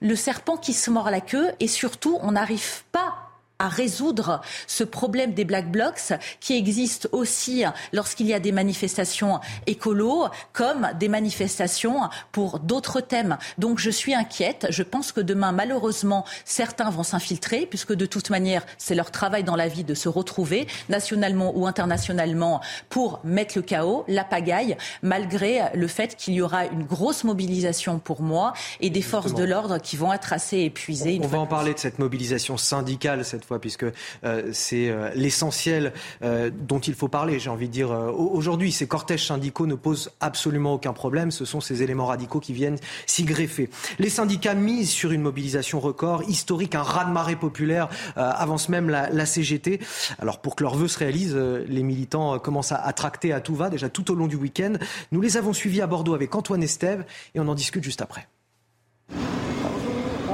Speaker 43: le serpent qui se mord la queue et surtout, on n'arrive pas à résoudre ce problème des black blocs qui existe aussi lorsqu'il y a des manifestations écolo comme des manifestations pour d'autres thèmes. Donc je suis inquiète. Je pense que demain, malheureusement, certains vont s'infiltrer puisque de toute manière, c'est leur travail dans la vie de se retrouver nationalement ou internationalement pour mettre le chaos, la pagaille, malgré le fait qu'il y aura une grosse mobilisation pour moi et des forces de l'ordre qui vont être assez épuisées.
Speaker 1: On, va en parler de cette mobilisation syndicale cette puisque euh, c'est euh, l'essentiel euh, dont il faut parler, j'ai envie de dire. Aujourd'hui, ces cortèges syndicaux ne posent absolument aucun problème. Ce sont ces éléments radicaux qui viennent s'y greffer. Les syndicats misent sur une mobilisation record, historique, un raz-de-marée populaire, avance même la, CGT. Alors, pour que leurs vœux se réalisent, les militants commencent à, à, tracter à tout va, déjà tout au long du week-end. Nous les avons suivis à Bordeaux avec Antoine Estève et on en discute juste après.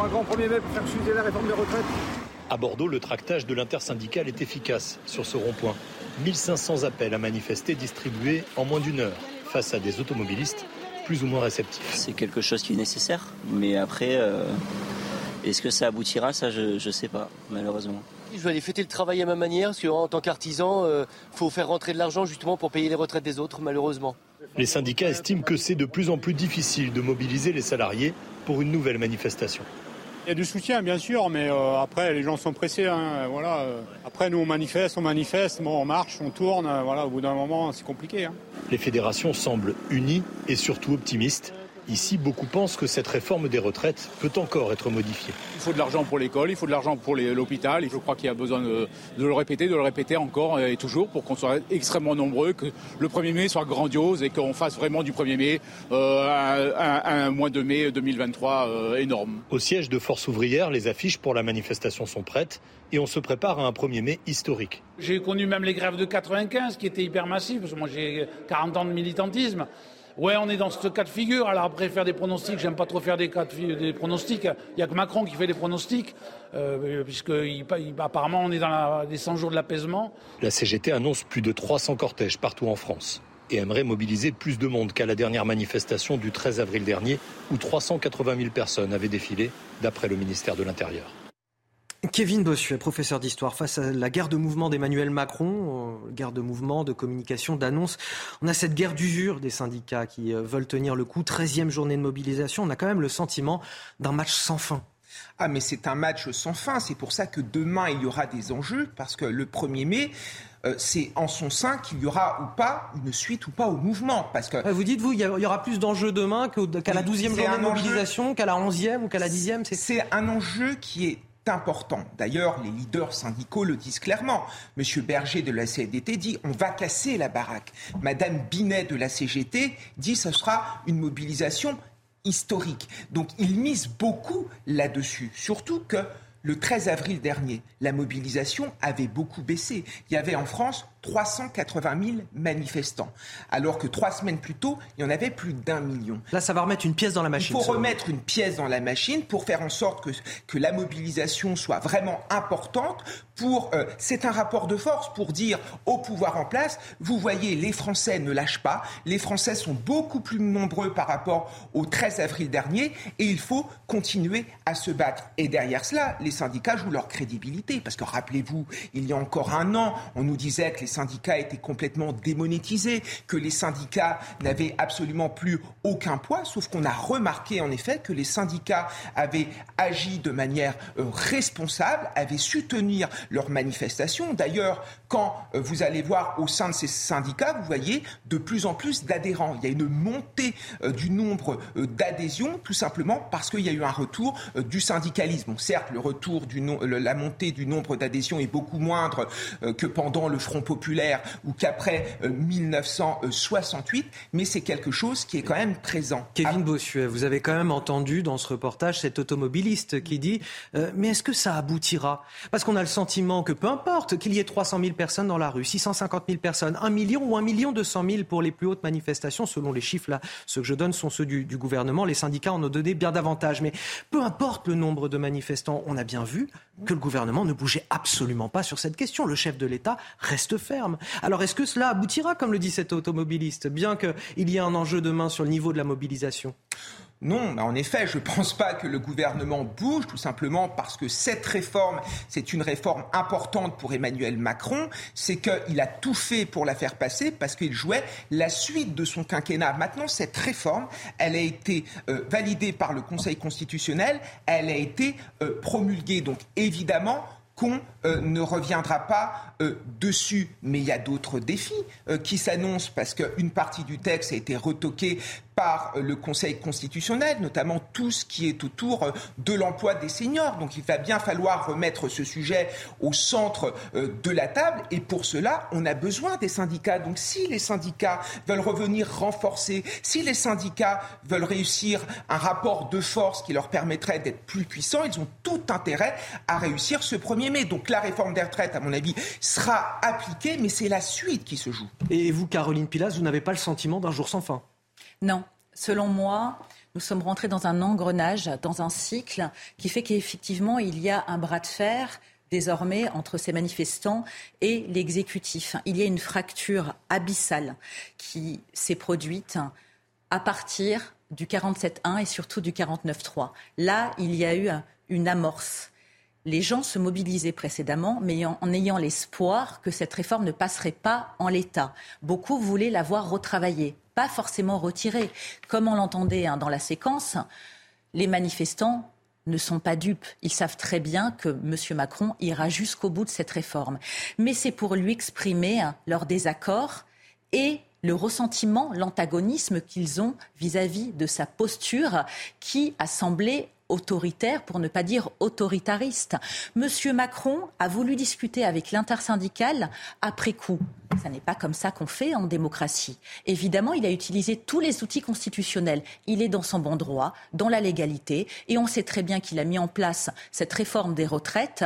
Speaker 30: Un grand premier mai pour faire suivre la réforme des retraites
Speaker 26: à Bordeaux, le tractage de l'intersyndical est efficace sur ce rond-point. 1500 appels à manifester distribués en moins d'une heure face à des automobilistes plus ou moins réceptifs.
Speaker 27: C'est quelque chose qui est nécessaire, mais après, euh, est-ce que ça aboutira? Ça, je ne sais pas, malheureusement.
Speaker 28: Je vais aller fêter le travail à ma manière, parce qu'en tant qu'artisan, il euh, faut faire rentrer de l'argent justement pour payer les retraites des autres, malheureusement.
Speaker 26: Les syndicats estiment que c'est de plus en plus difficile de mobiliser les salariés pour une nouvelle manifestation.
Speaker 30: Il y a du soutien, bien sûr, mais euh, après, les gens sont pressés. Hein, voilà. Après, nous, on manifeste, on manifeste, bon, on marche, on tourne. Voilà, au bout d'un moment, c'est compliqué. Hein.
Speaker 26: Les fédérations semblent unies et surtout optimistes. Ici, beaucoup pensent que cette réforme des retraites peut encore être modifiée.
Speaker 30: Il faut de l'argent pour l'école, il faut de l'argent pour l'hôpital. Je crois qu'il y a besoin de, le répéter, de le répéter encore et toujours pour qu'on soit extrêmement nombreux, que le 1er mai soit grandiose et qu'on fasse vraiment du 1er mai euh, un, mois de mai 2023 euh, énorme.
Speaker 26: Au siège de Force ouvrière, les affiches pour la manifestation sont prêtes et on se prépare à un 1er mai historique.
Speaker 30: J'ai connu même les grèves de 95 qui étaient hyper massives, parce que moi j'ai 40 ans de militantisme. Ouais, on est dans ce cas de figure. Alors après, faire des pronostics, j'aime pas trop faire des, pronostics. Il n'y a que Macron qui fait des pronostics, euh, puisque apparemment on est dans les 100 jours de l'apaisement.
Speaker 26: La CGT annonce plus de 300 cortèges partout en France et aimerait mobiliser plus de monde qu'à la dernière manifestation du 13 avril dernier, où 380 000 personnes avaient défilé, d'après le ministère de l'Intérieur.
Speaker 1: Kevin Bossuet, professeur d'histoire, face à la guerre de mouvement d'Emmanuel Macron, euh, guerre de mouvement, de communication, d'annonce, on a cette guerre d'usure des syndicats qui euh, veulent tenir le coup, 13e journée de mobilisation, on a quand même le sentiment d'un match sans fin.
Speaker 44: Ah mais c'est un match sans fin, c'est pour ça que demain il y aura des enjeux, parce que le 1er mai, euh, c'est en son sein qu'il y aura ou pas une suite ou pas au mouvement. Parce que
Speaker 1: vous dites vous, il y aura plus d'enjeux demain qu'à la 12e journée de mobilisation, qu'à la 11e ou qu'à la 10e.
Speaker 44: C'est un enjeu qui est important. D'ailleurs, les leaders syndicaux le disent clairement. Monsieur Berger de la CFDT dit on va casser la baraque. Madame Binet de la CGT dit ce sera une mobilisation historique. Donc ils misent beaucoup là-dessus. Surtout que le 13 avril dernier, la mobilisation avait beaucoup baissé. Il y avait en France 380 000 manifestants, alors que trois semaines plus tôt, il y en avait plus d'un million.
Speaker 1: Là, ça va remettre une pièce dans la machine.
Speaker 44: Il faut remettre une pièce dans la machine pour faire en sorte que, que la mobilisation soit vraiment importante. Pour, euh, c'est un rapport de force pour dire au pouvoir en place, vous voyez, les Français ne lâchent pas, les Français sont beaucoup plus nombreux par rapport au 13 avril dernier, et il faut continuer à se battre. Et derrière cela, les syndicats jouent leur crédibilité, parce que rappelez-vous, il y a encore un an, on nous disait que les syndicats étaient complètement démonétisés, que les syndicats n'avaient absolument plus aucun poids, sauf qu'on a remarqué en effet que les syndicats avaient agi de manière euh, responsable, avaient su tenir leurs manifestations. D'ailleurs, quand euh, vous allez voir au sein de ces syndicats, vous voyez de plus en plus d'adhérents. Il y a une montée euh, du nombre d'adhésions, tout simplement parce qu'il y a eu un retour du syndicalisme. certes, le retour du la montée du nombre d'adhésions est beaucoup moindre que pendant le Front populaire ou qu'après 1968, mais c'est quelque chose qui est quand même présent.
Speaker 1: Kevin Bossuet, vous avez quand même entendu dans ce reportage cet automobiliste qui dit euh, Mais est-ce que ça aboutira? Parce qu'on a le sentiment que peu importe qu'il y ait 300 000 personnes dans la rue, 650 000 personnes, 1 million ou 1 million 200 000 pour les plus hautes manifestations, selon les chiffres là, ceux que je donne sont ceux du, du gouvernement. Les syndicats en ont donné bien davantage. Mais peu importe le nombre de manifestants, on a bien vu que le gouvernement ne bougeait absolument pas sur cette question. Le chef de l'État reste ferme. Alors est-ce que cela aboutira, comme le dit cet automobiliste, bien qu'il y ait un enjeu demain sur le niveau de la mobilisation?
Speaker 44: Non, en effet, je ne pense pas que le gouvernement bouge, tout simplement parce que cette réforme, c'est une réforme importante pour Emmanuel Macron. C'est qu'il a tout fait pour la faire passer parce qu'il jouait la suite de son quinquennat. Maintenant, cette réforme, elle a été euh, validée par le Conseil constitutionnel, elle a été euh, promulguée. Donc, évidemment, qu'on euh, ne reviendra pas dessus. Mais il y a d'autres défis qui s'annoncent parce qu'une partie du texte a été retoquée par le Conseil constitutionnel, notamment tout ce qui est autour de l'emploi des seniors. Donc il va bien falloir remettre ce sujet au centre de la table et pour cela, on a besoin des syndicats. Donc si les syndicats veulent revenir renforcés, si les syndicats veulent réussir un rapport de force qui leur permettrait d'être plus puissants, ils ont tout intérêt à réussir ce premier mai. Donc la réforme des retraites, à mon avis, sera appliquée, mais c'est la suite qui se joue.
Speaker 1: Et vous, Caroline Pilas, vous n'avez pas le sentiment d'un jour sans fin?
Speaker 43: Non. Selon moi, nous sommes rentrés dans un engrenage, dans un cycle qui fait qu'effectivement, il y a un bras de fer désormais entre ces manifestants et l'exécutif. Il y a une fracture abyssale qui s'est produite à partir du 47.1 et surtout du 49.3. Là, il y a eu une amorce les gens se mobilisaient précédemment, mais en, ayant l'espoir que cette réforme ne passerait pas en l'état. Beaucoup voulaient la voir retravaillée, pas forcément retirée. Comme on l'entendait hein, dans la séquence, les manifestants ne sont pas dupes. Ils savent très bien que M. Macron ira jusqu'au bout de cette réforme. Mais c'est pour lui exprimer hein, leur désaccord et le ressentiment, l'antagonisme qu'ils ont vis à -vis de sa posture qui a semblé autoritaire, pour ne pas dire autoritariste. Monsieur Macron a voulu discuter avec l'intersyndicale après coup. Ce n'est pas comme ça qu'on fait en démocratie. Évidemment, il a utilisé tous les outils constitutionnels. Il est dans son bon droit, dans la légalité, et on sait très bien qu'il a mis en place cette réforme des retraites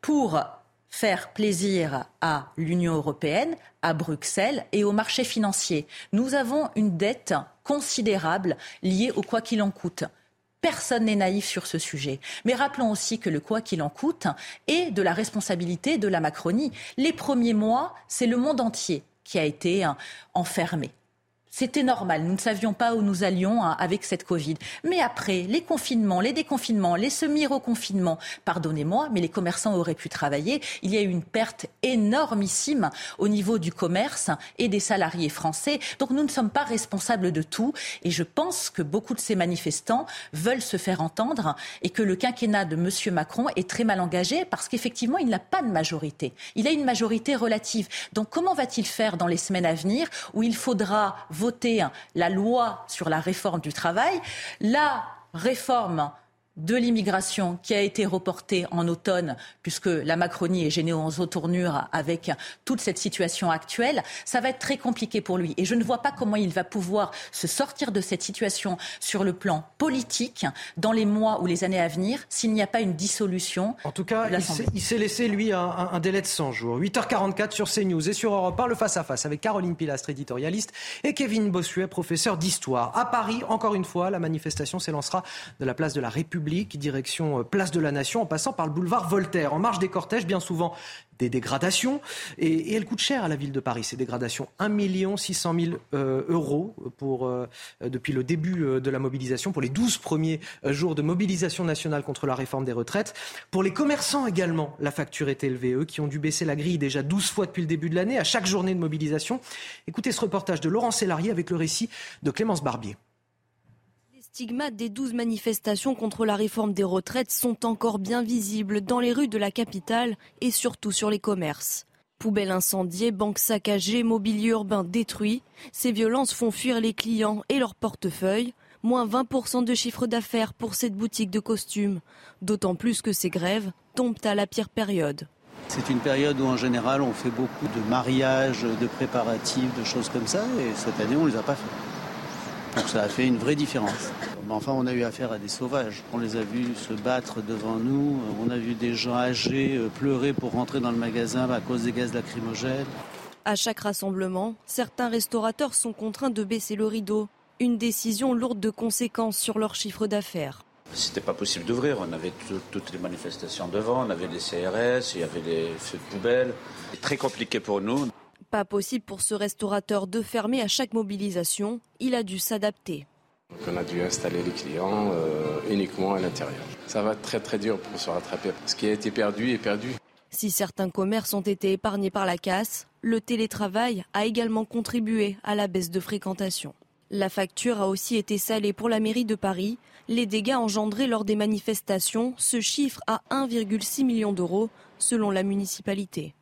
Speaker 43: pour faire plaisir à l'Union européenne, à Bruxelles et au marché financier. Nous avons une dette considérable liée au quoi qu'il en coûte. Personne n'est naïf sur ce sujet. Mais rappelons aussi que le quoi qu'il en coûte est de la responsabilité de la Macronie. Les premiers mois, c'est le monde entier qui a été hein, enfermé. C'était normal. Nous ne savions pas où nous allions hein, avec cette Covid. Mais après, les confinements, les déconfinements, les semi-reconfinements, pardonnez-moi, mais les commerçants auraient pu travailler. Il y a eu une perte énormissime au niveau du commerce et des salariés français. Donc nous ne sommes pas responsables de tout. Et je pense que beaucoup de ces manifestants veulent se faire entendre et que le quinquennat de M. Macron est très mal engagé parce qu'effectivement, il n'a pas de majorité. Il a une majorité relative. Donc comment va-t-il faire dans les semaines à venir où il faudra voter la loi sur la réforme du travail, la réforme de l'immigration qui a été reportée en automne, puisque la Macronie est gênée en tournure avec toute cette situation actuelle, ça va être très compliqué pour lui. Et je ne vois pas comment il va pouvoir se sortir de cette situation sur le plan politique dans les mois ou les années à venir s'il n'y a pas une dissolution.
Speaker 1: En tout cas, il s'est laissé, lui, un, délai de 100 jours. 8h44 sur CNews et sur Europe 1, le face-à-face avec Caroline Pilastre, éditorialiste, et Kevin Bossuet, professeur d'histoire. À Paris, encore une fois, la manifestation s'élancera de la place de la République République, direction Place de la Nation, en passant par le boulevard Voltaire. En marge des cortèges, bien souvent des dégradations. Et, elles coûtent cher à la ville de Paris, ces dégradations. 1 600 000 euros pour, euh, depuis le début euh, de la mobilisation, pour les 12 premiers euh, jours de mobilisation nationale contre la réforme des retraites. Pour les commerçants également, la facture est élevée. Eux qui ont dû baisser la grille déjà 12 fois depuis le début de l'année, à chaque journée de mobilisation. Écoutez ce reportage de Laurent Sélarié avec le récit de Clémence Barbier
Speaker 7: stigmates des douze manifestations contre la réforme des retraites sont encore bien visibles dans les rues de la capitale et surtout sur les commerces. Poubelles incendiées, banques saccagées, mobilier urbain détruit, ces violences font fuir les clients et leurs portefeuilles. Moins 20% de chiffre d'affaires pour cette boutique de costumes. D'autant plus que ces grèves tombent à la pire période.
Speaker 45: C'est une période où en général on fait beaucoup de mariages, de préparatifs, de choses comme ça, et cette année on ne les a pas fait. Donc ça a fait une vraie différence. Mais enfin, on a eu affaire à des sauvages. On les a vus se battre devant nous. On a vu des gens âgés euh, pleurer pour rentrer dans le magasin à cause des gaz lacrymogènes.
Speaker 7: À chaque rassemblement, certains restaurateurs sont contraints de baisser le rideau. Une décision lourde de conséquences sur leur chiffre d'affaires.
Speaker 27: C'était pas possible d'ouvrir. On avait toutes les manifestations devant, on avait les CRS, il y avait les feux de poubelle. C'est très compliqué pour nous.
Speaker 7: Pas possible pour ce restaurateur de fermer à chaque mobilisation. Il a dû s'adapter.
Speaker 46: On a dû installer les clients euh, uniquement à l'intérieur. Ça va être très très dur pour se rattraper. Ce qui a été perdu est perdu.
Speaker 7: Si certains commerces ont été épargnés par la casse, le télétravail a également contribué à la baisse de fréquentation. La facture a aussi été salée pour la mairie de Paris. Les dégâts engendrés lors des manifestations se chiffrent à 1,6 million d'euros selon la municipalité.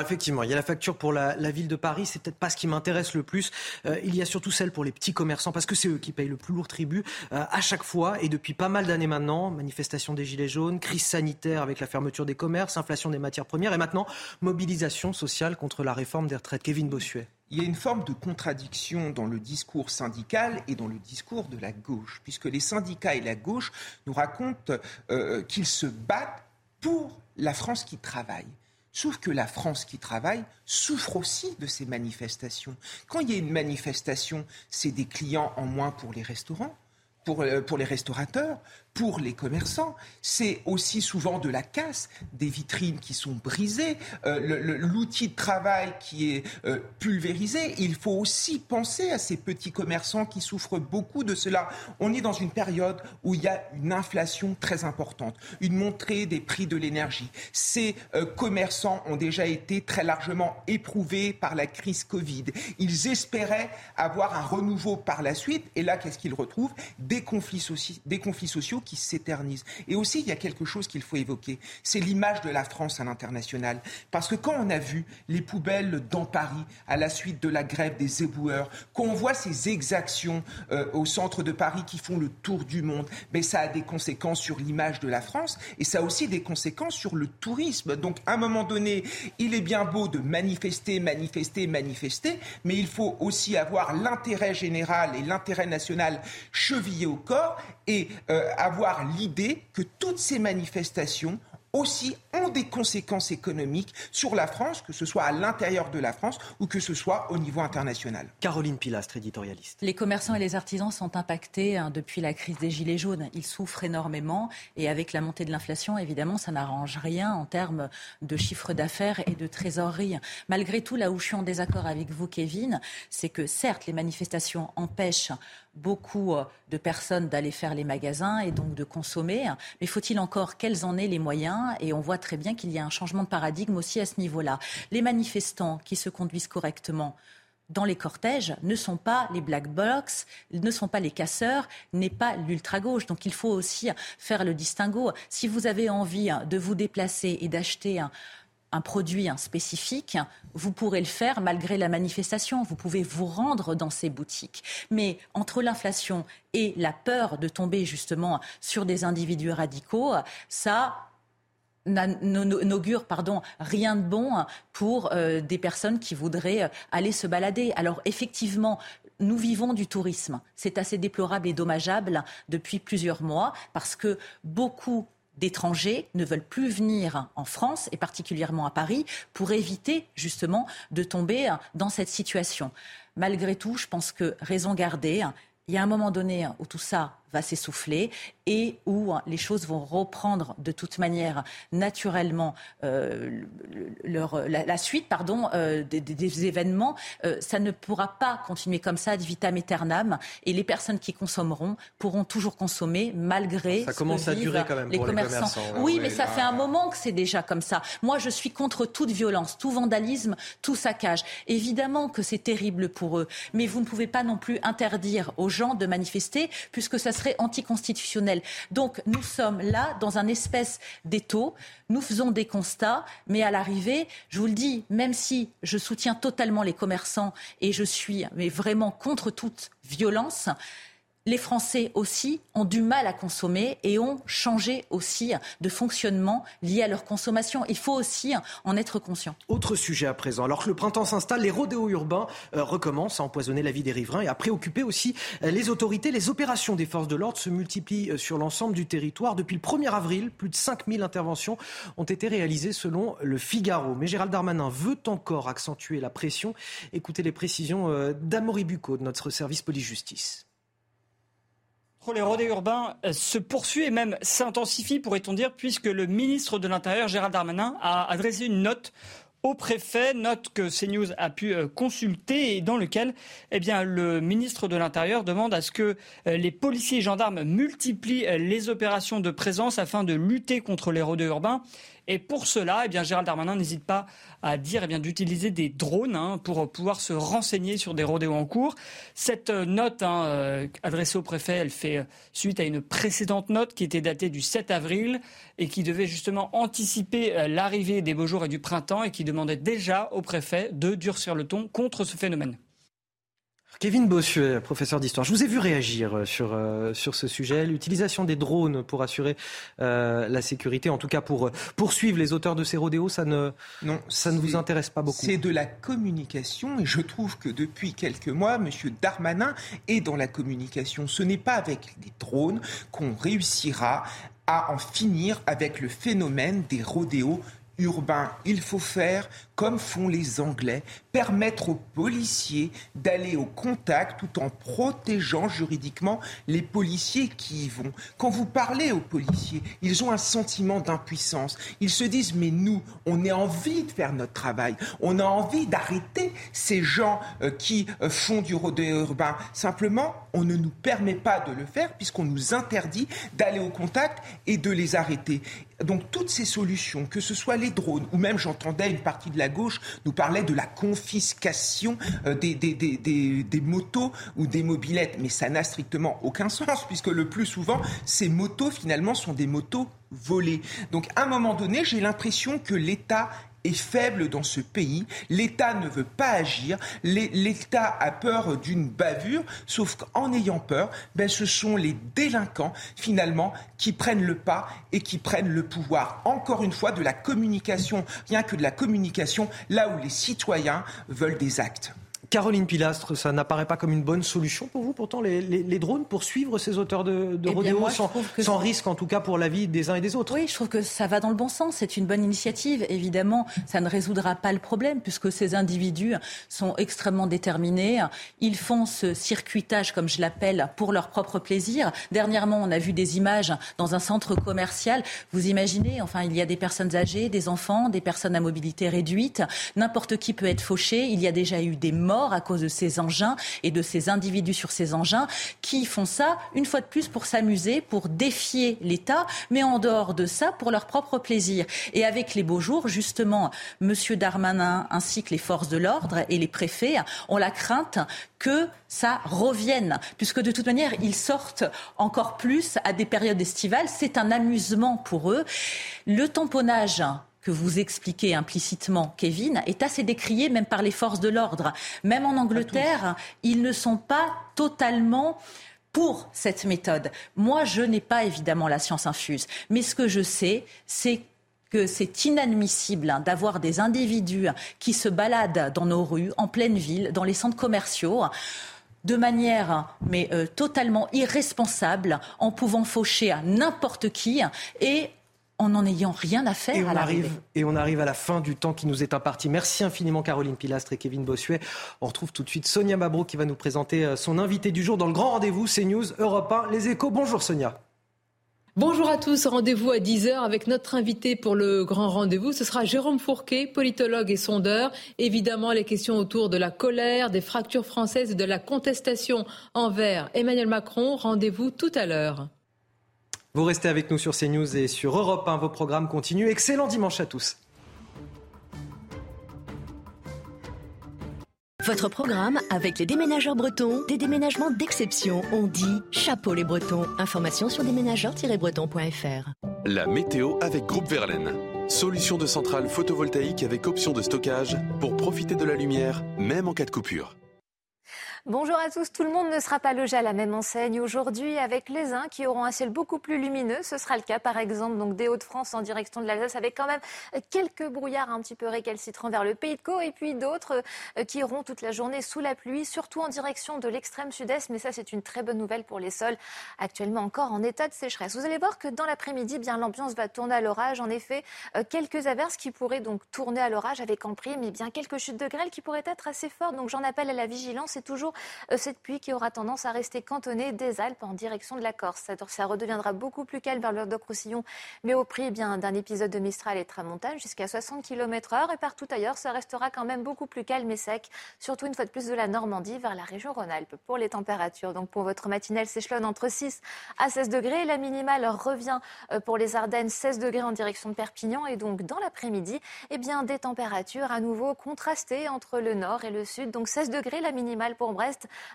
Speaker 1: Effectivement, il y a la facture pour la, ville de Paris, c'est peut-être pas ce qui m'intéresse le plus. Euh, il y a surtout celle pour les petits commerçants, parce que c'est eux qui payent le plus lourd tribut euh, à chaque fois et depuis pas mal d'années maintenant. Manifestation des gilets jaunes, crise sanitaire avec la fermeture des commerces, inflation des matières premières et maintenant mobilisation sociale contre la réforme des retraites. Kevin Bossuet.
Speaker 44: Il y a une forme de contradiction dans le discours syndical et dans le discours de la gauche, puisque les syndicats et la gauche nous racontent euh, qu'ils se battent pour la France qui travaille. Sauf que la France qui travaille souffre aussi de ces manifestations. Quand il y a une manifestation, c'est des clients en moins pour les restaurants, pour, euh, les restaurateurs, pour les commerçants. C'est aussi souvent de la casse, des vitrines qui sont brisées, euh, l'outil de travail qui est euh, pulvérisé. Il faut aussi penser à ces petits commerçants qui souffrent beaucoup de cela. On est dans une période où il y a une inflation très importante, une montée des prix de l'énergie. Ces euh, commerçants ont déjà été très largement éprouvés par la crise Covid. Ils espéraient avoir un renouveau par la suite. Et là, qu'est-ce qu'ils retrouvent? Des conflits, des conflits sociaux qui s'éternise. Et aussi, il y a quelque chose qu'il faut évoquer, c'est l'image de la France à l'international. Parce que quand on a vu les poubelles dans Paris à la suite de la grève des éboueurs, quand on voit ces exactions euh, au centre de Paris qui font le tour du monde, ça a des conséquences sur l'image de la France et ça a aussi des conséquences sur le tourisme. Donc, à un moment donné, il est bien beau de manifester, manifester, manifester, mais il faut aussi avoir l'intérêt général et l'intérêt national chevillé au corps et euh, avoir l'idée que toutes ces manifestations aussi ont des conséquences économiques sur la France, que ce soit à l'intérieur de la France ou que ce soit au niveau international.
Speaker 1: Caroline Pilastre, éditorialiste.
Speaker 43: Les commerçants et les artisans sont impactés hein, depuis la crise des Gilets jaunes. Ils souffrent énormément et avec la montée de l'inflation, évidemment, ça n'arrange rien en termes de chiffre d'affaires et de trésorerie. Malgré tout, là où je suis en désaccord avec vous, Kevin, c'est que certes, les manifestations empêchent beaucoup euh, de personnes d'aller faire les magasins et donc de consommer. Mais faut-il encore qu'elles en aient les moyens? Et on voit très bien qu'il y a un changement de paradigme aussi à ce niveau-là. Les manifestants qui se conduisent correctement dans les cortèges ne sont pas les black box, ne sont pas les casseurs, n'est pas l'ultra-gauche. Donc il faut aussi faire le distinguo. Si vous avez envie de vous déplacer et d'acheter un, un produit spécifique, vous pourrez le faire malgré la manifestation. Vous pouvez vous rendre dans ces boutiques. Mais entre l'inflation et la peur de tomber justement sur des individus radicaux, ça n'augure pardon rien de bon pour euh, des personnes qui voudraient aller se balader. Alors effectivement, nous vivons du tourisme. C'est assez déplorable et dommageable depuis plusieurs mois parce que beaucoup d'étrangers ne veulent plus venir en France et particulièrement à Paris pour éviter justement de tomber dans cette situation. Malgré tout, je pense que raison gardée, il y a un moment donné où tout ça va s'essouffler et où les choses vont reprendre de toute manière naturellement euh, leur, la, suite pardon, euh, des, événements, euh, ça ne pourra pas continuer comme ça ad vitam aeternam et les personnes qui consommeront pourront toujours consommer malgré
Speaker 1: ça commence à durer quand même
Speaker 43: les,
Speaker 1: pour
Speaker 43: commerçants.
Speaker 1: les commerçants.
Speaker 43: Oui, mais ça fait un moment que c'est déjà comme ça. Moi, je suis contre toute violence, tout vandalisme, tout saccage. Évidemment que c'est terrible pour eux, mais vous ne pouvez pas non plus interdire aux gens de manifester puisque ça serait anticonstitutionnel. Donc nous sommes là dans un espèce d'étau. Nous faisons des constats, mais à l'arrivée, je vous le dis, même si je soutiens totalement les commerçants et je suis mais vraiment contre toute violence, les Français aussi ont du mal à consommer et ont changé aussi de fonctionnement lié à leur consommation. Il faut aussi en être conscient.
Speaker 1: Autre sujet à présent. Alors que le printemps s'installe, les rodéos urbains euh, recommencent à empoisonner la vie des riverains et à préoccuper aussi euh, les autorités. Les opérations des forces de l'ordre se multiplient euh, sur l'ensemble du territoire. Depuis le 1er avril, plus de 5000 interventions ont été réalisées selon le Figaro. Mais Gérald Darmanin veut encore accentuer la pression. Écoutez les précisions d'Amory Bucco de notre service police-justice
Speaker 35: les rodéos urbains euh, se poursuit et même s'intensifie, pourrait-on dire, puisque le ministre de l'Intérieur, Gérald Darmanin, a adressé une note au préfet, note que CNews a pu euh, consulter et dans lequel eh bien, le ministre de l'Intérieur demande à ce que euh, les policiers et gendarmes multiplient les opérations de présence afin de lutter contre les rodéos urbains et pour cela, eh bien, Gérald Darmanin n'hésite pas à dire eh d'utiliser des drones hein, pour pouvoir se renseigner sur des rodéos en cours. Cette euh, note hein, euh, adressée au préfet, elle fait euh, suite à une précédente note qui était datée du 7 avril et qui devait justement anticiper l'arrivée des beaux jours et du printemps et qui demandait déjà au préfet de durcir le ton contre ce phénomène.
Speaker 1: Kevin Bossuet, professeur d'histoire, je vous ai vu réagir euh, sur, euh, sur ce sujet. L'utilisation des drones pour assurer euh, la sécurité, en tout cas pour poursuivre les auteurs de ces rodéos, ça ne, non, ça ne vous intéresse pas beaucoup
Speaker 44: C'est de la communication et je trouve que depuis quelques mois, M. Darmanin est dans la communication. Ce n'est pas avec les drones qu'on réussira à en finir avec le phénomène des rodéos urbains. Il faut faire comme font les Anglais, permettre aux policiers d'aller au contact tout en protégeant juridiquement les policiers qui y vont. Quand vous parlez aux policiers, ils ont un sentiment d'impuissance. Ils se disent, mais nous, on a envie de faire notre travail. On a envie d'arrêter ces gens euh, qui euh, font du rodéo urbain. Simplement, on ne nous permet pas de le faire puisqu'on nous interdit d'aller au contact et de les arrêter. Donc toutes ces solutions, que ce soit les drones, ou même j'entendais une partie de la gauche nous parlait de la confiscation euh, des, des, motos ou des mobilettes. Mais ça n'a strictement aucun sens, puisque le plus souvent, ces motos, finalement, sont des motos volées. Donc, à un moment donné, j'ai l'impression que l'État est faible dans ce pays. L'État ne veut pas agir. L'État a peur d'une bavure, sauf qu'en ayant peur, ben, ce sont les délinquants, finalement, qui prennent le pas et qui prennent le pouvoir. Encore une fois, de la communication, rien que de la communication, là où les citoyens veulent des actes.
Speaker 1: Caroline Pilastre, ça n'apparaît pas comme une bonne solution pour vous, pourtant, les, drones, pour suivre ces auteurs de, de eh sans, risque, en tout cas, pour la vie des uns et des autres
Speaker 43: Oui, je trouve que ça va dans le bon sens. C'est une bonne initiative. Évidemment, ça ne résoudra pas le problème, puisque ces individus sont extrêmement déterminés. Ils font ce circuitage, comme je l'appelle, pour leur propre plaisir. Dernièrement, on a vu des images dans un centre commercial. Vous imaginez, enfin, il y a des personnes âgées, des enfants, des personnes à mobilité réduite. N'importe qui peut être fauché. Il y a déjà eu des morts à cause de ces engins et de ces individus sur ces engins qui font ça une fois de plus pour s'amuser, pour défier l'État, mais en dehors de ça, pour leur propre plaisir. Et avec les beaux jours, justement, M. Darmanin ainsi que les forces de l'ordre et les préfets ont la crainte que ça revienne, puisque de toute manière, ils sortent encore plus à des périodes estivales. C'est un amusement pour eux. Le tamponnage que vous expliquez implicitement, Kevin, est assez décrié même par les forces de l'ordre. Même en Angleterre, ils ne sont pas totalement pour cette méthode. Moi, je n'ai pas évidemment la science infuse, mais ce que je sais, c'est que c'est inadmissible hein, d'avoir des individus qui se baladent dans nos rues, en pleine ville, dans les centres commerciaux de manière mais euh, totalement irresponsable en pouvant faucher à n'importe qui et en n'en ayant rien à faire
Speaker 1: et on
Speaker 43: à
Speaker 1: arrive Et on arrive à la fin du temps qui nous est imparti. Merci infiniment Caroline Pilastre et Kevin Bossuet. On retrouve tout de suite Sonia Mabro qui va nous présenter euh, son invité du jour dans le grand rendez-vous CNews Europe 1 Les Échos. Bonjour Sonia.
Speaker 47: Bonjour à tous, rendez-vous à 10h avec notre invité pour le grand rendez-vous. Ce sera Jérôme Fourquet, politologue et sondeur. Évidemment, les questions autour de la colère, des fractures françaises et de la contestation envers Emmanuel Macron. Rendez-vous tout à l'heure.
Speaker 1: Vous restez avec nous sur CNews et sur Europe 1. Vos programmes continuent. Excellent dimanche à tous.
Speaker 4: Votre programme avec les déménageurs bretons, des déménagements d'exception. On dit chapeau les bretons. Information sur déménageurs-bretons.fr.
Speaker 5: La météo avec Groupe Verlaine. Solution de centrale photovoltaïque avec option de stockage pour profiter de la lumière, même en cas de coupure.
Speaker 6: Bonjour à tous. Tout le monde ne sera pas logé à la même enseigne aujourd'hui avec les uns qui auront un ciel beaucoup plus lumineux. Ce sera le cas par exemple donc des Hauts-de-France en direction de l'Alsace avec quand même quelques brouillards un petit peu récalcitrants vers le Pays de Caux et puis d'autres euh, qui iront toute la journée sous la pluie, surtout en direction de l'extrême sud-est. Mais ça c'est une très bonne nouvelle pour les sols actuellement encore en état de sécheresse. Vous allez voir que dans l'après-midi, eh bien l'ambiance va tourner à l'orage. En effet, euh, quelques averses qui pourraient donc tourner à l'orage avec en prime, eh bien quelques chutes de grêle qui pourraient être assez fortes. Donc j'en appelle à la vigilance. C'est toujours cette pluie qui aura tendance à rester cantonnée des Alpes en direction de la Corse. Ça, redeviendra beaucoup plus calme vers le Languedoc-Roussillon, mais au prix eh d'un épisode de Mistral et Tramontane jusqu'à 60 km heure. Et partout ailleurs, ça restera quand même beaucoup plus calme et sec, surtout une fois de plus de la Normandie vers la région Rhône-Alpes. Pour les températures, donc pour votre matinale s'échelonne entre 6 à 16 degrés. La minimale revient euh, pour les Ardennes 16 degrés en direction de Perpignan et donc dans l'après-midi, eh des températures à nouveau contrastées entre le nord et le sud. Donc 16 degrés la minimale pour Brest,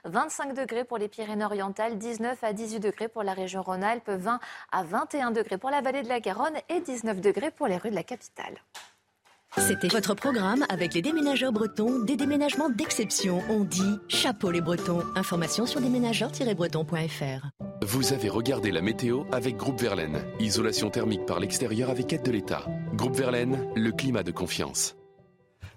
Speaker 6: 25 degrés pour les Pyrénées-Orientales, 19 à 18 degrés pour la région Rhône-Alpes, 20 à 21 degrés pour la vallée de la Garonne et 19 degrés pour les rues de la capitale.
Speaker 4: C'était votre programme avec les déménageurs bretons, des déménagements d'exception. On dit chapeau les bretons. Information sur déménageurs-bretons.fr.
Speaker 5: Vous avez regardé la météo avec Groupe Verlaine. Isolation thermique par l'extérieur avec aide de l'État. Groupe Verlaine, le climat de confiance.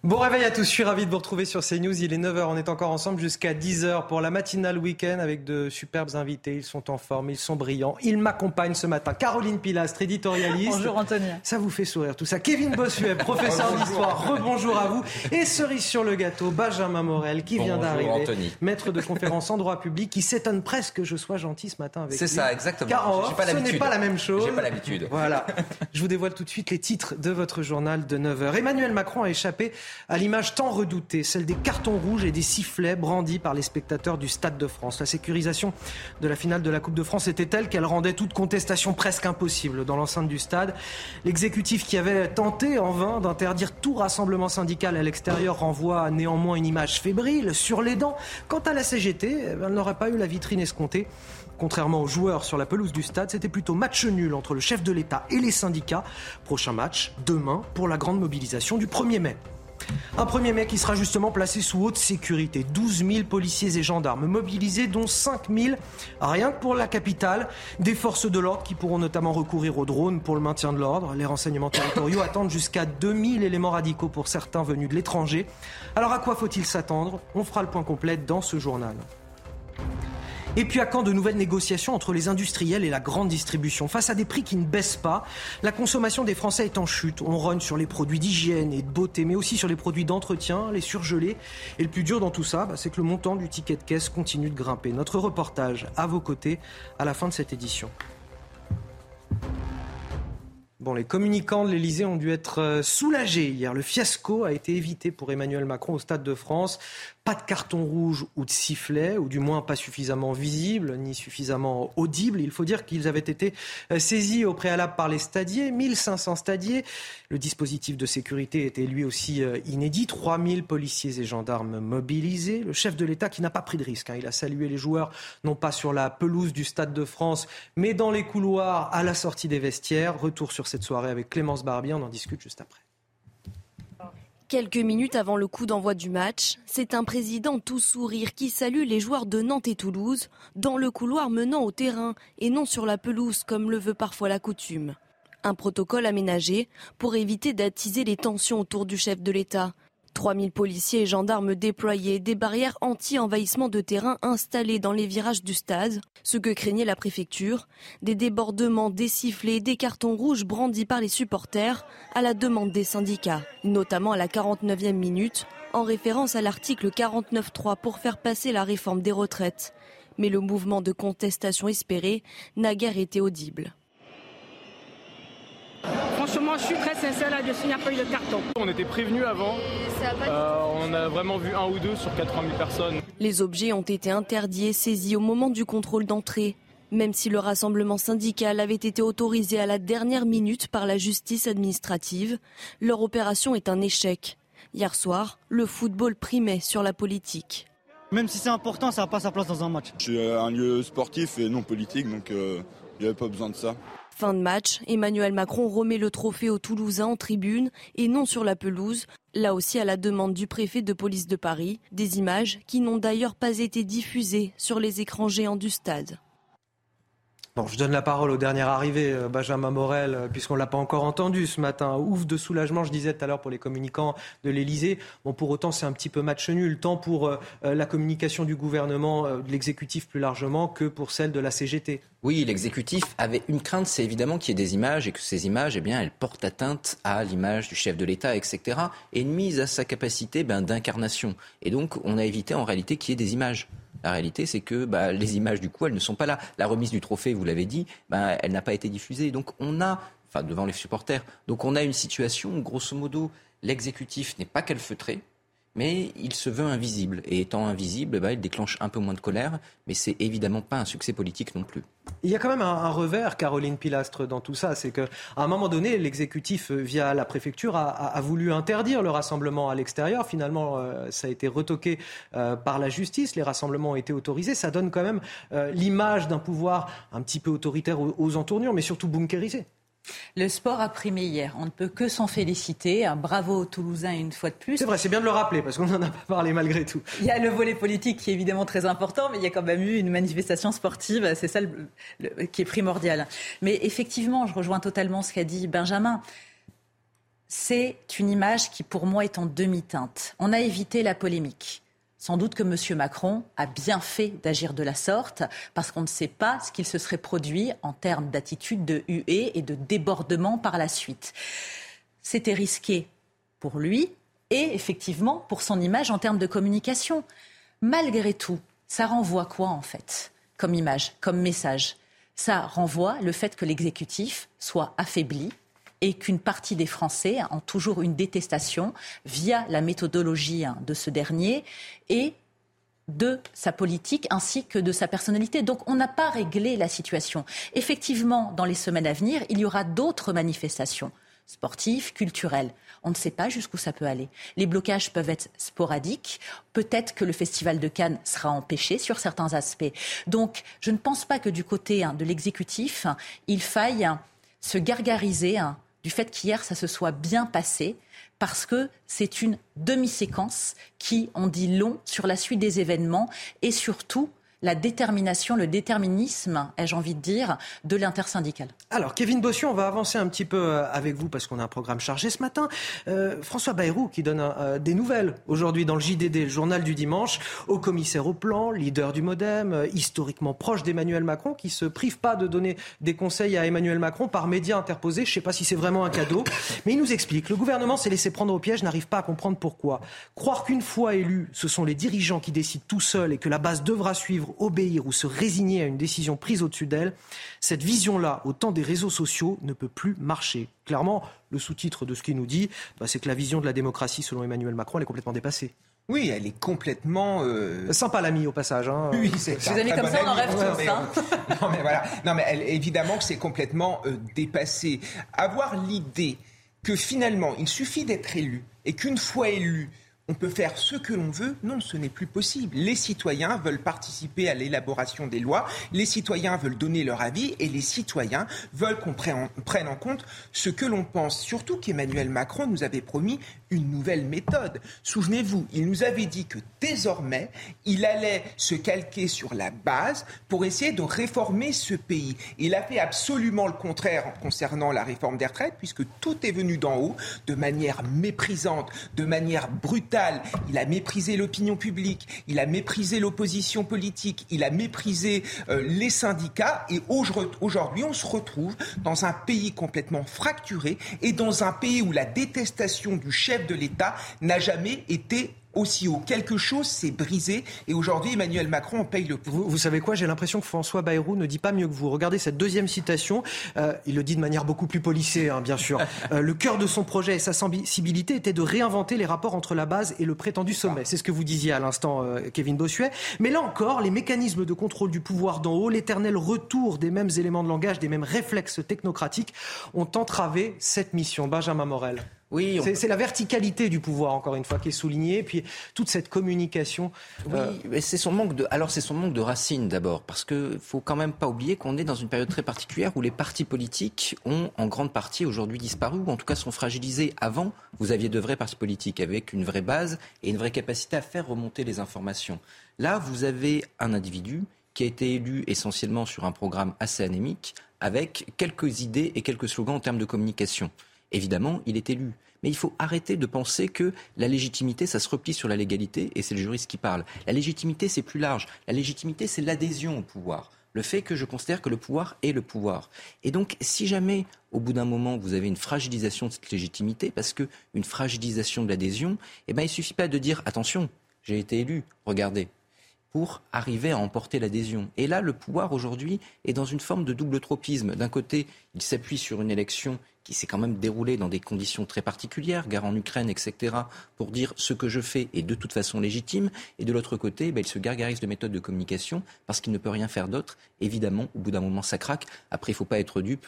Speaker 1: Bon réveil à tous, je suis ravi de vous retrouver sur CNews. Il est 9h, on est encore ensemble jusqu'à 10h pour la matinale week-end avec de superbes invités. Ils sont en forme, ils sont brillants. Ils m'accompagnent ce matin. Caroline Pilastre, éditorialiste.
Speaker 47: Bonjour Anthony.
Speaker 1: Ça vous fait sourire tout ça. Kevin Bossuet, professeur d'histoire. Rebonjour à vous. Et cerise sur le gâteau, Benjamin Morel qui vient d'arriver. Maître de conférence en droit public qui s'étonne presque que je sois gentil ce matin avec lui.
Speaker 48: C'est ça, exactement.
Speaker 1: Car en off, ce n'est pas la même chose.
Speaker 48: J'ai pas l'habitude.
Speaker 1: Voilà. je vous dévoile tout de suite les titres de votre journal de 9h. Emmanuel Macron a échappé à l'image tant redoutée, celle des cartons rouges et des sifflets brandis par les spectateurs du Stade de France. La sécurisation de la finale de la Coupe de France était telle qu'elle rendait toute contestation presque impossible dans l'enceinte du stade. L'exécutif qui avait tenté en vain d'interdire tout rassemblement syndical à l'extérieur renvoie néanmoins une image fébrile, sur les dents. Quant à la CGT, elle n'aurait pas eu la vitrine escomptée. Contrairement aux joueurs sur la pelouse du stade, c'était plutôt match nul entre le chef de l'État et les syndicats. Prochain match, demain, pour la grande mobilisation du 1er mai. Un 1er mai qui sera justement placé sous haute sécurité. 12 000 policiers et gendarmes mobilisés, dont 5 000 rien que pour la capitale. Des forces de l'ordre qui pourront notamment recourir aux drones pour le maintien de l'ordre. Les renseignements territoriaux attendent jusqu'à 2 000 éléments radicaux pour certains venus de l'étranger. Alors à quoi faut-il s'attendre? On fera le point complet dans ce journal. Et puis à quand de nouvelles négociations entre les industriels et la grande distribution Face à des prix qui ne baissent pas, la consommation des Français est en chute. On rogne sur les produits d'hygiène et de beauté, mais aussi sur les produits d'entretien, les surgelés. Et le plus dur dans tout ça, bah, c'est que le montant du ticket de caisse continue de grimper. Notre reportage à vos côtés à la fin de cette édition. Bon, les communicants de l'Elysée ont dû être euh, soulagés hier. Le fiasco a été évité pour Emmanuel Macron au Stade de France. Pas de carton rouge ou de sifflet, ou du moins pas suffisamment visible ni suffisamment audible. Il faut dire qu'ils avaient été euh, saisis au préalable par les stadiers, 1500 stadiers. Le dispositif de sécurité était lui aussi euh, inédit. 3000 policiers et gendarmes mobilisés. Le chef de l'État qui n'a pas pris de risque. Hein. Il a salué les joueurs, non pas sur la pelouse du Stade de France, mais dans les couloirs à la sortie des vestiaires. Retour sur cette soirée avec Clémence Barbier. On en discute juste après.
Speaker 7: Quelques minutes avant le coup d'envoi du match, c'est un président tout sourire qui salue les joueurs de Nantes et Toulouse dans le couloir menant au terrain et non sur la pelouse comme le veut parfois la coutume. Un protocole aménagé pour éviter d'attiser les tensions autour du chef de l'État. 3000 policiers et gendarmes déployés, des barrières anti-envahissement de terrain installées dans les virages du stade, ce que craignait la préfecture, des débordements, des sifflets, des cartons rouges brandis par les supporters à la demande des syndicats, notamment à la 49e minute, en référence à l'article 49.3 pour faire passer la réforme des retraites. Mais le mouvement de contestation espéré n'a guère été audible.
Speaker 49: Franchement, je suis très sincère là-dessus, il n'y a pas eu de carton.
Speaker 50: On était prévenus avant. Euh, on a vraiment vu un ou deux sur 80 000 personnes.
Speaker 7: Les objets ont été interdits et saisis au moment du contrôle d'entrée. Même si le rassemblement syndical avait été autorisé à la dernière minute par la justice administrative, leur opération est un échec. Hier soir, le football primait sur la politique.
Speaker 51: Même si c'est important, ça n'a pas sa place dans un match.
Speaker 11: C'est un lieu sportif et non politique, donc euh, il n'y avait pas besoin de ça.
Speaker 7: Fin de match, Emmanuel Macron remet le trophée aux Toulousains en tribune et non sur la pelouse, là aussi à la demande du préfet de police de Paris, des images qui n'ont d'ailleurs pas été diffusées sur les écrans géants du stade.
Speaker 1: Bon, je donne la parole au dernier arrivé, euh, Benjamin Morel, euh, puisqu'on ne l'a pas encore entendu ce matin. Ouf de soulagement, je disais tout à l'heure, pour les communicants de l'Elysée. Bon, pour autant, c'est un petit peu match nul, tant pour euh, la communication du gouvernement, de l'exécutif plus largement, que pour celle de la CGT.
Speaker 48: Oui, l'exécutif avait une crainte, c'est évidemment qu'il y ait des images et que ces images, eh bien, elles portent atteinte à l'image du chef de l'État, etc. Et une mise à sa capacité ben, d'incarnation. Et donc, on a évité en réalité qu'il y ait des images. La réalité, c'est que bah, les images, du coup, elles ne sont pas là. La remise du trophée, vous l'avez dit, bah, elle n'a pas été diffusée. Donc on a, enfin devant les supporters, donc on a une situation où, grosso modo, l'exécutif n'est pas calfeutré, mais il se veut invisible. Et étant invisible, bah, il déclenche un peu moins de colère, mais c'est évidemment pas un succès politique non plus.
Speaker 1: Il y a quand même un, revers, Caroline Pilastre, dans tout ça. C'est qu'à un moment donné, l'exécutif, euh, via la préfecture, a, voulu interdire le rassemblement à l'extérieur. Finalement, euh, ça a été retoqué euh, par la justice. Les rassemblements ont été autorisés. Ça donne quand même l'image d'un pouvoir un petit peu autoritaire aux, aux entournures, mais surtout bunkérisé.
Speaker 43: Le sport a primé hier. On ne peut que s'en féliciter. Un bravo aux Toulousains une fois de plus.
Speaker 1: C'est vrai, c'est bien de le rappeler parce qu'on n'en a pas parlé malgré tout.
Speaker 43: Il y a le volet politique qui est évidemment très important, mais il y a quand même eu une manifestation sportive. C'est ça qui est primordial. Mais effectivement, je rejoins totalement ce qu'a dit Benjamin. C'est une image qui, pour moi, est en demi-teinte. On a évité la polémique. Sans doute que M. Macron a bien fait d'agir de la sorte, parce qu'on ne sait pas ce qu'il se serait produit en termes d'attitude de huée et de débordement par la suite. C'était risqué pour lui et effectivement pour son image en termes de communication. Malgré tout, ça renvoie quoi en fait comme image, comme message? Ça renvoie le fait que l'exécutif soit affaibli, et qu'une partie des Français ont toujours une détestation via la méthodologie hein, de ce dernier et de sa politique ainsi que de sa personnalité. Donc on n'a pas réglé la situation. Effectivement, dans les semaines à venir, il y aura d'autres manifestations sportives, culturelles. On ne sait pas jusqu'où ça peut aller. Les blocages peuvent être sporadiques. Peut-être que le Festival de Cannes sera empêché sur certains aspects. Donc je ne pense pas que du côté hein, de l'exécutif, il faille se gargariser du fait qu'hier, ça se soit bien passé, parce que c'est une demi-séquence qui en dit long sur la suite des événements et surtout la détermination, le déterminisme, ai-je envie de dire, de l'intersyndicale.
Speaker 1: Alors, Kevin Bossion, on va avancer un petit peu euh, avec vous parce qu'on a un programme chargé ce matin. Euh, François Bayrou qui donne euh, des nouvelles aujourd'hui dans le JDD, le journal du dimanche, au commissaire au plan, leader du Modem, historiquement proche d'Emmanuel Macron, qui se prive pas de donner des conseils à Emmanuel Macron par médias interposés. Je ne sais pas si c'est vraiment un cadeau, mais il nous explique. Le gouvernement s'est laissé prendre au piège, n'arrive pas à comprendre pourquoi. Croire qu'une fois élu, ce sont les dirigeants qui décident tout seuls et que la base devra suivre obéir ou se résigner à une décision prise au-dessus d'elle, cette vision-là, au temps des réseaux sociaux, ne peut plus marcher. Clairement, le sous-titre de ce qu'il nous dit, bah, c'est que la vision de la démocratie, selon Emmanuel Macron, elle est complètement dépassée.
Speaker 44: Oui, elle est complètement euh,
Speaker 1: sympa l'ami au passage. Hein.
Speaker 44: Oui, c'est
Speaker 43: Vous avez comme ça, on en rêve tous. Hein.
Speaker 44: non mais voilà, non mais elle, évidemment que c'est complètement euh, dépassé. Avoir l'idée que finalement il suffit d'être élu et qu'une fois élu, on peut faire ce que l'on veut. Non, ce n'est plus possible. Les citoyens veulent participer à l'élaboration des lois, les citoyens veulent donner leur avis et les citoyens veulent qu'on prenne en compte ce que l'on pense. Surtout qu'Emmanuel Macron nous avait promis une nouvelle méthode. Souvenez-vous, il nous avait dit que désormais, il allait se calquer sur la base pour essayer de réformer ce pays. Il a fait absolument le contraire concernant la réforme des retraites, puisque tout est venu d'en haut, de manière méprisante, de manière brutale. Il a méprisé l'opinion publique, il a méprisé l'opposition politique, il a méprisé euh, les syndicats, et aujourd'hui, on se retrouve dans un pays complètement fracturé et dans un pays où la détestation du chef de l'État n'a jamais été aussi haut. Quelque chose s'est brisé et aujourd'hui Emmanuel Macron en paye le
Speaker 1: prix. Vous, savez quoi? J'ai l'impression que François Bayrou ne dit pas mieux que vous. Regardez cette deuxième citation. Euh, il le dit de manière beaucoup plus polissée, hein, bien sûr. Euh, le cœur de son projet et sa sensibilité était de réinventer les rapports entre la base et le prétendu sommet. C'est ce que vous disiez à l'instant, euh, Kevin Bossuet. Mais là encore, les mécanismes de contrôle du pouvoir d'en haut, l'éternel retour des mêmes éléments de langage, des mêmes réflexes technocratiques ont entravé cette mission. Benjamin Morel. Oui, c'est la verticalité du pouvoir encore une fois qui est soulignée, puis toute cette communication.
Speaker 48: Oui, euh, mais c'est son manque de. Alors c'est son manque de racines d'abord, parce que faut quand même pas oublier qu'on est dans une période très particulière où les partis politiques ont en grande partie aujourd'hui disparu ou en tout cas sont fragilisés. Avant, vous aviez de vrais partis politiques avec une vraie base et une vraie capacité à faire remonter les informations. Là, vous avez un individu qui a été élu essentiellement sur un programme assez anémique, avec quelques idées et quelques slogans en termes de communication. Évidemment, il est élu. Mais il faut arrêter de penser que la légitimité, ça se replie sur la légalité, et c'est le juriste qui parle. La légitimité, c'est plus large. La légitimité, c'est l'adhésion au pouvoir. Le fait que je considère que le pouvoir est le pouvoir. Et donc, si jamais, au bout d'un moment, vous avez une fragilisation de cette légitimité, parce qu'une fragilisation de l'adhésion, eh ben, il suffit pas de dire attention, j'ai été élu, regardez, pour arriver à emporter l'adhésion. Et là, le pouvoir aujourd'hui est dans une forme de double tropisme. D'un côté, il s'appuie sur une élection qui s'est quand même déroulée dans des conditions très particulières, guerre en Ukraine, etc., pour dire ce que je fais est de toute façon légitime. Et de l'autre côté, ben, il se gargarise de méthodes de communication parce qu'il ne peut rien faire d'autre. Évidemment, au bout d'un moment, ça craque. Après, il ne faut pas être dupe.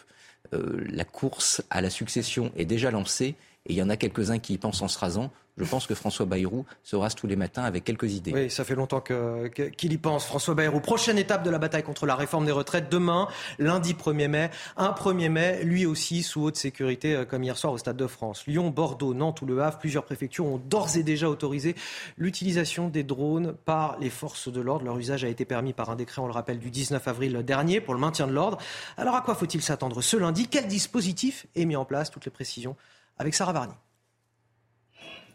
Speaker 48: Euh, la course à la succession est déjà lancée et il y en a quelques-uns qui y pensent en se rasant. Je pense que François Bayrou se rase tous les matins avec quelques idées.
Speaker 1: Oui, ça fait longtemps qu'il y pense. François Bayrou. Prochaine étape de la bataille contre la réforme des retraites demain, lundi 1er mai. Un 1er mai, lui aussi sous haute sécurité, euh, comme hier soir au Stade de France. Lyon, Bordeaux, Nantes ou Le Havre, plusieurs préfectures ont d'ores et déjà autorisé l'utilisation des drones par les forces de l'ordre. Leur usage a été permis par un décret, on le rappelle, du 19 avril dernier pour le maintien de l'ordre. Alors à quoi faut-il s'attendre ce lundi? Quel dispositif est mis en place? Toutes les précisions avec Sarah.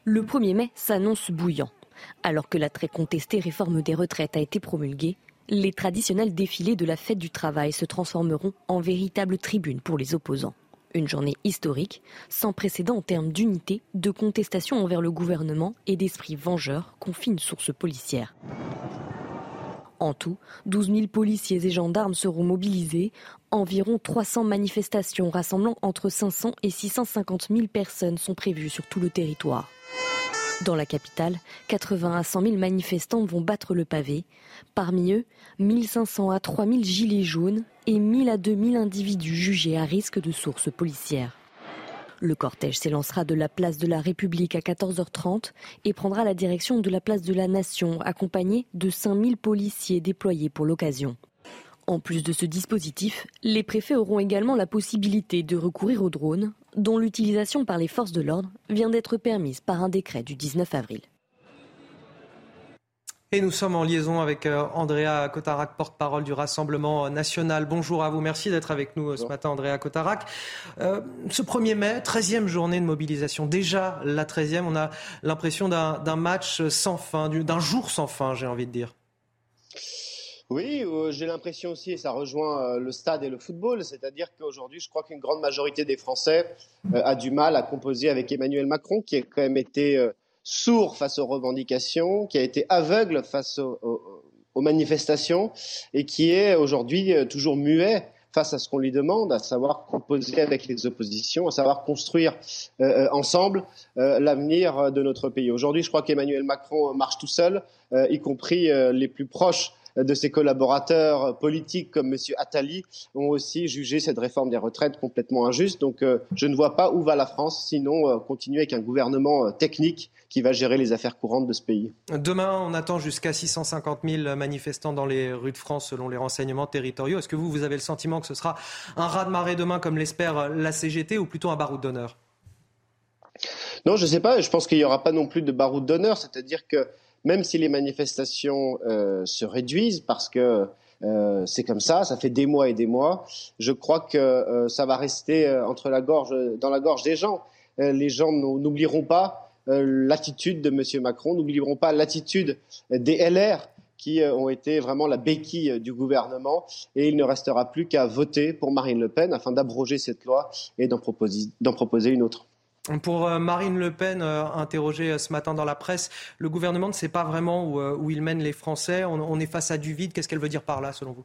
Speaker 13: Le 1er mai s'annonce bouillant. Alors que la très contestée réforme des retraites a été promulguée, les traditionnels défilés de la fête du travail se transformeront en véritable tribune pour les opposants. Une journée historique, sans précédent en termes d'unité, de contestation envers le gouvernement et d'esprit vengeur, confie une source policière. En tout, 12 000 policiers et gendarmes seront mobilisés. Environ 300 manifestations rassemblant entre 500 et 650 000 personnes sont prévues sur tout le territoire. Dans la capitale, 80 à 100 000 manifestants vont battre le pavé. Parmi eux, 1500 à 3000 gilets jaunes et 1000 à 2000 individus jugés à risque de sources policières. Le cortège s'élancera de la place de la République à 14h30 et prendra la direction de la place de la Nation, accompagné de 5000 policiers déployés pour l'occasion. En plus de ce dispositif, les préfets auront également la possibilité de recourir aux drones, dont l'utilisation par les forces de l'ordre vient d'être permise par un décret du 19 avril.
Speaker 1: Et nous sommes en liaison avec euh, Andrea Cotarac, porte-parole du Rassemblement national. Bonjour à vous, merci d'être avec nous euh, ce matin, Andrea Cotarac. Euh, ce 1er mai, 13e journée de mobilisation, déjà la 13e, on a l'impression d'un match sans fin, d'un jour sans fin, j'ai envie de dire.
Speaker 52: Oui, euh, j'ai l'impression aussi, et ça rejoint euh, le stade et le football, c'est-à-dire qu'aujourd'hui, je crois qu'une grande majorité des Français euh, a du mal à composer avec Emmanuel Macron, qui a quand même été sourd face aux revendications, qui a été aveugle face aux, manifestations, et qui est aujourd'hui toujours muet face à ce qu'on lui demande, à savoir composer avec les oppositions, à savoir construire ensemble l'avenir de notre pays. Aujourd'hui, je crois qu'Emmanuel Macron marche tout seul, y compris les plus proches de ses collaborateurs politiques comme M. Attali ont aussi jugé cette réforme des retraites complètement injuste. Donc euh, je ne vois pas où va la France, sinon euh, continuer avec un gouvernement euh, technique qui va gérer les affaires courantes de ce pays.
Speaker 1: Demain, on attend jusqu'à 650 000 manifestants dans les rues de France selon les renseignements territoriaux. Est-ce que vous, vous avez le sentiment que ce sera un raz-de-marée demain comme l'espère la CGT ou plutôt un baroud d'honneur?
Speaker 52: Non, je ne sais pas. Je pense qu'il n'y aura pas non plus de baroud d'honneur. C'est-à-dire que même si les manifestations euh, se réduisent, parce que euh, c'est comme ça, ça fait des mois et des mois, je crois que euh, ça va rester entre la gorge, dans la gorge des gens. les gens n'oublieront pas l'attitude de M. Macron, n'oublieront pas l'attitude des LR qui ont été vraiment la béquille du gouvernement. Et il ne restera plus qu'à voter pour Marine Le Pen afin d'abroger cette loi et d'en proposer, proposer une autre.
Speaker 1: Pour euh, Marine Le Pen, euh, interrogée euh, ce matin dans la presse, le gouvernement ne sait pas vraiment où, il mène les Français. On, est face à du vide. Qu'est-ce qu'elle veut dire par là, selon vous?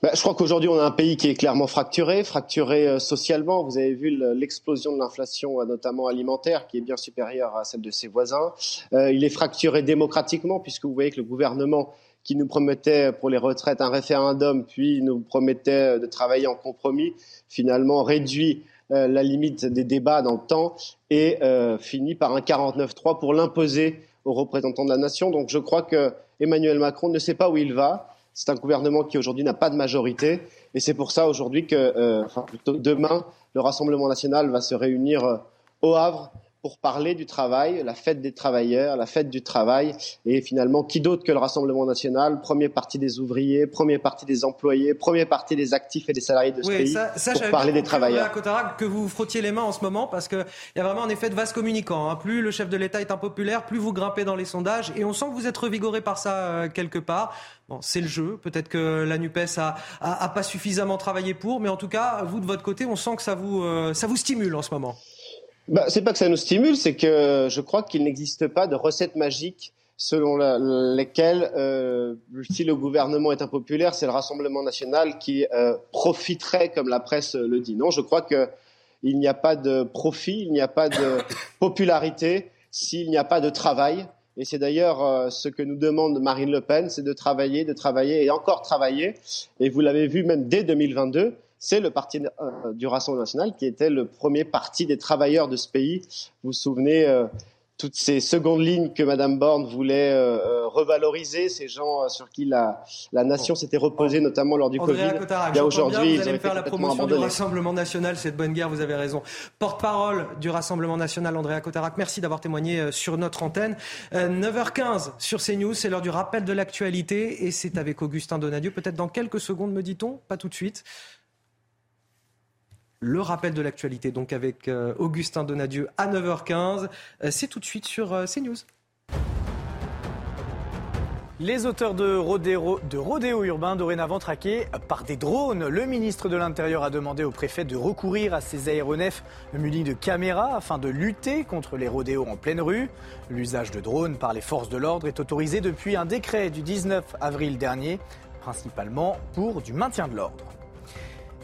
Speaker 52: Bah, je crois qu'aujourd'hui, on a un pays qui est clairement fracturé, fracturé socialement. Vous avez vu l'explosion de l'inflation, notamment alimentaire, qui est bien supérieure à celle de ses voisins. il est fracturé démocratiquement, puisque vous voyez que le gouvernement qui nous promettait pour les retraites un référendum, puis nous promettait de travailler en compromis, finalement réduit la limite des débats dans le temps et euh, finit par un 49-3 pour l'imposer aux représentants de la nation. Donc je crois que Emmanuel Macron ne sait pas où il va. C'est un gouvernement qui aujourd'hui n'a pas de majorité et c'est pour ça aujourd'hui que, euh, enfin plutôt demain, le Rassemblement national va se réunir au Havre pour parler du travail, la fête des travailleurs, la fête du travail, et finalement, qui d'autre que le Rassemblement national, premier parti des ouvriers, premier parti des employés, premier parti des actifs et des salariés de ce pays, pour parler des travailleurs.
Speaker 1: que vous frottiez les mains en ce moment, parce qu'il y a vraiment un effet de vase communicant. Hein. Plus le chef de l'État est impopulaire, plus vous grimpez dans les sondages, et on sent que vous êtes revigoré par ça euh, quelque part. Bon, c'est le jeu. Peut-être que la Nupes a, a, pas suffisamment travaillé pour, mais en tout cas, vous de votre côté, on sent que ça vous, euh, ça vous stimule en ce moment
Speaker 52: bah, C'est pas que ça nous stimule, c'est que je crois qu'il n'existe pas de recette magique selon la, lesquelles, euh, si le gouvernement est impopulaire, c'est le Rassemblement national qui euh, profiterait, comme la presse le dit. Non, je crois que il n'y a pas de profit, il n'y a pas de popularité s'il n'y a pas de travail. Et c'est d'ailleurs euh, ce que nous demande Marine Le Pen, c'est de travailler, de travailler et encore travailler. Et vous l'avez vu même dès 2022 c'est le parti euh, du Rassemblement national qui était le premier parti des travailleurs de ce pays. Vous vous souvenez euh, toutes ces secondes lignes que Madame Borne voulait euh, revaloriser, ces gens sur qui la, la nation s'était reposée, notamment lors du Covid.
Speaker 1: Cotarac, aujourd'hui, vous allez faire la promotion du Rassemblement national, cette bonne guerre, vous avez raison. Porte-parole du Rassemblement national, Andréa Cotarac, merci d'avoir témoigné sur notre antenne. 9h15 sur CNews, c'est l'heure du rappel de l'actualité et c'est avec Augustin Donadieu, peut-être dans quelques secondes, me dit-on, pas tout de suite. Le rappel de l'actualité, donc avec euh, Augustin Donadieu à 9h15. Euh, c'est tout de suite sur euh, CNews.
Speaker 14: Les auteurs de rodéo, de rodéo urbain dorénavant traqués par des drones. Le ministre de l'Intérieur a demandé au préfet de recourir à ces aéronefs munis de caméras afin de lutter contre les rodéos en pleine rue. L'usage de drones par les forces de l'ordre est autorisé depuis un décret du 19 avril dernier, principalement pour du maintien de l'ordre.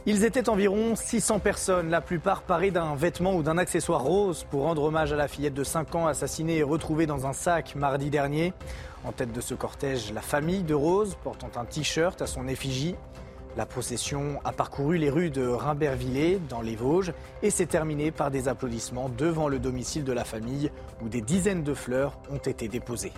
Speaker 14: Ils étaient environ 600 personnes, la plupart parées d'un vêtement ou d'un accessoire rose pour rendre hommage à la fillette de 5 ans assassinée et retrouvée dans un sac mardi dernier. En tête de ce cortège, la famille de Rose portant un t-shirt à son effigie. La procession a parcouru les rues de Rimbervillers dans les Vosges et s'est terminée par des applaudissements devant le domicile de la famille où des dizaines de fleurs ont été déposées.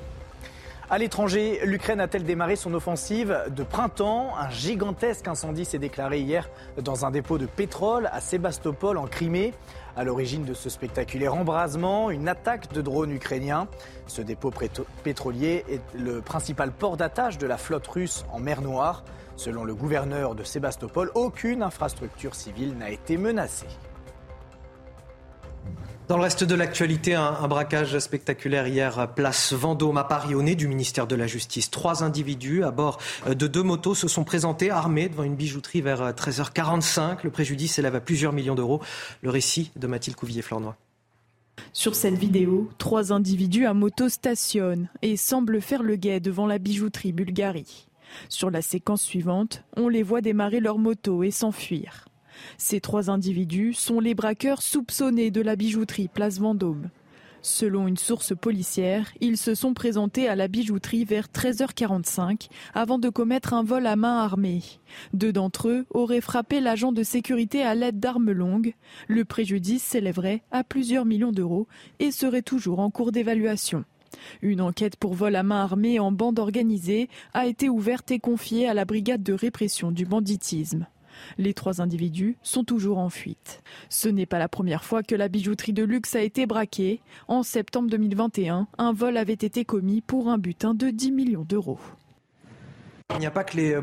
Speaker 14: À l'étranger, l'Ukraine a-t-elle démarré son offensive de printemps Un gigantesque incendie s'est déclaré hier dans un dépôt de pétrole à Sébastopol en Crimée. À l'origine de ce spectaculaire embrasement, une attaque de drones ukrainiens. Ce dépôt pétrolier est le principal port d'attache de la flotte russe en mer Noire. Selon le gouverneur de Sébastopol, aucune infrastructure civile n'a été menacée.
Speaker 1: Dans le reste de l'actualité, un, braquage spectaculaire hier, place Vendôme à Paris, au nez du ministère de la Justice. Trois individus à bord de deux motos se sont présentés armés devant une bijouterie vers 13h45. Le préjudice s'élève à plusieurs millions d'euros. Le récit de Mathilde Couvillier-Flornois.
Speaker 53: Sur cette vidéo, trois individus à moto stationnent et semblent faire le guet devant la bijouterie Bulgarie. Sur la séquence suivante, on les voit démarrer leur moto et s'enfuir. Ces trois individus sont les braqueurs soupçonnés de la bijouterie Place Vendôme. Selon une source policière, ils se sont présentés à la bijouterie vers 13h45 avant de commettre un vol à main armée. Deux d'entre eux auraient frappé l'agent de sécurité à l'aide d'armes longues. Le préjudice s'élèverait à plusieurs millions d'euros et serait toujours en cours d'évaluation. Une enquête pour vol à main armée en bande organisée a été ouverte et confiée à la brigade de répression du banditisme. Les trois individus sont toujours en fuite. Ce n'est pas la première fois que la bijouterie de luxe a été braquée. En septembre 2021, un vol avait été commis pour un butin de 10 millions d'euros.
Speaker 1: Il n'y a pas que les,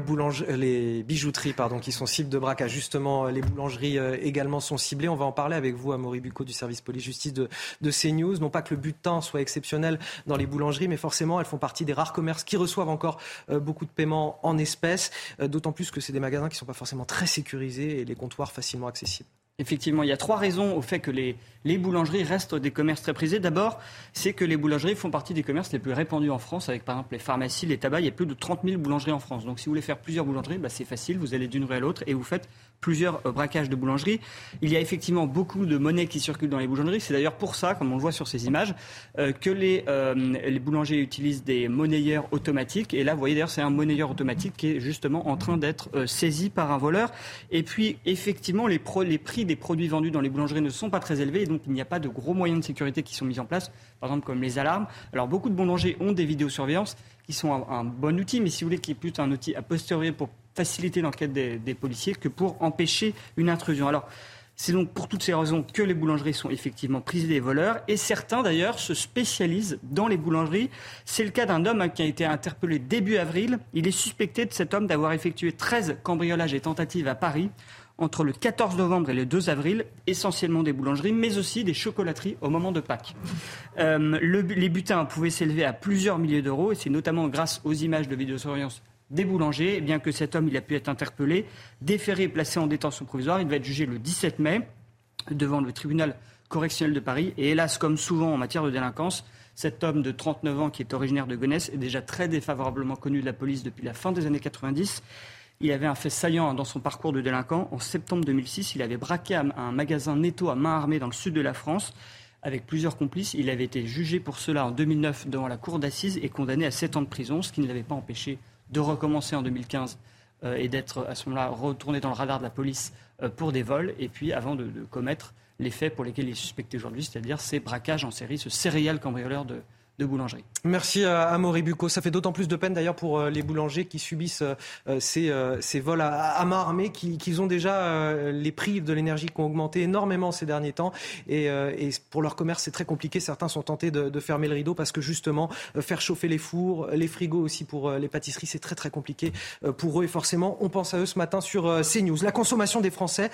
Speaker 1: les bijouteries pardon, qui sont cibles de braquage. Justement, les boulangeries euh, également sont ciblées. On va en parler avec vous, Amaury Bucco du service police-justice de, de CNews. Non pas que le butin soit exceptionnel dans les boulangeries, mais forcément, elles font partie des rares commerces qui reçoivent encore euh, beaucoup de paiements en espèces. Euh, d'autant plus que c'est des magasins qui ne sont pas forcément très sécurisés et les comptoirs facilement accessibles.
Speaker 35: Effectivement, il y a trois raisons au fait que les, boulangeries restent des commerces très prisés. D'abord, c'est que les boulangeries font partie des commerces les plus répandus en France, avec par exemple les pharmacies, les tabacs. Il y a plus de 30 000 boulangeries en France. Donc si vous voulez faire plusieurs boulangeries, bah, c'est facile, vous allez d'une rue à l'autre et vous faites plusieurs euh, braquages de boulangeries. Il y a effectivement beaucoup de monnaie qui circule dans les boulangeries. C'est d'ailleurs pour ça, comme on le voit sur ces images, euh, que les, euh, les boulangers utilisent des monnayeurs automatiques. Et là, vous voyez d'ailleurs, c'est un monnayeur automatique qui est justement en train d'être saisi par un voleur. Et puis, effectivement, les, prix des produits vendus dans les boulangeries ne sont pas très élevés. Et donc, il n'y a pas de gros moyens de sécurité qui sont mis en place, par exemple comme les alarmes. Alors, beaucoup de boulangers ont des vidéosurveillances qui sont un, bon outil, mais si vous voulez, qui est plutôt un outil a posteriori pour faciliter l'enquête des, policiers que pour empêcher une intrusion. Alors, c'est donc pour toutes ces raisons que les boulangeries sont effectivement prises des voleurs et certains d'ailleurs se spécialisent dans les boulangeries. C'est le cas d'un homme qui a été interpellé début avril. Il est suspecté de cet homme d'avoir effectué 13 cambriolages et tentatives à Paris entre le 14 novembre et le 2 avril, essentiellement des boulangeries, mais aussi des chocolateries au moment de Pâques. Euh, les butins pouvaient s'élever à plusieurs milliers d'euros et c'est notamment grâce aux images de vidéosurveillance des boulangers, bien que cet homme il a pu être interpellé, déféré et placé en détention provisoire. Il va être jugé le 17 mai devant le tribunal correctionnel de Paris. Et hélas, comme souvent en matière de délinquance, cet homme de 39 ans qui est originaire de Gonesse est déjà très défavorablement connu de la police depuis la fin des années 90. Il avait un fait saillant dans son parcours de délinquant. En septembre 2006, il avait braqué un magasin netto à main armée dans le sud de la France avec plusieurs complices. Il avait été jugé pour cela en 2009 devant la cour d'assises et condamné à 7 ans de prison, ce qui ne l'avait pas empêché de recommencer en 2015 euh, et d'être à ce moment-là retourné dans le radar de la police euh, pour des vols, et puis avant de, commettre les faits pour lesquels il est suspecté aujourd'hui, c'est-à-dire ces braquages en série, ce céréal cambrioleur de, de boulangerie.
Speaker 1: Merci à Maury Bucco. Ça fait d'autant plus de peine d'ailleurs pour euh, les boulangers qui subissent euh, euh, ces, vols à, main armée, qu'ils ont déjà les prix de l'énergie qui ont augmenté énormément ces derniers temps. Et, pour leur commerce, c'est très compliqué. Certains sont tentés de, fermer le rideau parce que justement, faire chauffer les fours, les frigos aussi pour les pâtisseries, c'est très très compliqué pour eux. Et forcément, on pense à eux ce matin sur CNews. La consommation des Français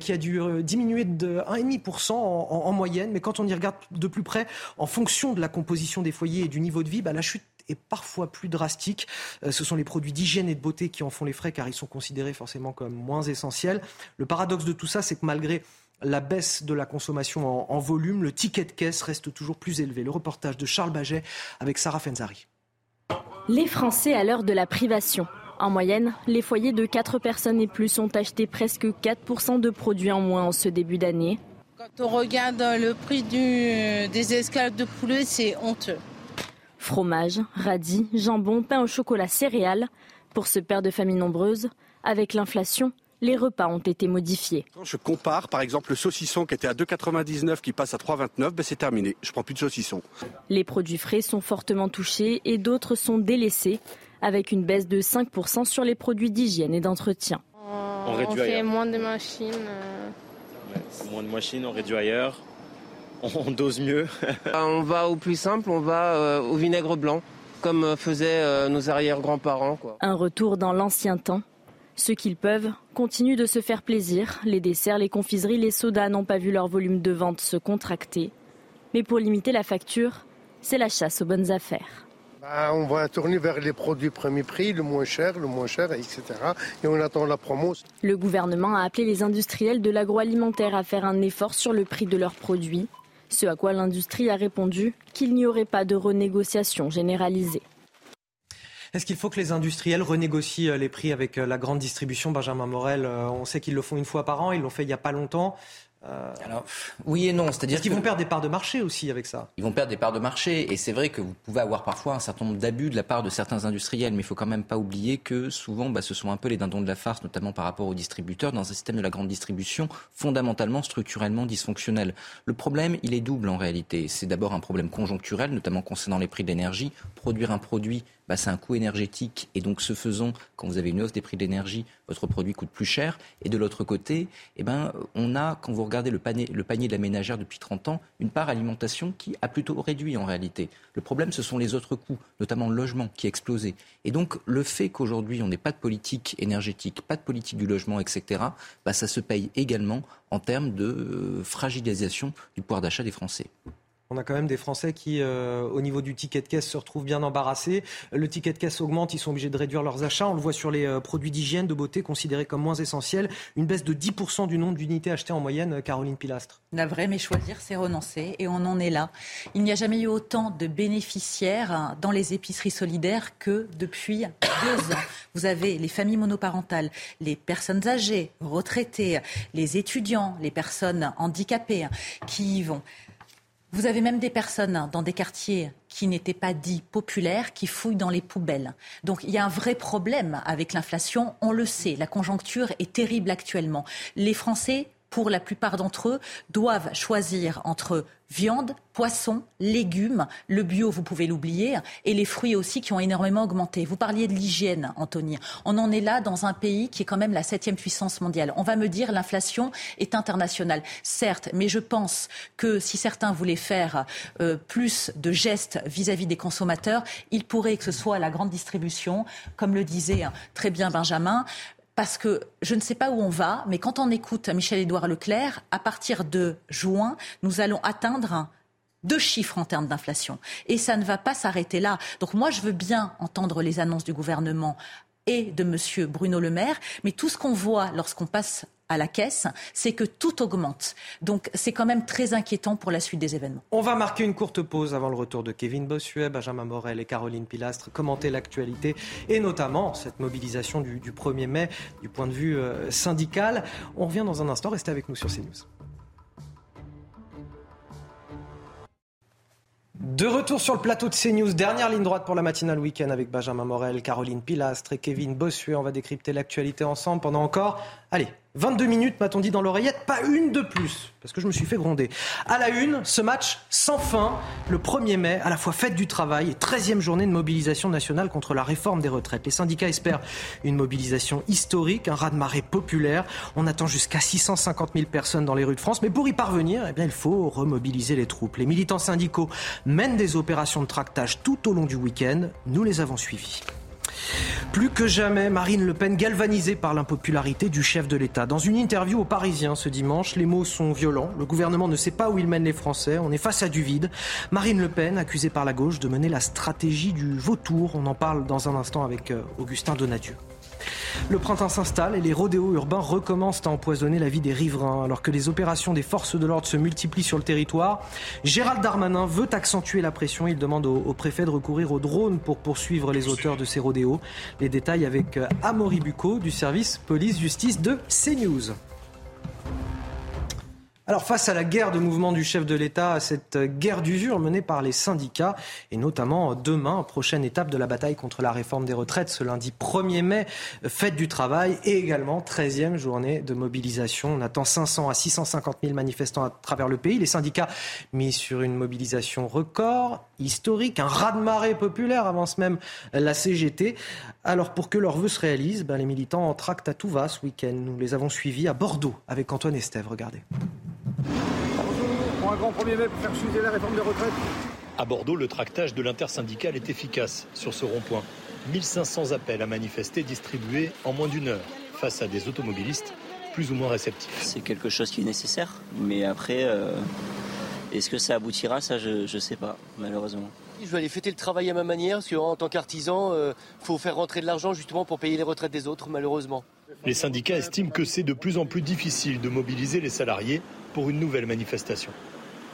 Speaker 1: qui a dû diminuer de 1,5% en, en moyenne. Mais quand on y regarde de plus près, en fonction de la composition des foyers et du niveau de vie, bah, la chute est parfois plus drastique. Euh, ce sont les produits d'hygiène et de beauté qui en font les frais car ils sont considérés forcément comme moins essentiels. Le paradoxe de tout ça, c'est que malgré la baisse de la consommation en, volume, le ticket de caisse reste toujours plus élevé. Le reportage de Charles Baget avec Sarah Fenzari.
Speaker 20: Les Français à l'heure de la privation. En moyenne, les foyers de 4 personnes et plus ont acheté presque 4% de produits en moins en ce début d'année.
Speaker 54: Quand on regarde le prix des escalades de poulet, c'est honteux.
Speaker 20: Fromage, radis, jambon, pain au chocolat, céréales. Pour ce père de famille nombreuse, avec l'inflation, les repas ont été modifiés.
Speaker 55: Quand je compare, par exemple, le saucisson qui était à 2,99 qui passe à 3,29, ben c'est terminé. Je prends plus de saucisson.
Speaker 20: Les produits frais sont fortement touchés et d'autres sont délaissés, avec une baisse de 5% sur les produits d'hygiène et d'entretien.
Speaker 56: On, fait moins de machines. Euh,
Speaker 57: moins de machines, on réduit ailleurs, on dose mieux.
Speaker 58: on va au plus simple, on va euh, au vinaigre blanc, comme euh, faisaient euh, nos arrière-grands-parents.
Speaker 20: Un retour dans l'ancien temps. Ceux qu'ils peuvent continuent de se faire plaisir. Les desserts, les confiseries, les sodas n'ont pas vu leur volume de vente se contracter. Mais pour limiter la facture, c'est la chasse aux bonnes affaires.
Speaker 59: Bah, on va tourner vers les produits premier prix, le moins cher, le moins cher, etc. Et on attend la promo.
Speaker 20: Le gouvernement a appelé les industriels de l'agroalimentaire à faire un effort sur le prix de leurs produits. Ce à quoi l'industrie a répondu qu'il n'y aurait pas de renégociation généralisée.
Speaker 1: Est-ce qu'il faut que les industriels renégocient euh, les prix avec euh, la grande distribution Benjamin Morel, euh, on sait qu'ils le font une fois par an, ils l'ont fait il n'y a pas longtemps.
Speaker 48: Euh, Alors, oui et non. C'est-à-dire
Speaker 1: qu'ils vont perdre des parts de marché aussi avec ça.
Speaker 48: Ils vont perdre des parts de marché. Et c'est vrai que vous pouvez avoir parfois un certain nombre d'abus de la part de certains industriels. Mais il faut quand même pas oublier que souvent, bah, ce sont un peu les dindons de la farce, notamment par rapport aux distributeurs, dans un système de la grande distribution fondamentalement, structurellement dysfonctionnel. Le problème, il est double en réalité. C'est d'abord un problème conjoncturel, notamment concernant les prix de l'énergie. Produire un produit face à un coût énergétique et donc ce faisant, quand vous avez une hausse des prix de l'énergie, votre produit coûte plus cher. Et de l'autre côté, eh ben, on a, quand vous regardez le panier, le panier de la ménagère depuis 30 ans, une part alimentation qui a plutôt réduit en réalité. Le problème, ce sont les autres coûts, notamment le logement qui a explosé. Et donc le fait qu'aujourd'hui on n'ait pas de politique énergétique, pas de politique du logement, etc., bah, ça se paye également en termes de euh, fragilisation du pouvoir d'achat des Français.
Speaker 1: On a quand même des Français qui, euh, au niveau du ticket de caisse, se retrouvent bien embarrassés. Le ticket de caisse augmente, ils sont obligés de réduire leurs achats. On le voit sur les euh, produits d'hygiène, de beauté, considérés comme moins essentiels. Une baisse de 10% du nombre d'unités achetées en moyenne, Caroline Pilastre.
Speaker 43: La vraie, mais choisir, c'est renoncer. Et on en est là. Il n'y a jamais eu autant de bénéficiaires dans les épiceries solidaires que depuis deux ans. Vous avez les familles monoparentales, les personnes âgées, retraitées, les étudiants, les personnes handicapées qui y vont. Vous avez même des personnes dans des quartiers qui n'étaient pas dits populaires qui fouillent dans les poubelles. Donc il y a un vrai problème avec l'inflation, on le sait, la conjoncture est terrible actuellement. Les Français pour la plupart d'entre eux, doivent choisir entre viande, poisson, légumes, le bio, vous pouvez l'oublier, et les fruits aussi qui ont énormément augmenté. Vous parliez de l'hygiène, Anthony. On en est là dans un pays qui est quand même la septième puissance mondiale. On va me dire l'inflation est internationale. Certes, mais je pense que si certains voulaient faire euh, plus de gestes vis-à-vis -vis des consommateurs, il pourrait que ce soit la grande distribution, comme le disait très bien Benjamin, parce que je ne sais pas où on va, mais quand on écoute Michel-Édouard Leclerc, à partir de juin, nous allons atteindre deux chiffres en termes d'inflation. Et ça ne va pas s'arrêter là. Donc moi, je veux bien entendre les annonces du gouvernement et de M. Bruno Le Maire, mais tout ce qu'on voit lorsqu'on passe à la caisse, c'est que tout augmente. Donc c'est quand même très inquiétant pour la suite des événements.
Speaker 1: On va marquer une courte pause avant le retour de Kevin Bossuet, Benjamin Morel et Caroline Pilastre, commenter l'actualité et notamment cette mobilisation du, 1er mai du point de vue euh, syndical. On revient dans un instant, restez avec nous sur CNews. De retour sur le plateau de CNews, dernière ligne droite pour la matinale week-end avec Benjamin Morel, Caroline Pilastre et Kevin Bossuet. On va décrypter l'actualité ensemble pendant encore, allez, 22 minutes, m'a-t-on dit dans l'oreillette, pas une de plus, parce que je me suis fait gronder. À la une, ce match sans fin, le 1er mai, à la fois fête du travail et 13e journée de mobilisation nationale contre la réforme des retraites. Les syndicats espèrent une mobilisation historique, un raz-de-marée populaire. On attend jusqu'à 650 000 personnes dans les rues de France, mais pour y parvenir, eh bien, il faut remobiliser les troupes. Les militants syndicaux mènent des opérations de tractage tout au long du week-end. Nous les avons suivis. Plus que jamais, Marine Le Pen galvanisée par l'impopularité du chef de l'État. Dans une interview aux Parisiens ce dimanche, les mots sont violents. Le gouvernement ne sait pas où il mène les Français. On est face à du vide. Marine Le Pen, accusée par la gauche de mener la stratégie du vautour. On en parle dans un instant avec euh, Augustin Donadieu. Le printemps s'installe et les rodéos urbains recommencent à empoisonner la vie des riverains. Alors que les opérations des forces de l'ordre se multiplient sur le territoire, Gérald Darmanin veut accentuer la pression. Il demande au, préfet de recourir aux drones pour poursuivre les auteurs de ces rodéos. Les détails avec euh, Amaury Bucco du service police-justice de CNews. Alors face à la guerre de mouvement du chef de l'État, à cette guerre d'usure menée par les syndicats, et notamment demain, prochaine étape de la bataille contre la réforme des retraites, ce lundi 1er mai, fête du travail, et également 13e journée de mobilisation. On attend 500 à 650 000 manifestants à travers le pays. Les syndicats mis sur une mobilisation record, historique, un raz-de-marée populaire, avance même la CGT. Alors pour que leur vœu se réalise, ben, les militants en tractent à tout va ce week-end. Nous les avons suivis à Bordeaux avec Antoine Estève. Regardez.
Speaker 60: Pour un grand premier mai pour faire suivre la réforme des retraites.
Speaker 26: À Bordeaux, le tractage de l'intersyndical est efficace sur ce rond-point. 1500 appels à manifester distribués en moins d'une heure face à des automobilistes plus ou moins réceptifs.
Speaker 61: C'est quelque chose qui est nécessaire, mais après, euh, est-ce que ça aboutira? Ça, je ne sais pas, malheureusement.
Speaker 62: Je vais aller fêter le travail à ma manière, parce qu'en tant qu'artisan, il euh, faut faire rentrer de l'argent justement pour payer les retraites des autres, malheureusement.
Speaker 26: Les syndicats estiment que c'est de plus en plus difficile de mobiliser les salariés pour une nouvelle manifestation.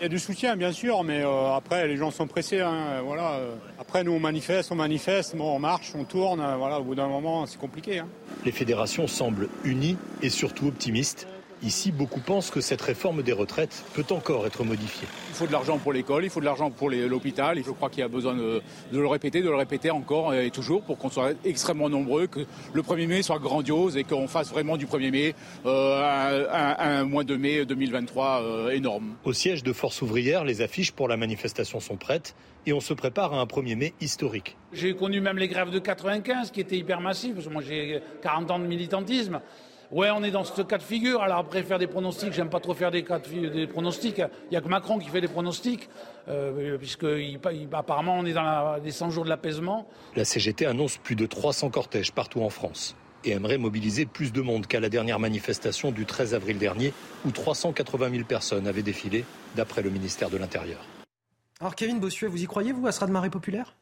Speaker 60: Il y a du soutien, bien sûr, mais euh, après, les gens sont pressés. Hein, voilà. Après, nous, on manifeste, on manifeste, bon, on marche, on tourne. Voilà, au bout d'un moment, c'est compliqué. Hein.
Speaker 26: Les fédérations semblent unies et surtout optimistes. Ici, beaucoup pensent que cette réforme des retraites peut encore être modifiée.
Speaker 60: Il faut de l'argent pour l'école, il faut de l'argent pour l'hôpital. Je crois qu'il y a besoin de, le répéter, de le répéter encore et toujours pour qu'on soit extrêmement nombreux, que le 1er mai soit grandiose et qu'on fasse vraiment du 1er mai euh, un, mois de mai 2023 euh, énorme.
Speaker 26: Au siège de Force ouvrière, les affiches pour la manifestation sont prêtes et on se prépare à un 1er mai historique.
Speaker 60: J'ai connu même les grèves de 95 qui étaient hyper massives, parce que moi j'ai 40 ans de militantisme. Ouais, on est dans ce cas de figure. Alors après, faire des pronostics, j'aime pas trop faire des, cas de, des pronostics. Il y a que Macron qui fait des pronostics, euh, puisque apparemment on est dans les 100 jours de l'apaisement.
Speaker 26: La CGT annonce plus de 300 cortèges partout en France et aimerait mobiliser plus de monde qu'à la dernière manifestation du 13 avril dernier, où 380 000 personnes avaient défilé, d'après le ministère de l'Intérieur.
Speaker 1: Alors Kevin Bossuet, vous y croyez, vous, à ce de marée populaire?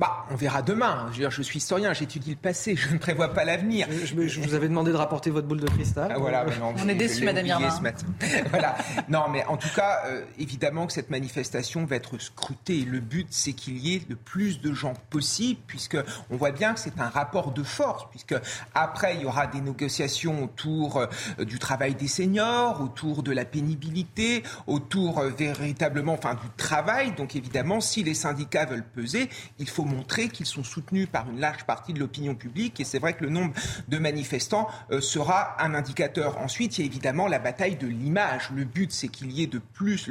Speaker 44: Bah, on verra demain. Je, veux dire, je suis historien, j'étudie le passé, je ne prévois pas l'avenir.
Speaker 1: Je, vous avais demandé de rapporter votre boule de cristal.
Speaker 44: Ah, voilà,
Speaker 43: on est déçus, Madame Irma.
Speaker 44: voilà. Non, mais en tout cas, euh, évidemment que cette manifestation va être scrutée. Le but, c'est qu'il y ait le plus de gens possible, puisque on voit bien que c'est un rapport de force, puisque après il y aura des négociations autour euh, du travail des seniors, autour de la pénibilité, autour euh, véritablement, enfin, du travail. Donc évidemment, si les syndicats veulent peser, il faut montrer qu'ils sont soutenus par une large partie de l'opinion publique. Et c'est vrai que le nombre de manifestants euh, sera un indicateur. Ensuite, il y a évidemment la bataille de l'image. Le but, c'est qu'il y ait le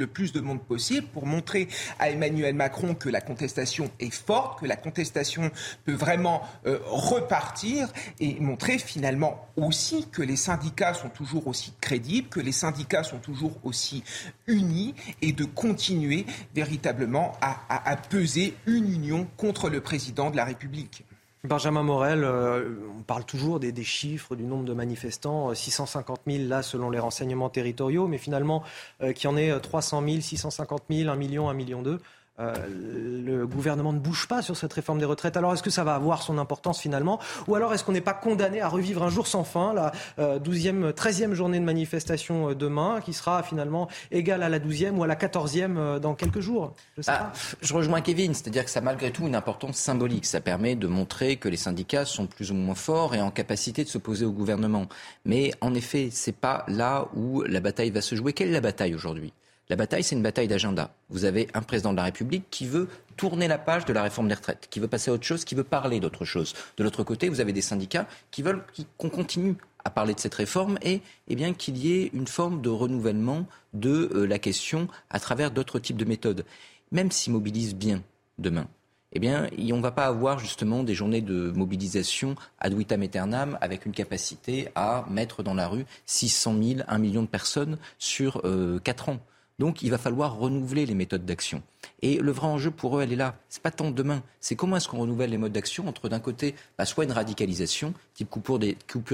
Speaker 44: plus de monde possible pour montrer à Emmanuel Macron que la contestation est forte, que la contestation peut vraiment euh, repartir et montrer finalement aussi que les syndicats sont toujours aussi crédibles, que les syndicats sont toujours aussi unis et de continuer véritablement à, peser une union contre le président de la République.
Speaker 1: Benjamin Morel, euh, on parle toujours des, chiffres, du nombre de manifestants, 650 euh, 000 là selon les renseignements territoriaux, mais finalement euh, qu'il y en ait 300 000, 650 000, 1 million, 1 million 2. Euh, le gouvernement ne bouge pas sur cette réforme des retraites. Alors est-ce que ça va avoir son importance finalement? Ou alors est-ce qu'on n'est pas condamné à revivre un jour sans fin, la 12e, 13e journée de manifestation demain, qui sera finalement égale à la 12e ou à la 14e dans quelques jours?
Speaker 48: Je, ah, je rejoins Kevin, c'est-à-dire que ça a malgré tout une importance symbolique. Ça permet de montrer que les syndicats sont plus ou moins forts et en capacité de s'opposer au gouvernement. Mais en effet, c'est pas là où la bataille va se jouer. Quelle est la bataille aujourd'hui? La bataille, c'est une bataille d'agenda. Vous avez un président de la République qui veut tourner la page de la réforme des retraites, qui veut passer à autre chose, qui veut parler d'autre chose. De l'autre côté, vous avez des syndicats qui veulent qu'on continue à parler de cette réforme et eh bien qu'il y ait une forme de renouvellement de euh, la question à travers d'autres types de méthodes. Même s'ils mobilisent bien demain, eh bien, on ne va pas avoir justement des journées de mobilisation ad vitam aeternam avec une capacité à mettre dans la rue 600 000, 1 million de personnes sur euh, 4 ans. Donc il va falloir renouveler les méthodes d'action. Et le vrai enjeu pour eux, elle est là. C'est pas tant demain. C'est comment est-ce qu'on renouvelle les modes d'action entre d'un côté, bah, soit une radicalisation, type coupure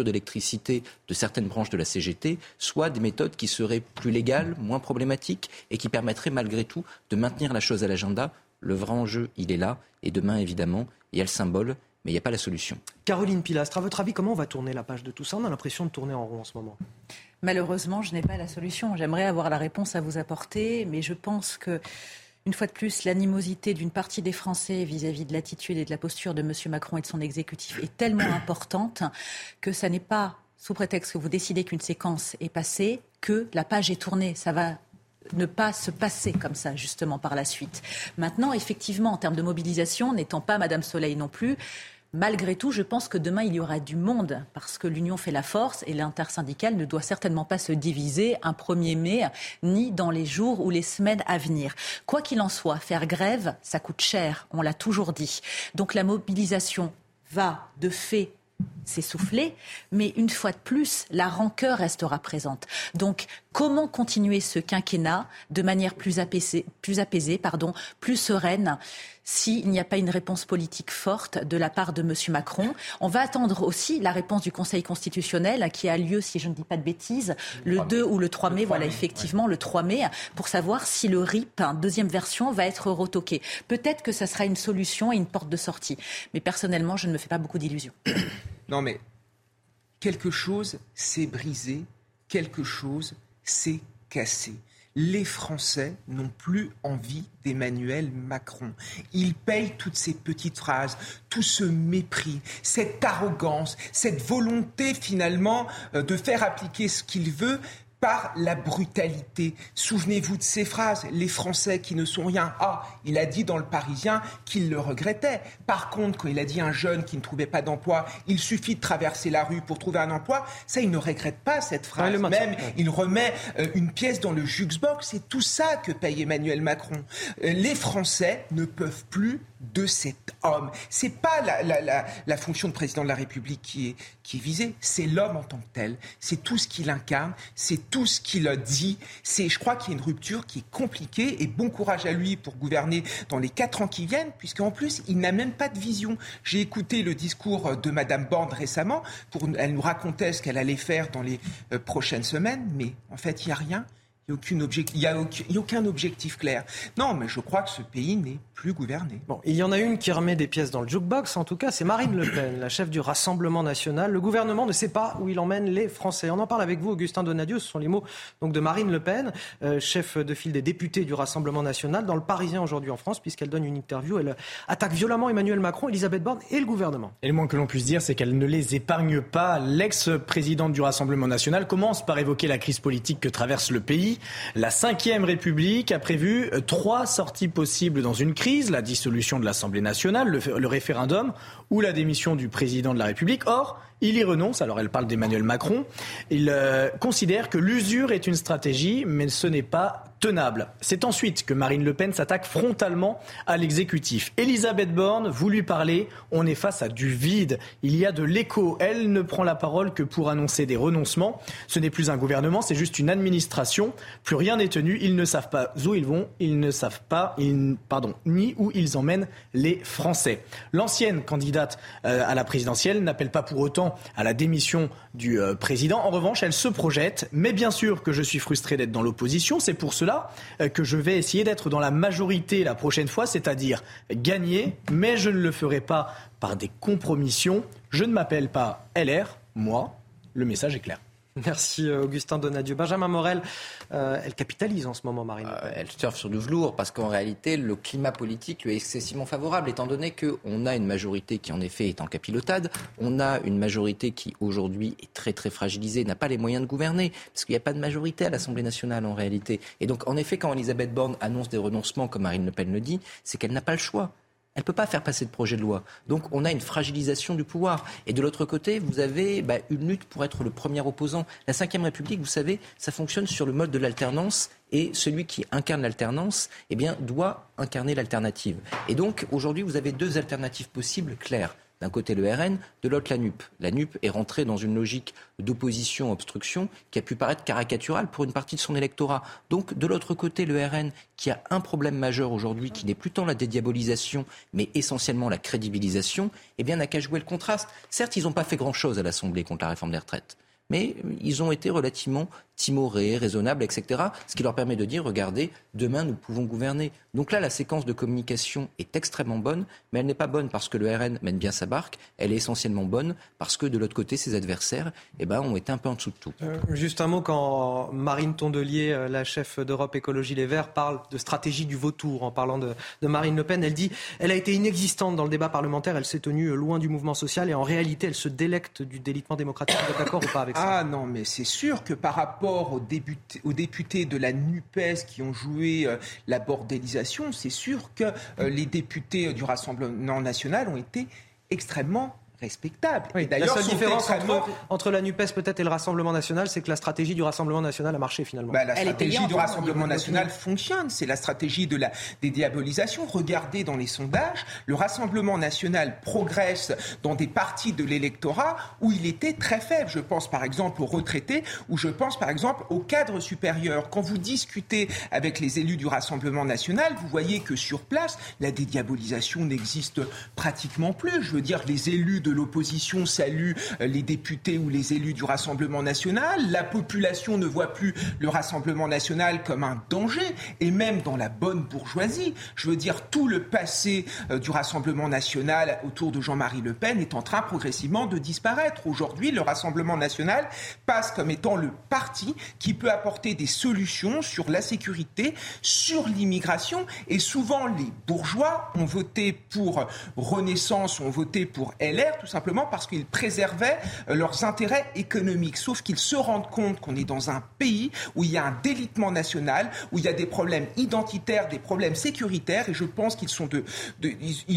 Speaker 48: d'électricité de certaines branches de la CGT, soit des méthodes qui seraient plus légales, moins problématiques et qui permettraient malgré tout de maintenir la chose à l'agenda. Le vrai enjeu, il est là. Et demain, évidemment, il y a le symbole, mais il n'y a pas la solution.
Speaker 1: Caroline Pilastre, à votre avis, comment on va tourner la page de tout ça? On a l'impression de tourner en rond en ce moment.
Speaker 43: Malheureusement, je n'ai pas la solution. J'aimerais avoir la réponse à vous apporter, mais je pense que une fois de plus, l'animosité d'une partie des Français vis-à-vis de l'attitude et de la posture de M. Macron et de son exécutif est tellement importante que ça n'est pas sous prétexte que vous décidez qu'une séquence est passée que la page est tournée. Ça va ne pas se passer comme ça, justement, par la suite. Maintenant, effectivement, en termes de mobilisation, n'étant pas Madame Soleil non plus, Malgré tout, je pense que demain, il y aura du monde parce que l'union fait la force et l'intersyndicale ne doit certainement pas se diviser un 1er mai ni dans les jours ou les semaines à venir. Quoi qu'il en soit, faire grève, ça coûte cher, on l'a toujours dit. Donc la mobilisation va de fait s'essouffler, mais une fois de plus, la rancœur restera présente. Donc, comment continuer ce quinquennat de manière plus apaisée, plus, apaisée, pardon, plus sereine? S'il n'y a pas une réponse politique forte de la part de M. Macron. On va attendre aussi la réponse du Conseil constitutionnel qui a lieu, si je ne dis pas de bêtises, le 2 ou le 3 mai, voilà effectivement le 3 mai, pour savoir si le RIP, deuxième version, va être retoqué. Peut-être que ça sera une solution et une porte de sortie. Mais personnellement, je ne me fais pas beaucoup d'illusions.
Speaker 44: Non mais quelque chose s'est brisé, quelque chose s'est cassé les Français n'ont plus envie d'Emmanuel Macron. Ils payent toutes ces petites phrases, tout ce mépris, cette arrogance, cette volonté finalement euh, de faire appliquer ce qu'il veut par la brutalité. Souvenez-vous de ces phrases, les Français qui ne sont rien. Ah, il a dit dans le Parisien qu'il le regrettait. Par contre, quand il a dit à un jeune qui ne trouvait pas d'emploi, il suffit de traverser la rue pour trouver un emploi, ça, il ne regrette pas cette phrase. Même, il remet euh, une pièce dans le jukebox. C'est tout ça que paye Emmanuel Macron. Euh, les Français ne peuvent plus de cet homme. C'est pas la, fonction de président de la République qui est, qui est visée, c'est l'homme en tant que tel. C'est tout ce qu'il incarne, c'est tout ce qu'il dit. C'est, je crois qu'il y a une rupture qui est compliquée et bon courage à lui pour gouverner dans les quatre ans qui viennent, puisqu'en plus, il n'a même pas de vision. J'ai écouté le discours de Madame Borne récemment. Pour, elle nous racontait ce qu'elle allait faire dans les euh, prochaines semaines, mais en fait, il n'y a rien. Il n'y a, a, aucun objectif clair. Non, mais je crois que ce pays n'est plus gouverné.
Speaker 1: Bon, il y en a une qui remet des pièces dans le jukebox, en tout cas, c'est Marine Le Pen, la chef du Rassemblement national. Le gouvernement ne sait pas où il emmène les Français. On en parle avec vous, Augustin Donadieu, ce sont les mots donc, de Marine Le Pen, euh, chef de file des députés du Rassemblement national, dans le Parisien aujourd'hui en France, puisqu'elle donne une interview. Elle attaque violemment Emmanuel Macron, Elisabeth Borne et le gouvernement.
Speaker 14: Et le moins que l'on puisse dire, c'est qu'elle ne les épargne pas. L'ex-présidente du Rassemblement national commence par évoquer la crise politique que traverse le pays. La Ve République a prévu euh, trois sorties possibles dans une crise, la dissolution de l'Assemblée nationale, le, référendum ou la démission du président de la République. Or, il y renonce, alors elle parle d'Emmanuel Macron. Il euh, considère que l'usure est une stratégie, mais ce n'est pas tenable. C'est ensuite que Marine Le Pen s'attaque frontalement à l'exécutif. Elisabeth Borne, vous lui parlez, on est face à du vide. Il y a de l'écho. Elle ne prend la parole que pour annoncer des renoncements. Ce n'est plus un gouvernement, c'est juste une administration. Plus rien n'est tenu. Ils ne savent pas où ils vont. Ils ne savent pas, pardon, ni où ils emmènent les Français. L'ancienne candidate euh, à la présidentielle n'appelle pas pour autant à la démission du euh, président. En revanche, elle se projette. Mais bien sûr que je suis frustré d'être dans l'opposition. C'est pour cela euh, que je vais essayer d'être dans la majorité la prochaine fois, c'est-à-dire gagner. Mais je ne le ferai pas par des compromissions. Je ne m'appelle pas LR, moi. Le message est clair.
Speaker 1: Merci euh, Augustin Donadieu. Benjamin Morel, euh, elle capitalise en ce moment, Marine.
Speaker 48: Euh, elle surfe sur du velours parce qu'en réalité, le climat politique lui est excessivement favorable, étant donné qu'on a une majorité qui, en effet, est en capilotade. On a une majorité qui, aujourd'hui, est très, très fragilisée, n'a pas les moyens de gouverner, parce qu'il n'y a pas de majorité à l'Assemblée nationale, en réalité. Et donc, en effet, quand Elisabeth Borne annonce des renoncements, comme Marine Le Pen le dit, c'est qu'elle n'a pas le choix. Elle ne peut pas faire passer de projet de loi. Donc on a une fragilisation du pouvoir. Et de l'autre côté, vous avez bah, une lutte pour être le premier opposant. La Ve République, vous savez, ça fonctionne sur le mode de l'alternance et celui qui incarne l'alternance eh bien, doit incarner l'alternative. Et donc aujourd'hui, vous avez deux alternatives possibles claires. D'un côté le RN, de l'autre la NUP. La NUP est rentrée dans une logique d'opposition-obstruction qui a pu paraître caricaturale pour une partie de son électorat. Donc de l'autre côté le RN qui a un problème majeur aujourd'hui qui n'est plus tant la dédiabolisation mais essentiellement la crédibilisation, eh bien n'a qu'à jouer le contraste. Certes, ils n'ont pas fait grand-chose à l'Assemblée contre la réforme des retraites mais ils ont été relativement timorés, raisonnables, etc. Ce qui leur permet de dire, regardez, demain nous pouvons gouverner. Donc là, la séquence de communication est extrêmement bonne, mais elle n'est pas bonne parce que le RN mène bien sa barque, elle est essentiellement bonne parce que de l'autre côté, ses adversaires eh ben, ont été un peu en dessous de tout.
Speaker 1: Euh, juste un mot, quand Marine Tondelier, euh, la chef d'Europe Écologie Les Verts, parle de stratégie du vautour en parlant de, de Marine Le Pen, elle dit elle a été inexistante dans le débat parlementaire, elle s'est tenue loin du mouvement social et en réalité, elle se délecte du délitement démocratique. Vous êtes d'accord ou pas avec
Speaker 44: ça? Ah non, mais c'est sûr que par rapport aux, députés, de la NUPES qui ont joué euh, la bordélisation, c'est sûr que euh, les députés du Rassemblement national ont été extrêmement respectable.
Speaker 1: la seule différence entre, la NUPES peut-être et le Rassemblement national, c'est que la stratégie du Rassemblement national a marché finalement.
Speaker 44: Bah, la stratégie du Rassemblement national fonctionne. C'est la stratégie de la dédiabolisation. Regardez dans les sondages, le Rassemblement national progresse dans des parties de l'électorat où il était très faible. Je pense par exemple aux retraités ou je pense par exemple aux cadres supérieurs. Quand vous discutez avec les élus du Rassemblement national, vous voyez que sur place, la dédiabolisation n'existe pratiquement plus. Je veux dire, les élus de l'opposition saluent euh, les députés ou les élus du Rassemblement national. La population ne voit plus le Rassemblement national comme un danger, et même dans la bonne bourgeoisie. Je veux dire, tout le passé euh, du Rassemblement national autour de Jean-Marie Le Pen est en train progressivement de disparaître. Aujourd'hui, le Rassemblement national passe comme étant le parti qui peut apporter des solutions sur la sécurité, sur l'immigration, et souvent les bourgeois ont voté pour Renaissance, ont voté pour LR, tout simplement parce qu'ils préservaient euh, leurs intérêts économiques. Sauf qu'ils se rendent compte qu'on est dans un pays où il y a un délitement national, où il y a des problèmes identitaires, des problèmes sécuritaires, et je pense qu'ils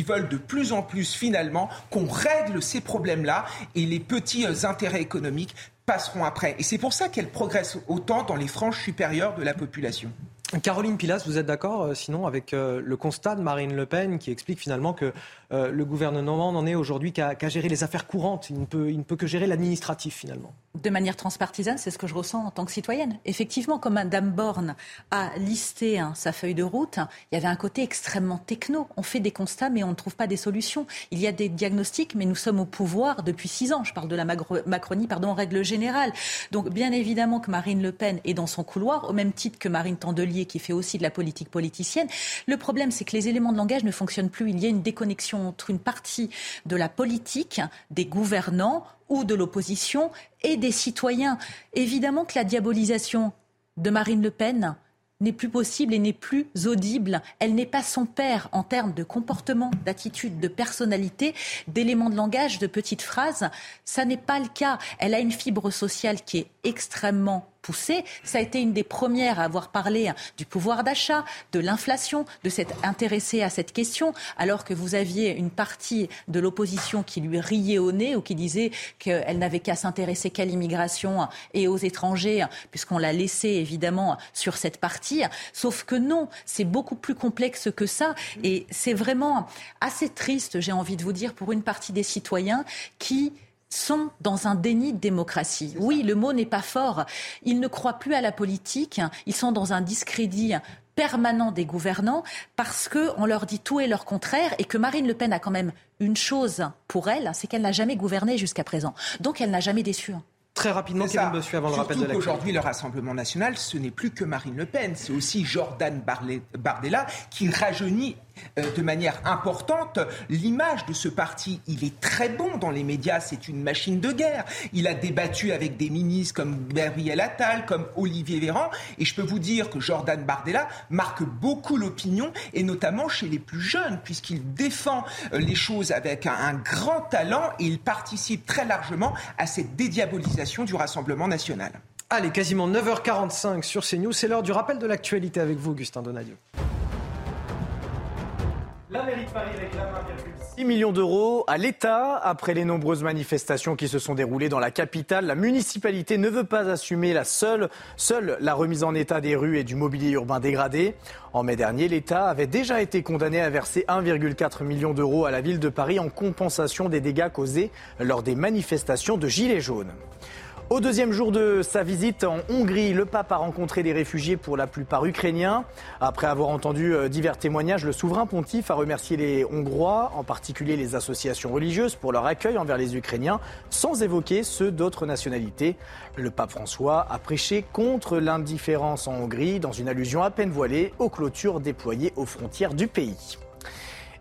Speaker 44: veulent de plus en plus finalement qu'on règle ces problèmes-là et les petits euh, intérêts économiques passeront après. Et c'est pour ça qu'elle progresse autant dans les franges supérieures de la population.
Speaker 1: Caroline Pilas, vous êtes d'accord euh, sinon avec euh, le constat de Marine Le Pen qui explique finalement que euh, le gouvernement n'en est aujourd'hui qu'à gérer les affaires courantes. Il ne peut, il ne peut que gérer l'administratif finalement.
Speaker 43: De manière transpartisane, c'est ce que je ressens en tant que citoyenne. Effectivement, comme Mme Borne a listé hein, sa feuille de route, il y avait un côté extrêmement techno. On fait des constats, mais on ne trouve pas des solutions. Il y a des diagnostics, mais nous sommes au pouvoir depuis six ans. Je parle de la Macronie, pardon, en règle générale. Donc, bien évidemment que Marine Le Pen est dans son couloir, au même titre que Marine Tandelier, qui fait aussi de la politique politicienne. Le problème, c'est que les éléments de langage ne fonctionnent plus. Il y a une déconnexion entre une partie de la politique, des gouvernants ou de l'opposition et des citoyens. Évidemment que la diabolisation de Marine Le Pen n'est plus possible et n'est plus audible. Elle n'est pas son père en termes de comportement, d'attitude, de personnalité, d'éléments de langage, de petites phrases. Ça n'est pas le cas. Elle a une fibre sociale qui est extrêmement poussée. Ça a été une des premières à avoir parlé du pouvoir d'achat, de l'inflation, de s'être à cette question, alors que vous aviez une partie de l'opposition qui lui riait au nez ou qui disait qu'elle n'avait qu'à s'intéresser qu'à l'immigration et aux étrangers, puisqu'on l'a laissé évidemment sur cette partie. Sauf que non, c'est beaucoup plus complexe que ça. Et c'est vraiment assez triste, j'ai envie de vous dire, pour une partie des citoyens qui sont dans un déni de démocratie. Oui, le mot n'est pas fort. Ils ne croient plus à la politique. Ils sont dans un discrédit permanent des gouvernants parce qu'on leur dit tout et leur contraire et que Marine Le Pen a quand même une chose pour elle, c'est qu'elle n'a jamais gouverné jusqu'à présent. Donc elle n'a jamais déçu.
Speaker 1: Très rapidement, Kevin Bossuet, avant le rappel de
Speaker 44: la Aujourd'hui, le Rassemblement national, ce n'est plus que Marine Le Pen, c'est aussi Jordan Bardella qui rajeunit de manière importante l'image de ce parti. Il est très bon dans les médias, c'est une machine de guerre. Il a débattu avec des ministres comme Gabriel Attal, comme Olivier Véran, et je peux vous dire que Jordan Bardella marque beaucoup l'opinion, et notamment chez les plus jeunes, puisqu'il défend euh, les choses avec un, grand talent et il participe très largement à cette dédiabolisation du Rassemblement national.
Speaker 1: Allez, quasiment 9h45 sur CNews, c'est l'heure du rappel de l'actualité avec vous, Augustin Donadieu.
Speaker 14: La mairie de Paris réclame 1,6 million d'euros à l'État. Après les nombreuses manifestations qui se sont déroulées dans la capitale, la municipalité ne veut pas assumer la seule, seule la remise en état des rues et du mobilier urbain dégradé. En mai dernier, l'État avait déjà été condamné à verser 1,4 million d'euros à la ville de Paris en compensation des dégâts causés lors des manifestations de Gilets jaunes. Au deuxième jour de sa visite en Hongrie, le pape a rencontré des réfugiés pour la plupart ukrainiens. Après avoir entendu euh, divers témoignages, le souverain pontife a remercié les Hongrois, en particulier les associations religieuses, pour leur accueil envers les Ukrainiens, sans évoquer ceux d'autres nationalités. Le pape François a prêché contre l'indifférence en Hongrie, dans une allusion à peine voilée aux clôtures déployées aux frontières du pays.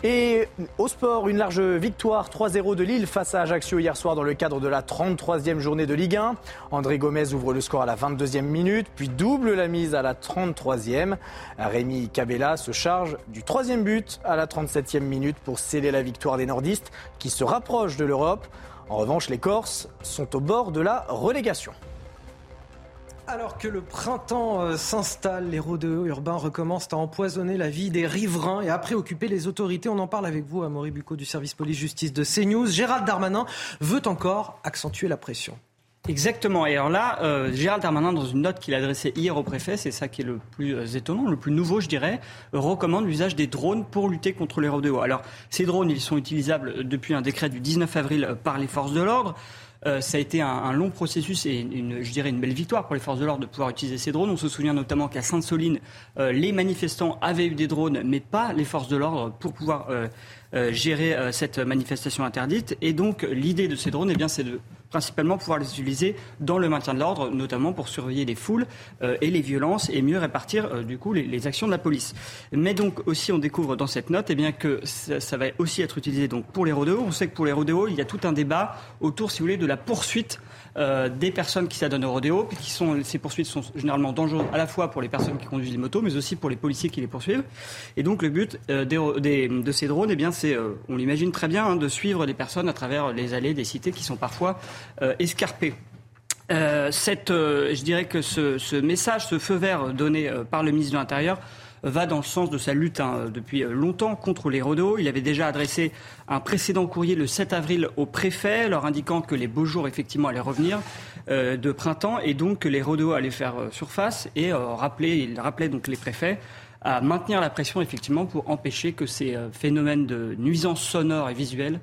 Speaker 14: Et au sport, une large victoire 3-0 de Lille face à Ajaccio hier soir dans le cadre de la 33e journée de Ligue 1. André Gomez ouvre le score à la 22e minute, puis double la mise à la 33e. Rémi Cabella se charge du troisième but à la 37e minute pour sceller la victoire des nordistes qui se rapprochent de l'Europe. En revanche, les Corses sont au bord de la relégation.
Speaker 1: Alors que le printemps euh, s'installe, les rôdeurs urbains recommencent à empoisonner la vie des riverains et à préoccuper les autorités. On en parle avec vous, Amaury Bucco du service police-justice de CNews. Gérald Darmanin veut encore accentuer la pression.
Speaker 35: Exactement. Et alors là, euh, Gérald Darmanin, dans une note qu'il a adressée hier au préfet, c'est ça qui est le plus euh, étonnant, le plus nouveau, je dirais, recommande l'usage des drones pour lutter contre les rodéos. Alors, ces drones, ils sont utilisables depuis un décret du 19 avril par les forces de l'ordre. Euh, ça a été un, long processus et une, je dirais une belle victoire pour les forces de l'ordre de pouvoir utiliser ces drones. On se souvient notamment qu'à Sainte-Soline, euh, les manifestants avaient eu des drones, mais pas les forces de l'ordre pour pouvoir euh, gérer cette manifestation interdite. Et donc l'idée de ces drones, eh bien, c'est de principalement pouvoir les utiliser dans le maintien de l'ordre, notamment pour surveiller les foules euh, et les violences et mieux répartir euh, du coup les, actions de la police. Mais donc aussi on découvre dans cette note eh bien, que ça, va aussi être utilisé donc pour les rodéos. On sait que pour les rodéos, il y a tout un débat autour, si vous voulez, de la poursuite euh, des personnes qui s'adonnent au rodéo, qui sont, ces poursuites sont généralement dangereuses à la fois pour les personnes qui conduisent les motos, mais aussi pour les policiers qui les poursuivent. Et donc le but de ces drones, eh bien, c'est, on l'imagine très bien, hein, de suivre les personnes à travers les allées des cités qui sont parfois euh, escarpé. Euh, cette, euh, je dirais que ce, message, ce feu vert donné par le ministre de l'Intérieur va dans le sens de sa lutte hein, depuis longtemps contre les rodéos. Il avait déjà adressé un précédent courrier le 7 avril au préfet, leur indiquant que les beaux jours effectivement allaient revenir de printemps et donc que les rodéos allaient faire surface et rappeler, il rappelait donc les préfets à maintenir la pression effectivement pour empêcher que ces phénomènes de nuisance sonore et visuelle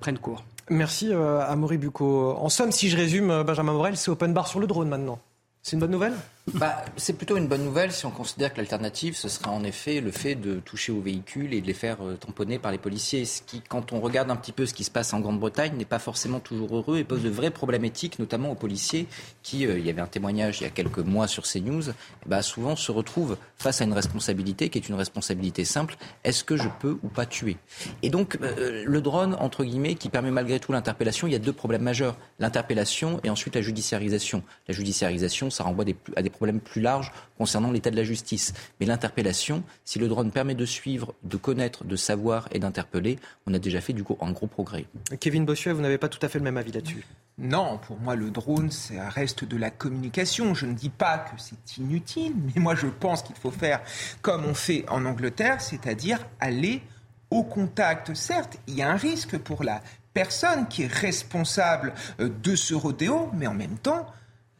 Speaker 35: prennent cours.
Speaker 1: Merci euh, à Maury Bucco. En somme, si je résume, euh, Benjamin Morel, c'est open bar sur le drone maintenant. C'est une bonne nouvelle?
Speaker 48: Bah, C'est plutôt une bonne nouvelle si on considère que l'alternative, ce serait en effet le fait de toucher aux véhicules et de les faire euh, tamponner par les policiers. Ce qui, quand on regarde un petit peu ce qui se passe en Grande-Bretagne, n'est pas forcément toujours heureux et pose de vraies problèmes éthiques, notamment aux policiers qui, euh, il y avait un témoignage il y a quelques mois sur CNews, bah, souvent se retrouvent face à une responsabilité qui est une responsabilité simple. Est-ce que je peux ou pas tuer? Et donc, euh, le drone, entre guillemets, qui permet malgré tout l'interpellation, il y a deux problèmes majeurs. L'interpellation et ensuite la judiciarisation. La judiciarisation, ça renvoie à des problèmes plus larges concernant l'état de la justice. Mais l'interpellation, si le drone permet de suivre, de connaître, de savoir et d'interpeller, on a déjà fait du coup un gros progrès.
Speaker 1: Kevin Bossuet, vous n'avez pas tout à fait le même avis là-dessus?
Speaker 44: Non, pour moi, le drone, ça reste de la communication. Je ne dis pas que c'est inutile, mais moi, je pense qu'il faut faire comme on fait en Angleterre, c'est-à-dire aller au contact. Certes, il y a un risque pour la personne qui est responsable euh, de ce rodéo, mais en même temps,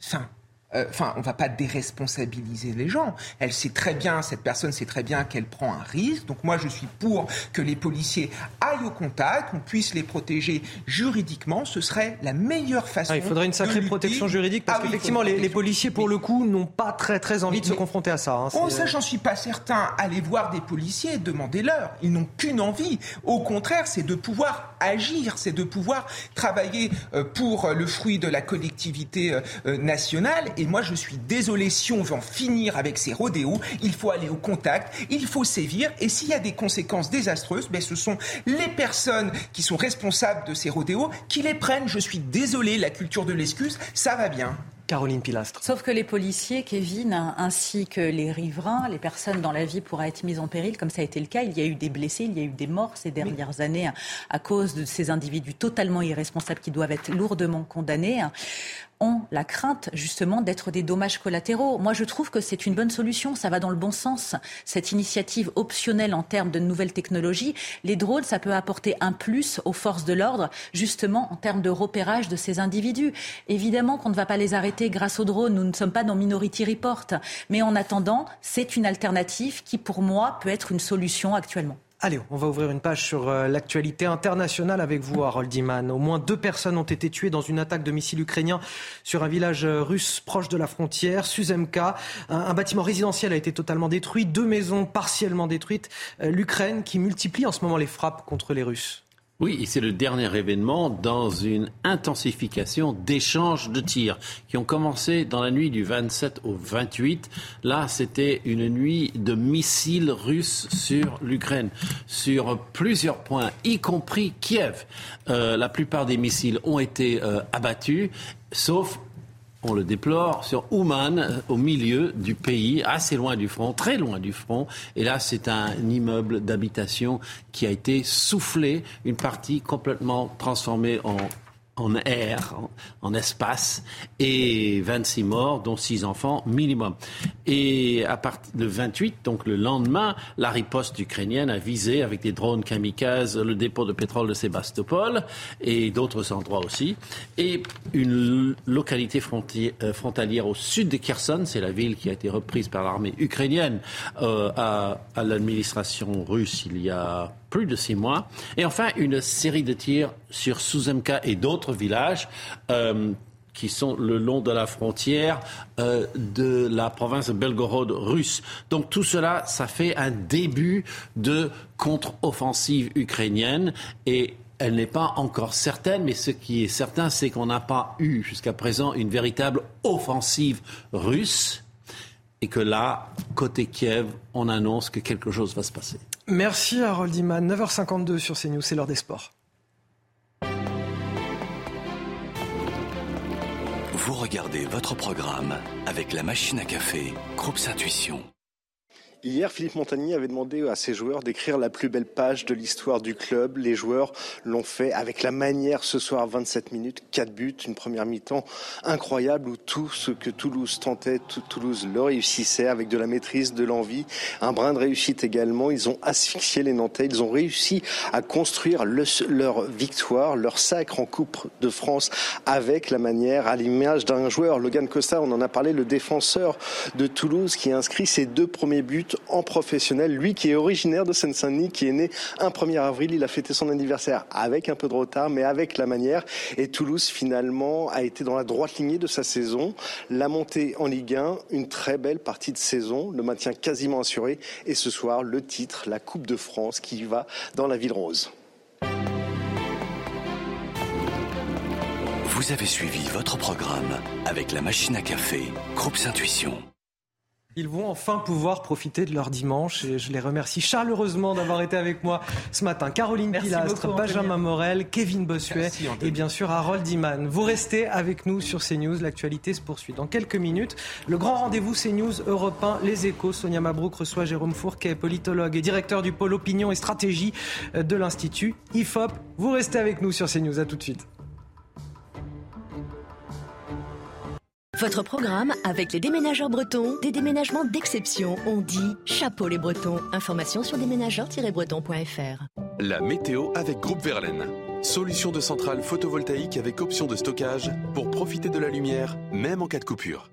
Speaker 44: enfin, euh, enfin, on va pas déresponsabiliser les gens. Elle sait très bien, cette personne sait très bien qu'elle prend un risque. Donc moi, je suis pour que les policiers aillent au contact, qu'on puisse les protéger juridiquement. Ce serait la meilleure façon. Ah,
Speaker 1: il faudrait une sacrée protection juridique parce ah qu'effectivement, les, policiers, pour le coup, n'ont pas très très envie de se confronter à ça. Hein.
Speaker 44: oh, ça, j'en suis pas certain. Allez voir des policiers, demandez-leur. Ils n'ont qu'une envie. Au contraire, c'est de pouvoir agir, c'est de pouvoir travailler euh, pour le fruit de la collectivité euh, nationale et moi, je suis désolé, si on veut en finir avec ces rodéos, il faut aller au contact, il faut sévir. Et s'il y a des conséquences désastreuses, ben, ce sont les personnes qui sont responsables de ces rodéos qui les prennent. Je suis désolé, la culture de l'excuse, ça va bien.
Speaker 1: Caroline Pilastre.
Speaker 43: Sauf que les policiers, Kevin, ainsi que les riverains, les personnes dont la vie pourra être mise en péril, comme ça a été le cas, il y a eu des blessés, il y a eu des morts ces dernières années à cause de ces individus totalement irresponsables qui doivent être lourdement condamnés ont la crainte justement d'être des dommages collatéraux. Moi, je trouve que c'est une bonne solution, ça va dans le bon sens. Cette initiative optionnelle en termes de nouvelles technologies, les drones, ça peut apporter un plus aux forces de l'ordre, justement en termes de repérage de ces individus. Évidemment qu'on ne va pas les arrêter grâce aux drones, nous ne sommes pas dans Minority Report, mais en attendant, c'est une alternative qui, pour moi, peut être une solution actuellement.
Speaker 1: Allez, on va ouvrir une page sur euh, l'actualité internationale avec vous, Harold Iman. Au moins deux personnes ont été tuées dans une attaque de missiles ukrainiens sur un village euh, russe proche de la frontière, Suzemka. Un, bâtiment résidentiel a été totalement détruit, deux maisons partiellement détruites. Euh, L'Ukraine qui multiplie en ce moment les frappes contre les Russes.
Speaker 36: Oui, c'est le dernier événement dans une intensification d'échanges de tirs qui ont commencé dans la nuit du 27 au 28. Là, c'était une nuit de missiles russes sur l'Ukraine, sur plusieurs points, y compris Kiev. Euh, la plupart des missiles ont été euh, abattus, sauf on le déplore, sur Ouman, euh, au milieu du pays, assez loin du front, très loin du front. Et là, c'est un immeuble d'habitation qui a été soufflé, une partie complètement transformée en en air, en, espace, et 26 morts, dont 6 enfants minimum. Et à partir le 28, donc le lendemain, la riposte ukrainienne a visé avec des drones kamikazes le dépôt de pétrole de Sébastopol et d'autres endroits aussi. Et une localité euh, frontalière au sud de Kherson, c'est la ville qui a été reprise par l'armée ukrainienne euh, à l'administration russe il y a
Speaker 63: plus de six mois. Et enfin, une série de tirs sur Suzemka et d'autres villages. Euh, qui sont le long de la frontière euh, de la province de Belgorod russe. Donc tout cela, ça fait un début de contre-offensive ukrainienne et elle n'est pas encore certaine, mais ce qui est certain, c'est qu'on n'a pas eu jusqu'à présent une véritable offensive russe et que là, côté Kiev, on annonce que quelque chose va se passer.
Speaker 1: Merci Harold Iman. 9h52 sur CNews, c'est l'heure des sports.
Speaker 64: Vous regardez votre programme avec la machine à café, Groupe Intuition.
Speaker 37: Hier, Philippe Montagny avait demandé à ses joueurs d'écrire la plus belle page de l'histoire du club. Les joueurs l'ont fait avec la manière ce soir, 27 minutes, 4 buts, une première mi-temps incroyable où tout ce que Toulouse tentait, Toulouse le réussissait avec de la maîtrise, de l'envie, un brin de réussite également. Ils ont asphyxié les Nantais, ils ont réussi à construire leur victoire, leur sacre en Coupe de France avec la manière, à l'image d'un joueur, Logan Costa, on en a parlé, le défenseur de Toulouse qui inscrit ses deux premiers buts en professionnel. Lui qui est originaire de Seine-Saint-Denis, qui est né un 1er avril, il a fêté son anniversaire avec un peu de retard, mais avec la manière. Et Toulouse finalement a été dans la droite lignée de sa saison. La montée en Ligue 1, une très belle partie de saison, le maintien quasiment assuré. Et ce soir, le titre, la Coupe de France qui va dans la Ville Rose.
Speaker 64: Vous avez suivi votre programme avec la machine à café, Groupe Intuition.
Speaker 1: Ils vont enfin pouvoir profiter de leur dimanche et je les remercie chaleureusement d'avoir été avec moi ce matin. Caroline Pilastre, Benjamin Morel, Kevin Bossuet et bien sûr Harold Iman. Vous restez avec nous sur CNews. L'actualité se poursuit dans quelques minutes. Le grand rendez-vous CNews Europe 1, Les Échos. Sonia Mabrouk reçoit Jérôme Fourquet, politologue et directeur du pôle opinion et stratégie de l'Institut IFOP. Vous restez avec nous sur CNews. À tout de suite.
Speaker 20: Votre programme avec les déménageurs bretons, des déménagements d'exception. On dit chapeau les bretons. Information sur déménageurs-bretons.fr.
Speaker 5: La météo avec Groupe Verlaine. Solution de centrale photovoltaïque avec option de stockage pour profiter de la lumière, même en cas de coupure.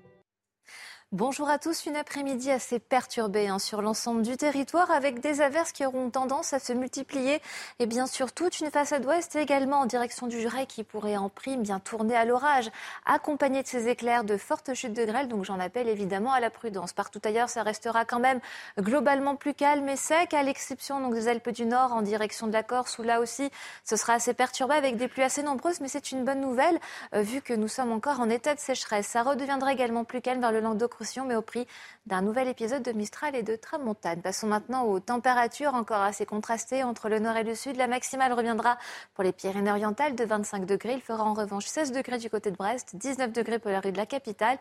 Speaker 6: Bonjour à tous, une après-midi assez perturbée hein, sur l'ensemble du territoire avec des averses qui auront tendance à se multiplier et bien sûr toute une façade ouest également en direction du Jura qui pourrait en prime bien tourner à l'orage, accompagné de ces éclairs de fortes chutes de grêle. Donc j'en appelle évidemment à la prudence. Partout ailleurs, ça restera quand même globalement plus calme et sec, à l'exception des Alpes du Nord en direction de la Corse où là aussi ce sera assez perturbé avec des pluies assez nombreuses, mais c'est une bonne nouvelle euh, vu que nous sommes encore en état de sécheresse. Ça redeviendra également plus calme vers le Languedoc mais au prix d'un nouvel épisode de Mistral et de Tramontane. Passons maintenant aux températures encore assez contrastées entre le nord et le sud. La maximale reviendra pour les Pyrénées-Orientales de 25 degrés. Il fera en revanche 16 degrés du côté de Brest, 19 degrés pour la rue de la capitale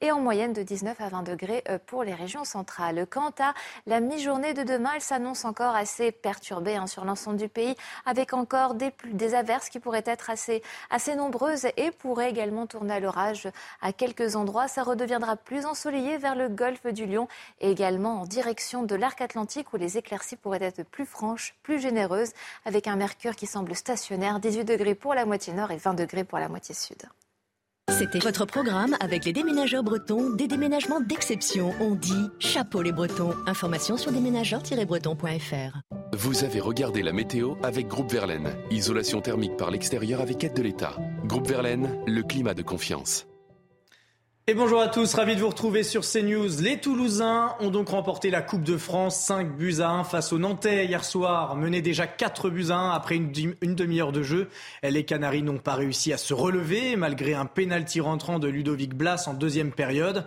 Speaker 6: et en moyenne de 19 à 20 degrés euh, pour les régions centrales. Quant à la mi-journée de demain, elle s'annonce encore assez perturbée hein, sur l'ensemble du pays avec encore des, averses qui pourraient être assez, assez nombreuses et pourraient également tourner à l'orage à quelques endroits. Ça redeviendra plus ensoleillé vers le golfe du Lion et également en direction de l'arc atlantique où les éclaircies pourraient être plus franches, plus généreuses, avec un mercure qui semble stationnaire, 18 degrés pour la moitié nord et 20 degrés pour la moitié sud.
Speaker 20: C'était votre programme avec les déménageurs bretons, des déménagements d'exception. On dit chapeau les bretons. Information sur déménageurs-bretons.fr.
Speaker 5: Vous avez regardé la météo avec Groupe Verlaine. Isolation thermique par l'extérieur avec aide de l'État. Groupe Verlaine, le climat de confiance.
Speaker 14: Et bonjour à tous, ravi de vous retrouver sur CNews. Les Toulousains ont donc remporté la Coupe de France 5 buts à 1 face aux Nantais hier soir, mené déjà 4 buts à 1 après une, demi-heure de jeu. Les Canaries n'ont pas réussi à se relever malgré un pénalty rentrant de Ludovic Blas en deuxième période.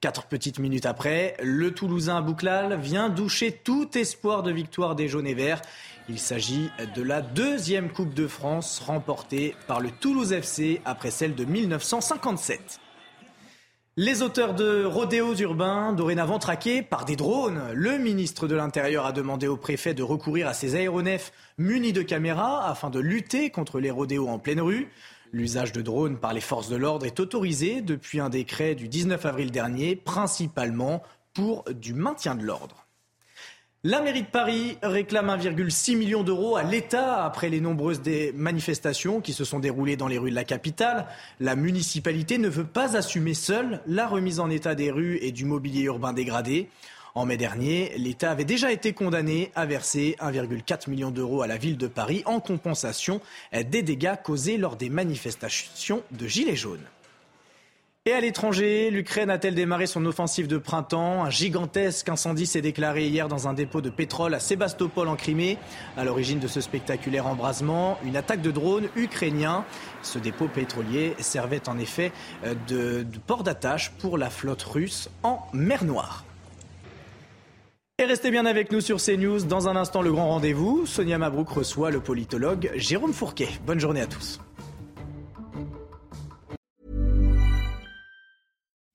Speaker 14: Quatre petites minutes après, le Toulousain Bouclal vient doucher tout espoir de victoire des jaunes et verts. Il s'agit de la deuxième Coupe de France remportée par le Toulouse FC après celle de 1957. Les auteurs de rodéos urbains, dorénavant traqués par des drones, le ministre de l'Intérieur a demandé au préfet de recourir à ces aéronefs munis de caméras afin de lutter contre les rodéos en pleine rue. L'usage de drones par les forces de l'ordre est autorisé depuis un décret du 19 avril dernier, principalement pour du maintien de l'ordre. La mairie de Paris réclame 1,6 million d'euros à l'État après les nombreuses manifestations qui se sont déroulées dans les rues de la capitale. La municipalité ne veut pas assumer seule la remise en état des rues et du mobilier urbain dégradé. En mai dernier, l'État avait déjà été condamné à verser 1,4 million d'euros à la ville de Paris en compensation des dégâts causés lors des manifestations de Gilets jaunes. Et à l'étranger, l'Ukraine a-t-elle démarré son offensive de printemps? Un gigantesque incendie s'est déclaré hier dans un dépôt de pétrole à Sébastopol en Crimée. À l'origine de ce spectaculaire embrasement, une attaque de drone ukrainien. Ce dépôt pétrolier servait en effet euh, de, de port d'attache pour la flotte russe en mer Noire. Et restez bien avec nous sur CNews. Dans un instant, le grand rendez-vous. Sonia Mabrouk reçoit le politologue Jérôme Fourquet. Bonne journée à tous.